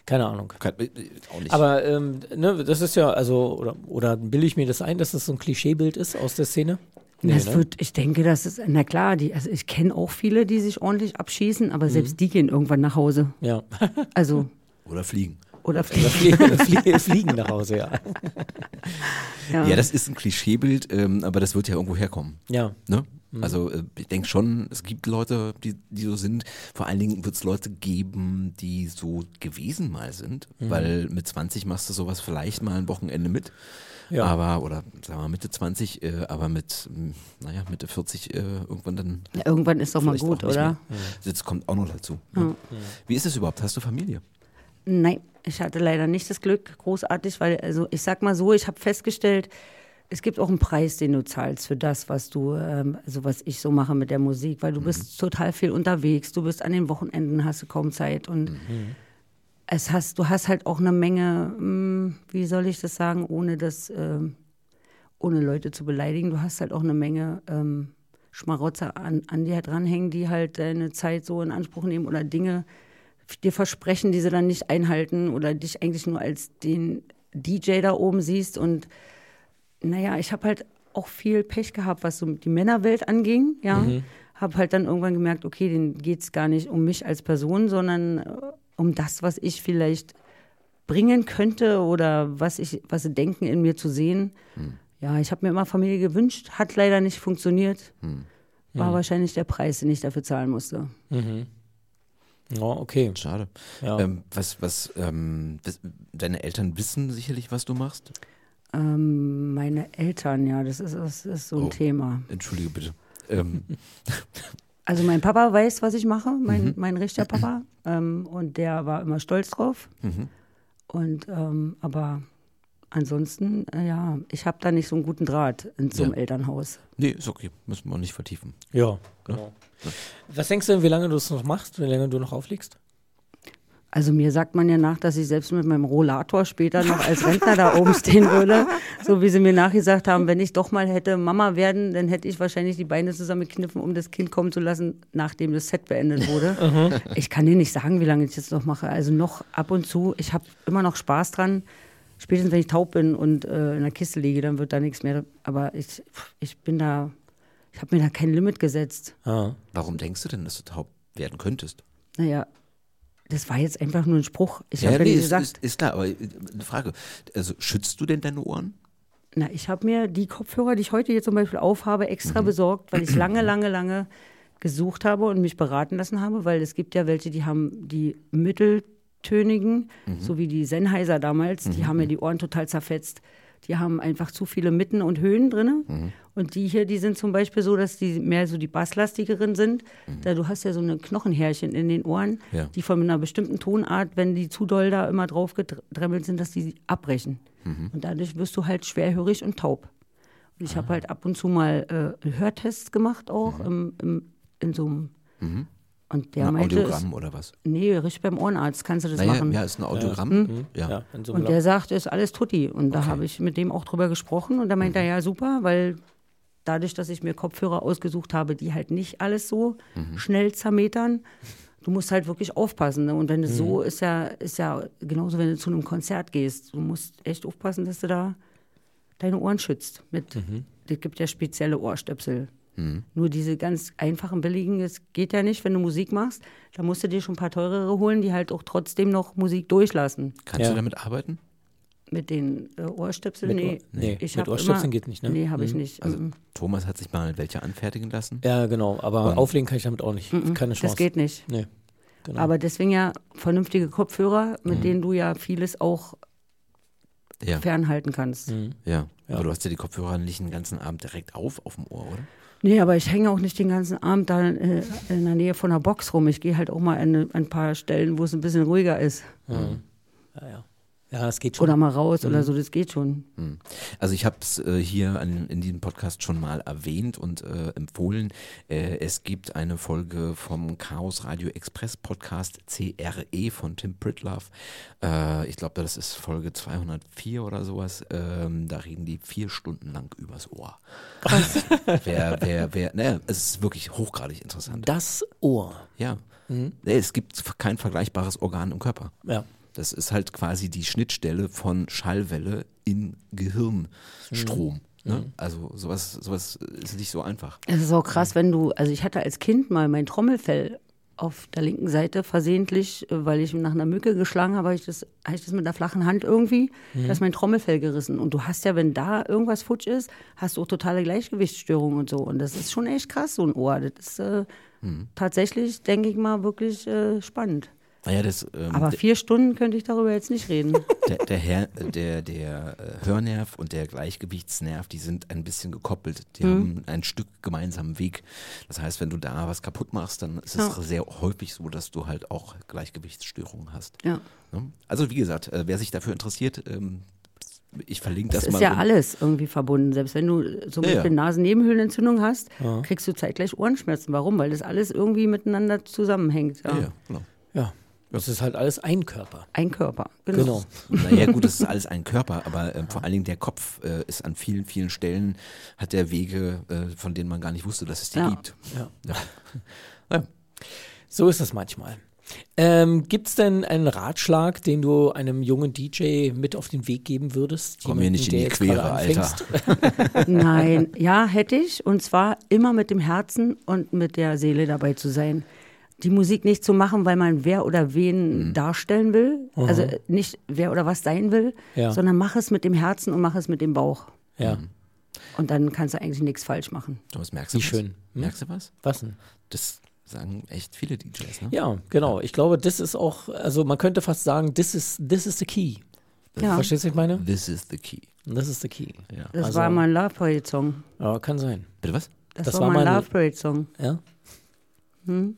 Keine Ahnung. Kann, äh, auch nicht. Aber ähm, ne, das ist ja, also, oder, oder bilde ich mir das ein, dass das so ein Klischeebild ist aus der Szene? Nee, das ne? wird, ich denke, das ist, na klar, die, also ich kenne auch viele, die sich ordentlich abschießen, aber Mhm. selbst die gehen irgendwann nach Hause. Ja. Also, Oder fliegen. oder Oder fliegen, fliegen, fliegen nach Hause, ja. ja. Ja, das ist ein Klischeebild, ähm, aber das wird ja irgendwo herkommen. Ja. Ne? Also äh, ich denke schon, es gibt Leute, die, die so sind. Vor allen Dingen wird es Leute geben, die so gewesen mal sind, weil mit 20 machst du sowas vielleicht mal ein Wochenende mit. Ja. Aber, oder sagen wir mal Mitte 20, äh, aber mit, mh, naja, Mitte 40 äh, irgendwann dann. Ja, irgendwann ist doch mal gut, oder? mehr. Das kommt auch noch dazu. Ne? Wie ist es überhaupt? Hast du Familie? Nein, ich hatte leider nicht das Glück, großartig, weil, also ich sag mal so, ich habe festgestellt, es gibt auch einen Preis, den du zahlst für das, was du, ähm, also was ich so mache mit der Musik, weil du bist total viel unterwegs, du bist an den Wochenenden, hast du kaum Zeit und es hast, du hast halt auch eine Menge, mh, wie soll ich das sagen, ohne das, ähm, ohne Leute zu beleidigen, du hast halt auch eine Menge ähm, Schmarotzer an, an dir dranhängen, die halt deine Zeit so in Anspruch nehmen oder Dinge dir versprechen, die sie dann nicht einhalten oder dich eigentlich nur als den DJ da oben siehst. Und naja, ich habe halt auch viel Pech gehabt, was so die Männerwelt anging. Ja, habe halt dann irgendwann gemerkt, okay, denen geht es gar nicht um mich als Person, sondern äh, um das, was ich vielleicht bringen könnte oder was ich, was sie denken, in mir zu sehen. Ja, ich habe mir immer Familie gewünscht, hat leider nicht funktioniert. War wahrscheinlich der Preis, den ich dafür zahlen musste. Ja, okay. Schade. Ja. Ähm, was, was, ähm, das, deine Eltern wissen sicherlich, was du machst? Ähm, meine Eltern, ja, das ist, das ist so ein Oh. Thema. Entschuldige bitte. Also mein Papa weiß, was ich mache, mein, mein richtiger Papa. Ähm, und der war immer stolz drauf. mhm. Und ähm, aber ansonsten, äh, ja, ich habe da nicht so einen guten Draht in so einem Ja. Elternhaus. Nee, ist okay. Müssen wir auch nicht vertiefen. Ja, genau. Was denkst du denn, wie lange du es noch machst, wie lange du noch auflegst? Also mir sagt man ja nach, dass ich selbst mit meinem Rollator später noch als Rentner da oben stehen würde. So wie sie mir nachgesagt haben, wenn ich doch mal hätte Mama werden, dann hätte ich wahrscheinlich die Beine zusammengekniffen, um das Kind kommen zu lassen, nachdem das Set beendet wurde. ich kann dir nicht sagen, wie lange ich das noch mache. Also noch ab und zu. Ich habe immer noch Spaß dran. Spätestens wenn ich taub bin und äh, in der Kiste liege, dann wird da nichts mehr. Aber ich, ich bin da, ich habe mir da kein Limit gesetzt. Ah. Warum denkst du denn, dass du taub werden könntest? Naja, das war jetzt einfach nur ein Spruch. Ich Ja, habe nee, ja ist, gesagt. ist, ist klar, aber äh, eine Frage. Also schützt du denn deine Ohren? Na, ich habe mir die Kopfhörer, die ich heute hier zum Beispiel aufhabe, extra besorgt, weil ich lange, lange, lange gesucht habe und mich beraten lassen habe, weil es gibt ja welche, die haben die mitteltönigen, so wie die Sennheiser damals, die haben mir die Ohren total zerfetzt. Die haben einfach zu viele Mitten und Höhen drin. Und die hier, die sind zum Beispiel so, dass die mehr so die basslastigeren sind. Da du hast ja so eine Knochenhärchen in den Ohren, Ja. die von einer bestimmten Tonart, wenn die zu doll da immer drauf gedremmelt sind, dass die abbrechen. Und dadurch wirst du halt schwerhörig und taub. Und ich habe halt ab und zu mal äh, Hörtests gemacht auch im, im, in so einem. Und der Ein meinte, Audiogramm oder was? es, nee, richtig beim Ohrenarzt kannst du das Naja, machen. ja, ist ein Audiogramm. Ja. Ja, in so einem Und der sagt, ist alles tutti. Und da habe ich mit dem auch drüber gesprochen. Und da meint er, ja, super, weil dadurch, dass ich mir Kopfhörer ausgesucht habe, die halt nicht alles so schnell zermetern, du musst halt wirklich aufpassen. Ne? Und wenn es so ist ja, ist ja genauso, wenn du zu einem Konzert gehst. Du musst echt aufpassen, dass du da deine Ohren schützt. Mit, Es gibt ja spezielle Ohrstöpsel. Nur diese ganz einfachen, billigen, das geht ja nicht, wenn du Musik machst. Da musst du dir schon ein paar teurere holen, die halt auch trotzdem noch Musik durchlassen. Kannst Ja. du damit arbeiten? Mit den äh, Ohrstöpseln? Mit nee. Nee, ich mit Ohrstöpseln immer, geht nicht, ne? Nee, habe ich nicht. Also Mhm. Thomas hat sich mal welche anfertigen lassen. Ja, genau. Aber auflegen kann ich damit auch nicht. Keine Chance. das geht nicht. Nee. Genau. Aber deswegen ja vernünftige Kopfhörer, mit denen du ja vieles auch Ja, fernhalten kannst. ja. Aber du hast ja die Kopfhörer nicht den ganzen Abend direkt auf auf dem Ohr, oder? Nee, aber ich hänge auch nicht den ganzen Abend da äh, in der Nähe von der Box rum. Ich gehe halt auch mal an ein paar Stellen, wo es ein bisschen ruhiger ist. ja, ja. Ja, es geht schon. Oder mal raus oder so, das geht schon. Also ich habe es äh, hier an, in diesem Podcast schon mal erwähnt und äh, empfohlen. Äh, es gibt eine Folge vom Chaos Radio Express Podcast CRE von Tim Pritlove. Äh, ich glaube, das ist Folge 204 oder sowas. Ähm, da reden die vier Stunden lang übers Ohr. Krass. wer, wer, wer, naja, es ist wirklich hochgradig interessant. das Ohr. Ja. Nee, es gibt kein vergleichbares Organ im Körper. Ja. Das ist halt quasi die Schnittstelle von Schallwelle in Gehirnstrom. Ne? Also sowas, sowas ist nicht so einfach. Es ist auch krass, wenn du, also ich hatte als Kind mal mein Trommelfell auf der linken Seite versehentlich, äh, weil ich nach einer Mücke geschlagen habe, habe ich das, habe ich das mit einer flachen Hand irgendwie, da ist mein Trommelfell gerissen. Und du hast ja, wenn da irgendwas futsch ist, hast du auch totale Gleichgewichtsstörungen und so. Und das ist schon echt krass, so ein Ohr. Das ist äh, tatsächlich, denke ich mal, wirklich äh, spannend. Naja, das, ähm, Aber vier Stunden könnte ich darüber jetzt nicht reden. der, der, Her der, der äh, Hörnerv und der Gleichgewichtsnerv, die sind ein bisschen gekoppelt. Die haben ein Stück gemeinsamen Weg. Das heißt, wenn du da was kaputt machst, dann ist es Ja. sehr häufig so, dass du halt auch Gleichgewichtsstörungen hast. Ja. Ne? Also wie gesagt, äh, wer sich dafür interessiert, ähm, ich verlinke das, Das ist mal. ja in- alles irgendwie verbunden. Selbst wenn du zum Ja, ja. Beispiel Nasennebenhöhlenentzündung hast, kriegst du zeitgleich Ohrenschmerzen. Warum? Weil das alles irgendwie miteinander zusammenhängt. Ja. Ja, ja, genau. Ja. Das ist halt alles ein Körper. Ein Körper. Genau. Genau. Naja, gut, das ist alles ein Körper, aber ähm, vor allen Dingen der Kopf äh, ist an vielen, vielen Stellen, hat der Wege, äh, von denen man gar nicht wusste, dass es die Ja. gibt. Ja. Ja. Ja. So ist das manchmal. Ähm, Gibt es denn einen Ratschlag, den du einem jungen DJ mit auf den Weg geben würdest? Komm mir nicht in die Quere, anfängst? Nein, ja, hätte ich. Und zwar immer mit dem Herzen und mit der Seele dabei zu sein. Die Musik nicht zu machen, weil man wer oder Mhm. wen darstellen will. Also äh, nicht wer oder was sein will, Ja. sondern mach es mit dem Herzen und mach es mit dem Bauch. Ja. Und dann kannst du eigentlich nichts falsch machen. Thomas, merkst du Wie was? schön. Hm? Merkst du was? Was denn? Das sagen echt viele DJs, ne? Ja, genau. Ich glaube, das ist auch, also man könnte fast sagen, this is, this is the key. Ja. Verstehst du, was ich meine? This is the key. Das ist the key. Ja. Das Also- war mein Love Parade Song. Ja, kann sein. Bitte was? Das, Das war, war mein mein- Love Parade Song. Ja.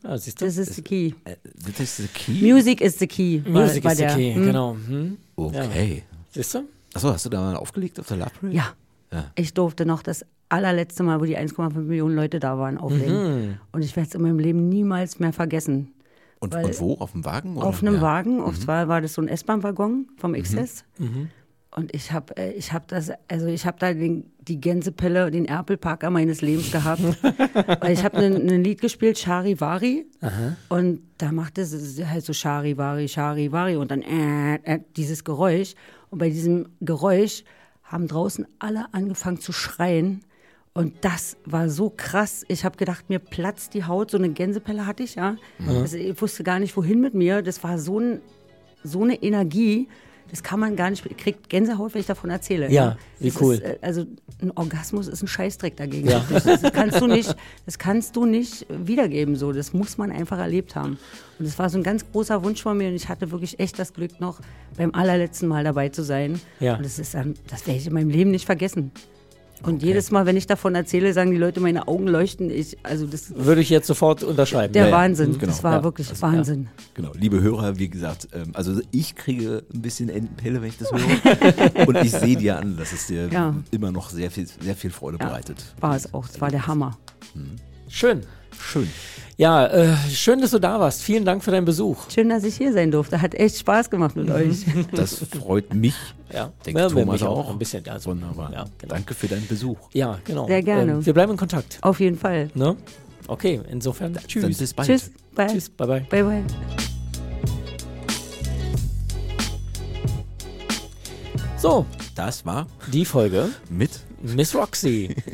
Ja, siehst du? Das ist the key. Äh, this is the key? Music is the key. Music war is the der. key, Hm? genau. Hm? Okay. Siehst du? Achso, hast du da mal aufgelegt auf der Love Parade? Ja. Ja. Ich durfte noch das allerletzte Mal, wo die 1,5 Millionen Leute da waren, auflegen. Und ich werde es in meinem Leben niemals mehr vergessen. Und, und wo? Auf dem Wagen? Oder? Auf einem ja. Wagen, auf zwar war das so ein S-Bahn-Waggon vom Mhm. XS. Und ich habe ich hab das, also ich habe da den, die Gänsepelle, den Erpelparker meines Lebens gehabt. Weil ich habe ein ein Lied gespielt, Charivari. Und da machte es halt so Charivari, Charivari und dann äh, äh, dieses Geräusch. Und bei diesem Geräusch haben draußen alle angefangen zu schreien. Und das war so krass. Ich habe gedacht, mir platzt die Haut. So eine Gänsepelle hatte ich, ja. Also ich wusste gar nicht, wohin mit mir. Das war so, ein, so eine Energie. Das kann man gar nicht. Ich krieg Gänsehaut, wenn ich davon erzähle. Ja, wie Das cool. Ist, äh, also ein Orgasmus ist ein Scheißdreck dagegen. Ja. Das, das kannst du nicht, das kannst du nicht wiedergeben. So, das muss man einfach erlebt haben. Und das war so ein ganz großer Wunsch von mir. Und ich hatte wirklich echt das Glück, noch beim allerletzten Mal dabei zu sein. Ja. Und das ist, das werde ich in meinem Leben nicht vergessen. Und jedes Mal, wenn ich davon erzähle, sagen die Leute, meine Augen leuchten. Ich, also das Würde ich jetzt sofort unterschreiben. der ja, Wahnsinn. genau. Das war Ja. wirklich Also, Wahnsinn. Genau, liebe Hörer, wie gesagt, ähm, also ich kriege ein bisschen Entenpelle, wenn ich das höre. Und ich sehe dir an, dass es dir Ja. immer noch sehr viel, sehr viel Freude Ja, bereitet. war es auch. Es war der Hammer. Schön. Schön. Ja, äh, schön, dass du da warst. Vielen Dank für deinen Besuch. Schön, dass ich hier sein durfte. Hat echt Spaß gemacht mit euch. Das freut mich. Ja, Denkt ja, Thomas mich auch. Ein bisschen. Also, Wunderbar. Ja, genau. Danke für deinen Besuch. Ja, genau. Sehr gerne. Ähm, wir bleiben in Kontakt. Auf jeden Fall. Ne? Okay, insofern. Dann Tschüss. bis bald. Tschüss. Bye. Tschüss. Bye, bye. Bye, bye. So, Das war die Folge mit. Miss Roxy.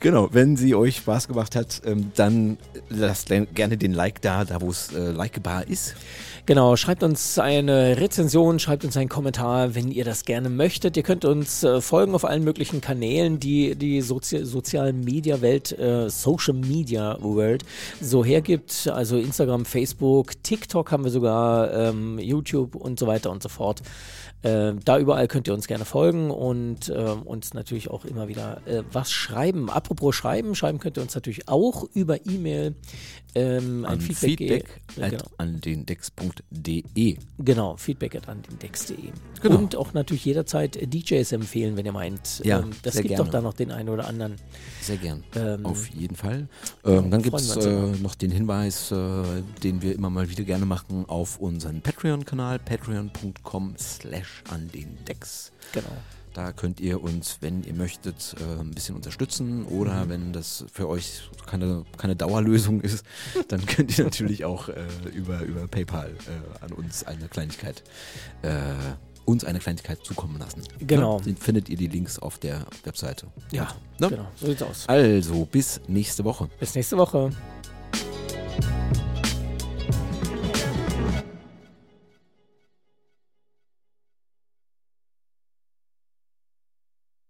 Genau, wenn sie euch Spaß gemacht hat, ähm, dann lasst gerne den Like da, da wo es äh, likebar ist. Genau, schreibt uns eine Rezension, schreibt uns einen Kommentar, wenn ihr das gerne möchtet. Ihr könnt uns äh, folgen auf allen möglichen Kanälen, die die Sozi sozialen Media Welt, äh, Social Media World so hergibt. Also Instagram, Facebook, TikTok haben wir sogar, ähm, YouTube und so weiter und so fort. Äh, da überall könnt ihr uns gerne folgen und äh, uns natürlich auch immer wieder äh, was schreiben. Apropos schreiben, schreiben könnt ihr uns natürlich auch über E-Mail. Ähm, ein An Feedback, Feedback at genau. an den Dex.de. Genau, feedback at andendex.de. Genau. Und auch natürlich jederzeit äh, DJs empfehlen, wenn ihr meint. Ja, ähm, das gibt gerne. doch da noch den einen oder anderen. Sehr gern. Ähm, Auf jeden Fall. Ähm, dann gibt es äh, noch den Hinweis, äh, den wir immer mal wieder gerne machen, auf unseren Patreon-Kanal, patreon.com slash an den Decks. Genau. Da könnt ihr uns, wenn ihr möchtet, äh, ein bisschen unterstützen oder Mhm. wenn das für euch keine, keine Dauerlösung ist, dann könnt ihr natürlich auch äh, über, über PayPal äh, an uns eine Kleinigkeit äh, uns eine Kleinigkeit zukommen lassen. Genau. Den findet ihr die Links auf der Webseite. Ja, Ne? genau. So sieht's aus. Also, bis nächste Woche. Bis nächste Woche.